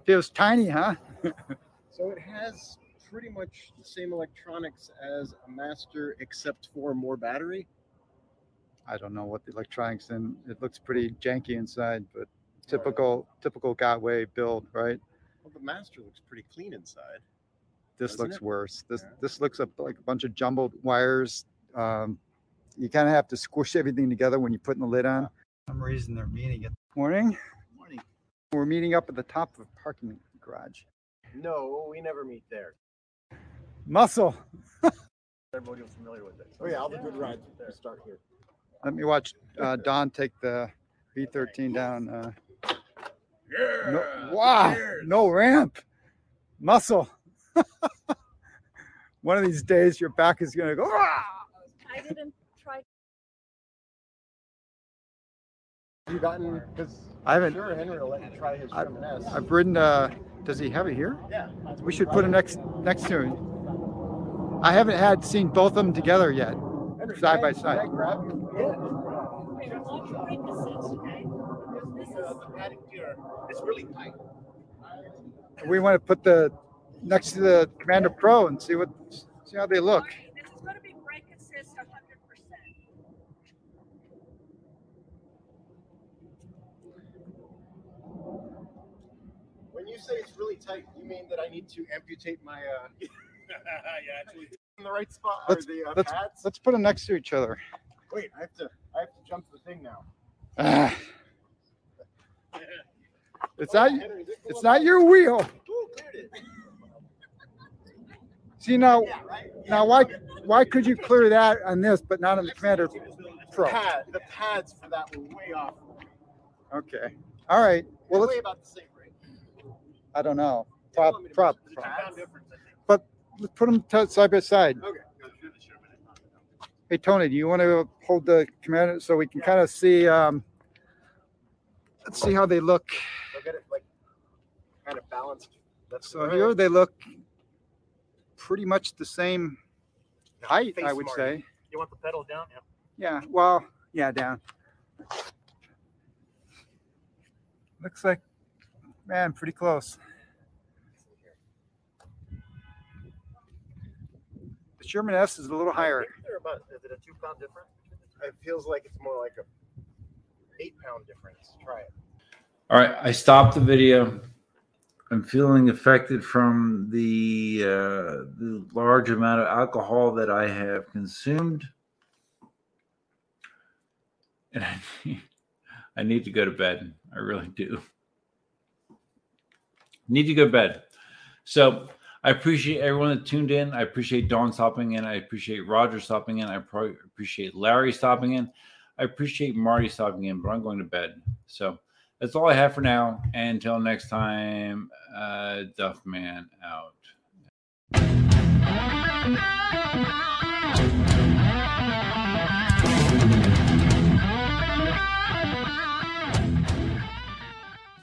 it feels tiny, huh? So it has pretty much the same electronics as a Master, except for more battery. I don't know what the electronics in. It looks pretty janky inside, but typical typical Gotway build, right? Well, the Master looks pretty clean inside. This looks it? worse. This Yeah. this looks like a bunch of jumbled wires. Um, you kind of have to squish everything together when you're putting the lid on. For some reason they're meeting it. Morning. Morning. We're meeting up at the top of a parking garage. No, we never meet there. Muscle. Everybody was familiar with it. Oh yeah, all the good rides there start here. Let me watch uh, Don take the V13 down. Uh, no, wow, no ramp. Muscle. One of these days, your back is going to go. "Ah!" I didn't Have you gotten? Because I haven't. sure Henry will let you try his I've- Sherman S. I've ridden. Uh, does he have it here? yeah. We should put him next next to him. I haven't had seen both of them together yet. Henry, side can by side. I grab you? Okay, watch brake assist, okay? This is The padding here, it's really tight. We want to put the next to the Commander Pro and see what see how they look. Marty, This is gonna be brake assist hundred percent. When you say it's really tight, you mean that I need to amputate my uh yeah, actually. in the right spot Let's- or the uh, let's- pads? Let's put them next to each other. Wait, I have to I have to jump the thing now. Ah, it's not Henry, it's not your wheel. Ooh, it. See now Yeah, right. Yeah. now why why could you clear that on this but not on the Commander Pro? Pad, the pads for that were way off. Okay. All right. Well, Well, let's, way about the same rate. I don't know. Prop, prop, measure prop. pads? difference, I think. Let's put them side by side. Okay. Hey Tony, do you want to hold the Commander so we can kind of see? Um, let's see how they look. So get it like kind of balanced. That's So here they look pretty much the same height, I would say. You want the pedal down? Yeah. Yeah, well, yeah, down. Looks like, man, pretty close. The Sherman S is a little higher. They're about, is it a two pound difference? It feels like it's more like a eight pound difference. Try it. All right, I stopped the video. I'm feeling affected from the uh, the large amount of alcohol that I have consumed, and I need, I need to go to bed. I really do need to go to bed. So I appreciate everyone that tuned in. I appreciate Dawn stopping in. I appreciate Roger stopping in. I pro- appreciate Larry stopping in. I appreciate Marty stopping in, but I'm going to bed. So that's all I have for now. And until next time, uh, Duffman out.